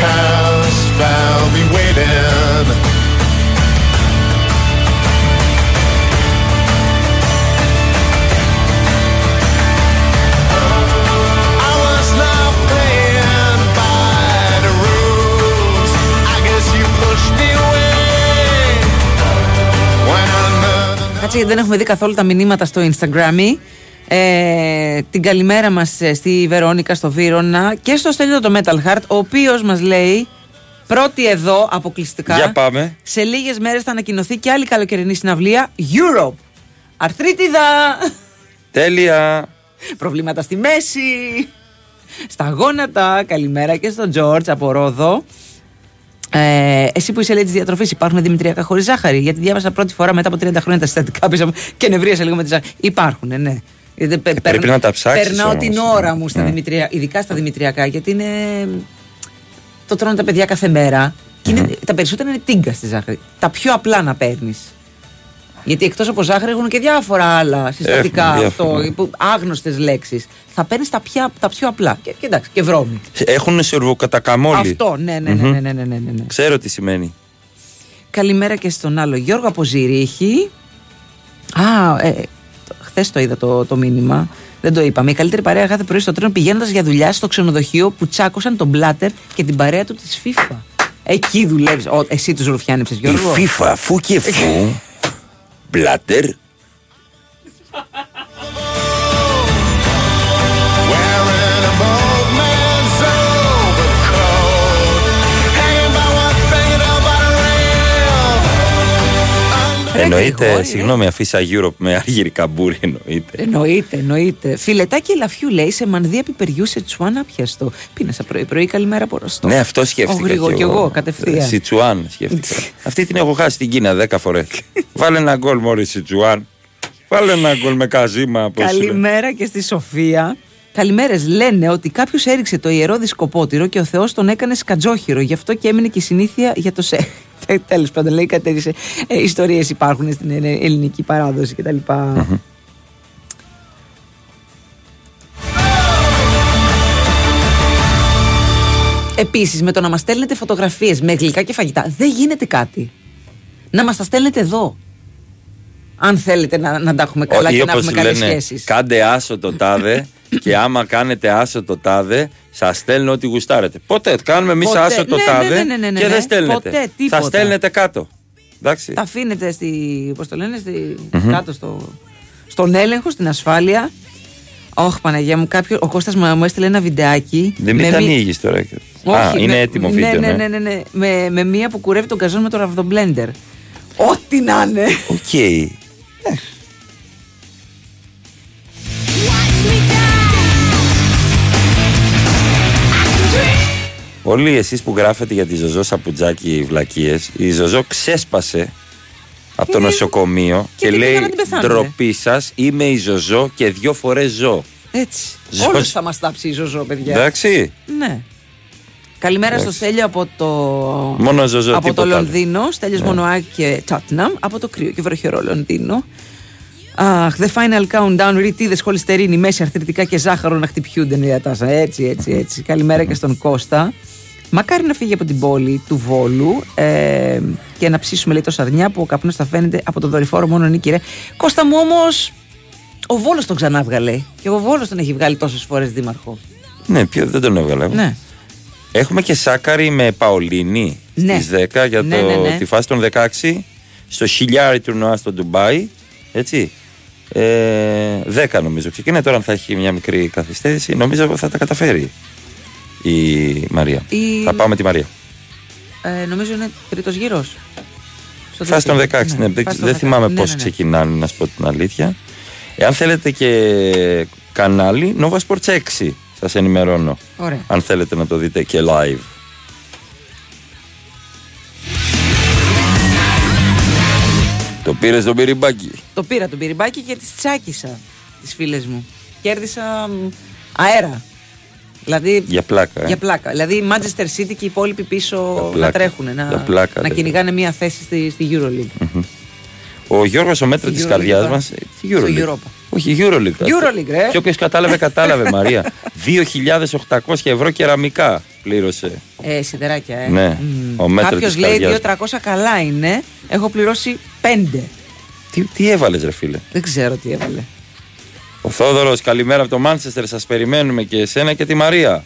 House another Κάτσε γιατί δεν έχουμε δει καθόλου τα μηνύματα στο Instagram. Ε, την καλημέρα μας στη Βερόνικα, στο Βύρονα και στο Στέλιο το Metal Heart, ο οποίος μας λέει πρώτη εδώ αποκλειστικά. Για πάμε. Σε λίγες μέρες θα ανακοινωθεί και άλλη καλοκαιρινή συναυλία Europe. Αρθρίτιδα! Τέλεια. Προβλήματα στη μέση. Στα γόνατα. Καλημέρα και στον Τζόρτζ από Ρόδο. Ε, εσύ που είσαι λέει της διατροφής, υπάρχουν δημητριακά χωρίς ζάχαρη; Γιατί διάβασα πρώτη φορά μετά από 30 χρόνια τα συστατικά πίσω μου και νευρίασα λίγο με τη ζάχαρη. Υπάρχουν, ναι. Γιατί πε- Ε, πρέπει περν- να τα ψάξεις Περνάω όμως. την ώρα μου στα Ναι. δημητρία, ειδικά στα δημητριακά, γιατί είναι. Το τρώνε τα παιδιά κάθε μέρα. Και είναι, τα περισσότερα είναι τίγκα στη ζάχαρη. Τα πιο απλά να παίρνεις. Γιατί εκτός από ζάχαρη έχουν και διάφορα άλλα συστατικά Έχουν αυτό, διάφορα. που- άγνωστες λέξεις. Θα παίρνεις τα, πια- τα πιο απλά. Και, και εντάξει, και βρώμη. Έχουν σουρβοκατακαμόλι. Αυτό, ναι, ναι, ναι, Μμμ. ναι, ναι, ναι, ναι, ναι. Ξέρω τι σημαίνει. Καλημέρα και στον άλλο Γιώργο από Ζηρίχη. Α, ε, χθες το είδα το, το μήνυμα. Δεν το είπαμε. Η καλύτερη παρέα κάθε πρωί στο τρένο πηγαίνοντας για δουλειά στο ξενοδοχείο που τσάκωσαν τον Μπλάτερ και την παρέα του της FIFA. Εκεί δουλεύεις. Εσύ τους ρουφιάνεψες, Γιώργο. Η FIFA, φου και φου. Μπλάτερ. Εννοείται, Γρηγόρη, συγγνώμη, αφήσα Europe με αργύρι καμπούρι, εννοείται. Εννοείται, εννοείται. Φιλετάκι ελαφιού λέει σε μανδύα πιπεριού σε τσουάν άπιαστο. Πίνασα πρωί-πρωί, καλημέρα από Ρωστό. Ναι, αυτό σκέφτηκα. Ο Γρηγό κι κι εγώ, κατευθείαν. Σιτσουάν σκέφτηκα. Αυτή την έχω χάσει στην Κίνα 10 φορές. Βάλε ένα γκολ μόλι Σιτσουάν. Βάλε ένα γκολ με καζίμα. πώς είναι. Καλημέρα και στη Σοφία. Καλημέρες. Λένε ότι κάποιος έριξε το ιερό δισκοπότηρο και ο Θεός τον έκανε σκατζόχυρο. Γι' αυτό και έμεινε και η συνήθεια για το σε. Τέλος πάντων, λέει κάτι τέτοιε ιστορίες υπάρχουν στην ελλε- ελληνική παράδοση κτλ. Επίσης, με το να μας στέλνετε φωτογραφίες με γλυκά και φαγητά, δεν γίνεται κάτι. Να μας τα στέλνετε εδώ. Αν θέλετε να, να τα έχουμε καλά Ή και να όπως έχουμε καλές λένε, σχέσεις. κάντε άσο το τάδε και άμα κάνετε άσο το τάδε, σας στέλνω ό,τι γουστάρετε. Ποτέ κάνουμε εμείς Ποτέ. άσο το Ναι, ναι, τάδε ναι, ναι, ναι, ναι, και ναι. δεν στέλνετε. Ποτέ, τίποτα. θα στέλνετε κάτω. Εντάξει. Τα αφήνετε στη. Πώς το λένε, στη, Μμμ. κάτω στο, στον έλεγχο, στην ασφάλεια. Όχι, Παναγία μου, κάποιο, ο Κώστας μου μου έστειλε ένα βιντεάκι. Δεν μην με τα μη- ανοίγει τώρα. Όχι, Α, είναι με- έτοιμο ναι, βίντεο. Ναι, ναι, ναι, ναι, Με, με μία που κουρεύει τον γκαζόν με το ραβδομπλέντερ. Ό,τι να είναι. Οκ. Όλοι εσείς που γράφετε για τη Ζωζό Σαπουτζάκη βλακίες, η Ζωζό ξέσπασε από το νοσοκομείο και, τι λέει πήγα να την πεθάνουνε; ντροπή σας, είμαι η Ζωζό και δυο φορές ζω. Έτσι. Ζω- Όλους θα μας τάψει η Ζωζό, παιδιά. Εντάξει. Ναι. Καλημέρα στο Εντάξει. Στέλιο από το, Μόνο Ζωζό, από το τίποτα άλλο. Λονδίνο. Στέλιος Ναι. Μονοάκη και Τότναμ. Από το κρύο και βροχερό Λονδίνο. Αχ, the final countdown, ρητίδες, χολυστερίνη, μέση, αρθρητικά και ζάχαρο να χτυπιούνται η διατάσα. Έτσι, έτσι, έτσι. Καλημέρα και στον Κώστα. Μακάρι να φύγει από την πόλη του Βόλου ε, και να ψήσουμε λέει το σαρνιά που ο καπνός θα φαίνεται από το δορυφόρο μόνο νίκη ρε. Κώστα μου όμως ο Βόλος τον ξανά βγάλε και ο Βόλος τον έχει βγάλει τόσες φορές δήμαρχο. Ναι, ποιο, δεν τον έβγαλε. εγώ. Ναι. Έχουμε και Σάκαρη με Παολίνη Ναι. στις 10 για Ναι, το, ναι, ναι. τη φάση των 16 στο χιλιάρι τουρνουά στο Ντουμπάι. Έτσι. Ε, 10 νομίζω ξεκινάει. Τώρα αν θα έχει μια μικρή καθυστέρηση, νομίζω θα τα καταφέρει η Μαρία. Η- Θα πάμε τη Μαρία. Ε, νομίζω είναι τρίτος γύρος. Φάση των 16. Ναι, δεν, δεν θυμάμαι ναι, πώς ναι, ναι. ξεκινάνε, να σου πω την αλήθεια. Εάν θέλετε και κανάλι, Nova Sports 6 σας ενημερώνω. Ωραία. Αν θέλετε να το δείτε και live. Το πήρες στον πυριμπάκι. Το πήρα τον πυριμπάκι και τις τσάκισα τις φίλες μου. Κέρδισα μ, αέρα. Δηλαδή. Για πλάκα. ε. Για πλάκα. Δηλαδή η Manchester City και οι υπόλοιποι πίσω πλάκα. να τρέχουν, Για να, πλάκα, να ρε. κυνηγάνε μία θέση στη, στη Euroleague. Ο Γιώργος ο μέτρος Στη της Euroleague, καρδιάς ε. μας ε, Τι Στο Euroleague Europa. Όχι Euroleague Euroleague, ρε. Και όποιος κατάλαβε κατάλαβε Μαρία 2.800 ευρώ κεραμικά πλήρωσε Ε, σιδεράκια, ε. Ναι, ο μέτρος Κάποιος της λέει καρδιάς 2-300 καλά είναι. Έχω πληρώσει 5. τι, τι έβαλες ρε φίλε; Δεν ξέρω τι έβαλε. Ο Θόδωρος καλημέρα από το Μάντσεστερ Σας περιμένουμε και εσένα και τη Μαρία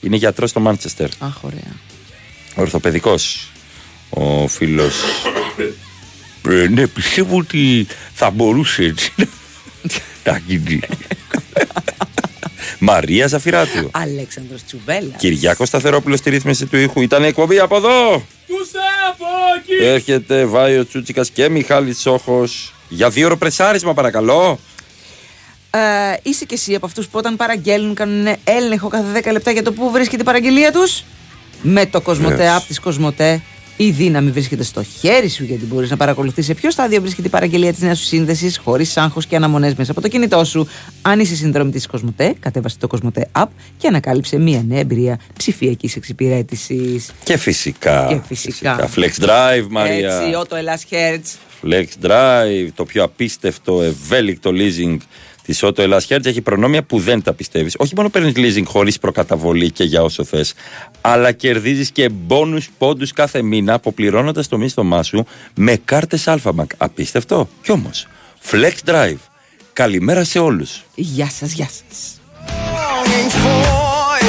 Είναι γιατρός στο Μάντσεστερ Αχ, ωραία. Ορθοπαιδικός Ο φίλος ε, Ναι πιστεύω ότι θα μπορούσε έτσι να γίνει Μαρία Ζαφυράτου Αλέξανδρος Τσουβέλας. Κυριάκος Σταθερόπουλος στη ρύθμιση του ήχου. Ήταν η εκπομπή από εδώ. Έρχεται Βάιο Τσούτσικας και Μιχάλης Σόχος Για δύο ώρο πρεσάρισμα, παρακαλώ. Ε, είσαι και εσύ από αυτούς που όταν παραγγέλνουν κάνουν έλεγχο κάθε 10 λεπτά για το πού βρίσκεται η παραγγελία τους; Με το Κοσμοτέ, Βεβαίως. από τη Κοσμοτέ, η δύναμη βρίσκεται στο χέρι σου γιατί μπορείς να παρακολουθείς σε ποιο στάδιο βρίσκεται η παραγγελία της νέας σου σύνδεσης, χωρίς άγχος και αναμονές μέσα από το κινητό σου. Αν είσαι συνδρομητής της Κοσμοτέ, κατέβασε το Κοσμοτέ App και ανακάλυψε μια νέα εμπειρία ψηφιακής εξυπηρέτησης. Και φυσικά. Και φυσικά. Flex Drive, Μαρία. Έτσι, Auto Elas Hertz. Flex Drive, το πιο απίστευτο, ευέλικτο leasing της Auto Hellas Hertz έχει προνόμια που δεν τα πιστεύεις. Όχι μόνο παίρνεις leasing χωρίς προκαταβολή και για όσο θες, αλλά κερδίζεις και μπόνου πόντους κάθε μήνα αποπληρώνοντας το μίσθωμά σου με κάρτες Alphabank. Απίστευτο; Κι όμως, Flex Drive. Καλημέρα σε όλους. Γεια σας, γεια σας. longing for